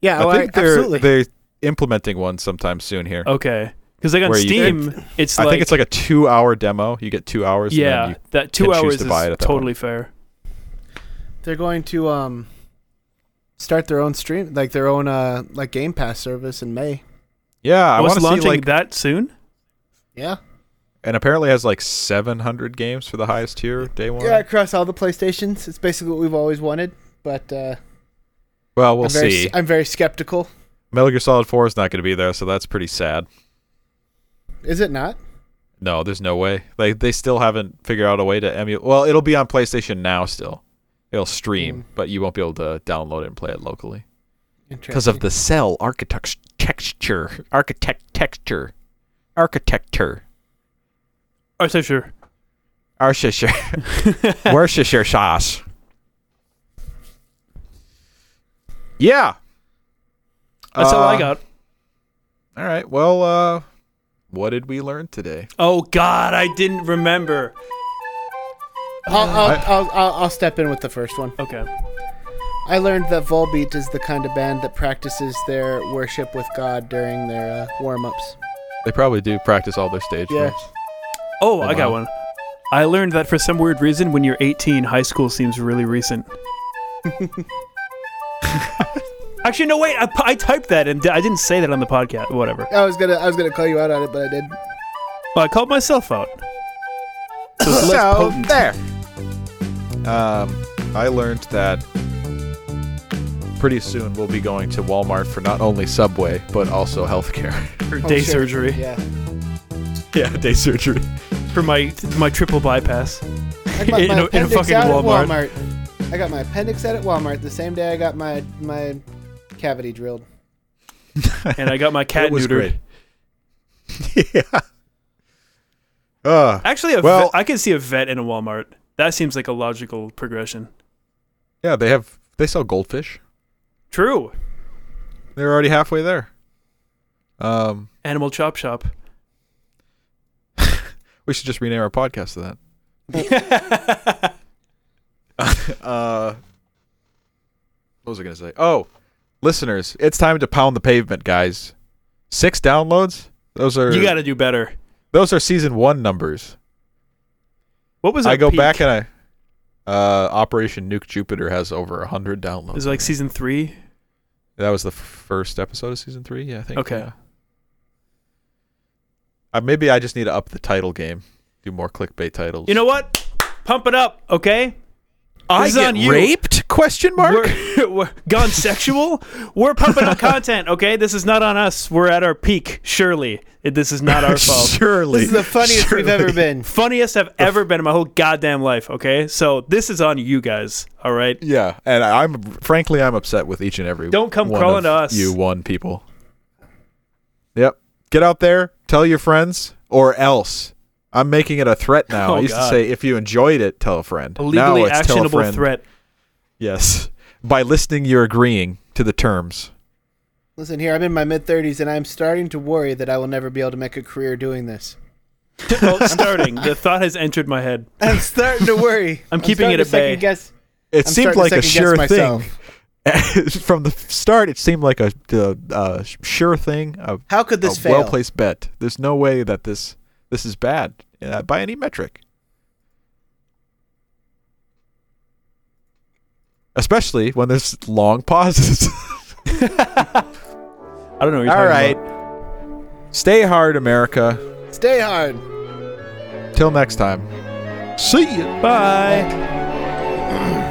Yeah, I oh, think I- they're absolutely. they're implementing one sometime soon here. Okay. Because like on Where you Steam, it's I like think it's like a two hour demo. You get two hours. and then yeah, you- that two hours to is buy it at that totally fair. They're going to um start their own stream, like their own uh like Game Pass service in May. Yeah, I Was want to see like, that soon? Yeah, and apparently has like 700 games for the highest tier day one. yeah, across all the PlayStations. It's basically what we've always wanted, but uh, Well, we'll I'm very, see. I'm very skeptical. Metal Gear Solid 4 is not going to be there, so that's pretty sad. Is it not? No, there's no way. Like they still haven't figured out a way to emulate. Well, it'll be on PlayStation now still. It'll stream, Mm. but you won't be able to download it and play it locally because of the cell architect texture, architect texture, architecture, Oh, so sure. architecture, Worcestershire sauce. Yeah, That's all I Uh, got. All right. Well, uh, what did we learn today? Oh God, I didn't remember. I'll, I'll, I- I'll, I'll, I'll step in with the first one. Okay. I learned that Volbeat is the kind of band that practices their worship with God during their uh, warm ups. They probably do practice all their stage Yeah. moves. Oh, I got one. I learned that for some weird reason, when you're 18, high school seems really recent. Actually, no, wait. I, I typed that and I didn't say that on the podcast. Whatever. I was gonna I was gonna call you out on it, but I did. Well, I called myself out. So it's less So potent. there. Um, I learned that pretty soon we'll be going to Walmart for not only Subway but also healthcare. For Oh, day shit. surgery. Yeah. yeah, day surgery. For my my triple bypass. I got In my a- in a appendix fucking out Walmart. at Walmart. I got my appendix out at Walmart the same day I got my my cavity drilled. And I got my cat it was neutered. great. yeah. Uh, Actually, a Well- vet, I could see a vet in a Walmart. That seems like a logical progression. yeah, they have they sell goldfish. True. They're already halfway there. Um, Animal chop shop. we should just rename our podcast to that. uh, what was I gonna say? Oh, listeners, it's time to pound the pavement, guys. Six downloads. Those are You got to do better. those are season one numbers. What was I go peak? back and I. Uh, Operation Nuke Jupiter has over a hundred downloads. Is it like season three? that was the first episode of season three. Yeah, I think. Okay. yeah. Uh, maybe I just need to up the title game. Do more clickbait titles. You know what? Pump it up, okay? This is on you. raped? Question mark. We're, we're gone sexual. We're pumping out content, okay? This is not on us. We're at our peak. Surely, this is not our fault. Surely. This is the funniest we've ever been. Funniest I've ever been in my whole goddamn life. Okay, so this is on you guys. All right. Yeah, and I'm frankly I'm upset with each and every. Don't come one crawling of to us. You one people. Yep. Get out there, tell your friends, or else. I'm making it a threat now. Oh, I used God. to say if you enjoyed it, tell a friend. A now legally it's tell a actionable friend. threat. Yes. By listening, you're agreeing to the terms. Listen here, I'm in my mid 30s and I'm starting to worry that I will never be able to make a career doing this. Well, starting. the thought has entered my head. I'm starting to worry. I'm keeping starting it to at bay. second Guess, It I'm seemed like a sure thing. From the start, it seemed like a, uh uh sure thing, a, How could this a fail? well placed bet. There's no way that this this is bad uh, by any metric. Especially when there's long pauses. I don't know. What you're All talking about. Stay hard, America. Stay hard. Till next time. See ya. Bye.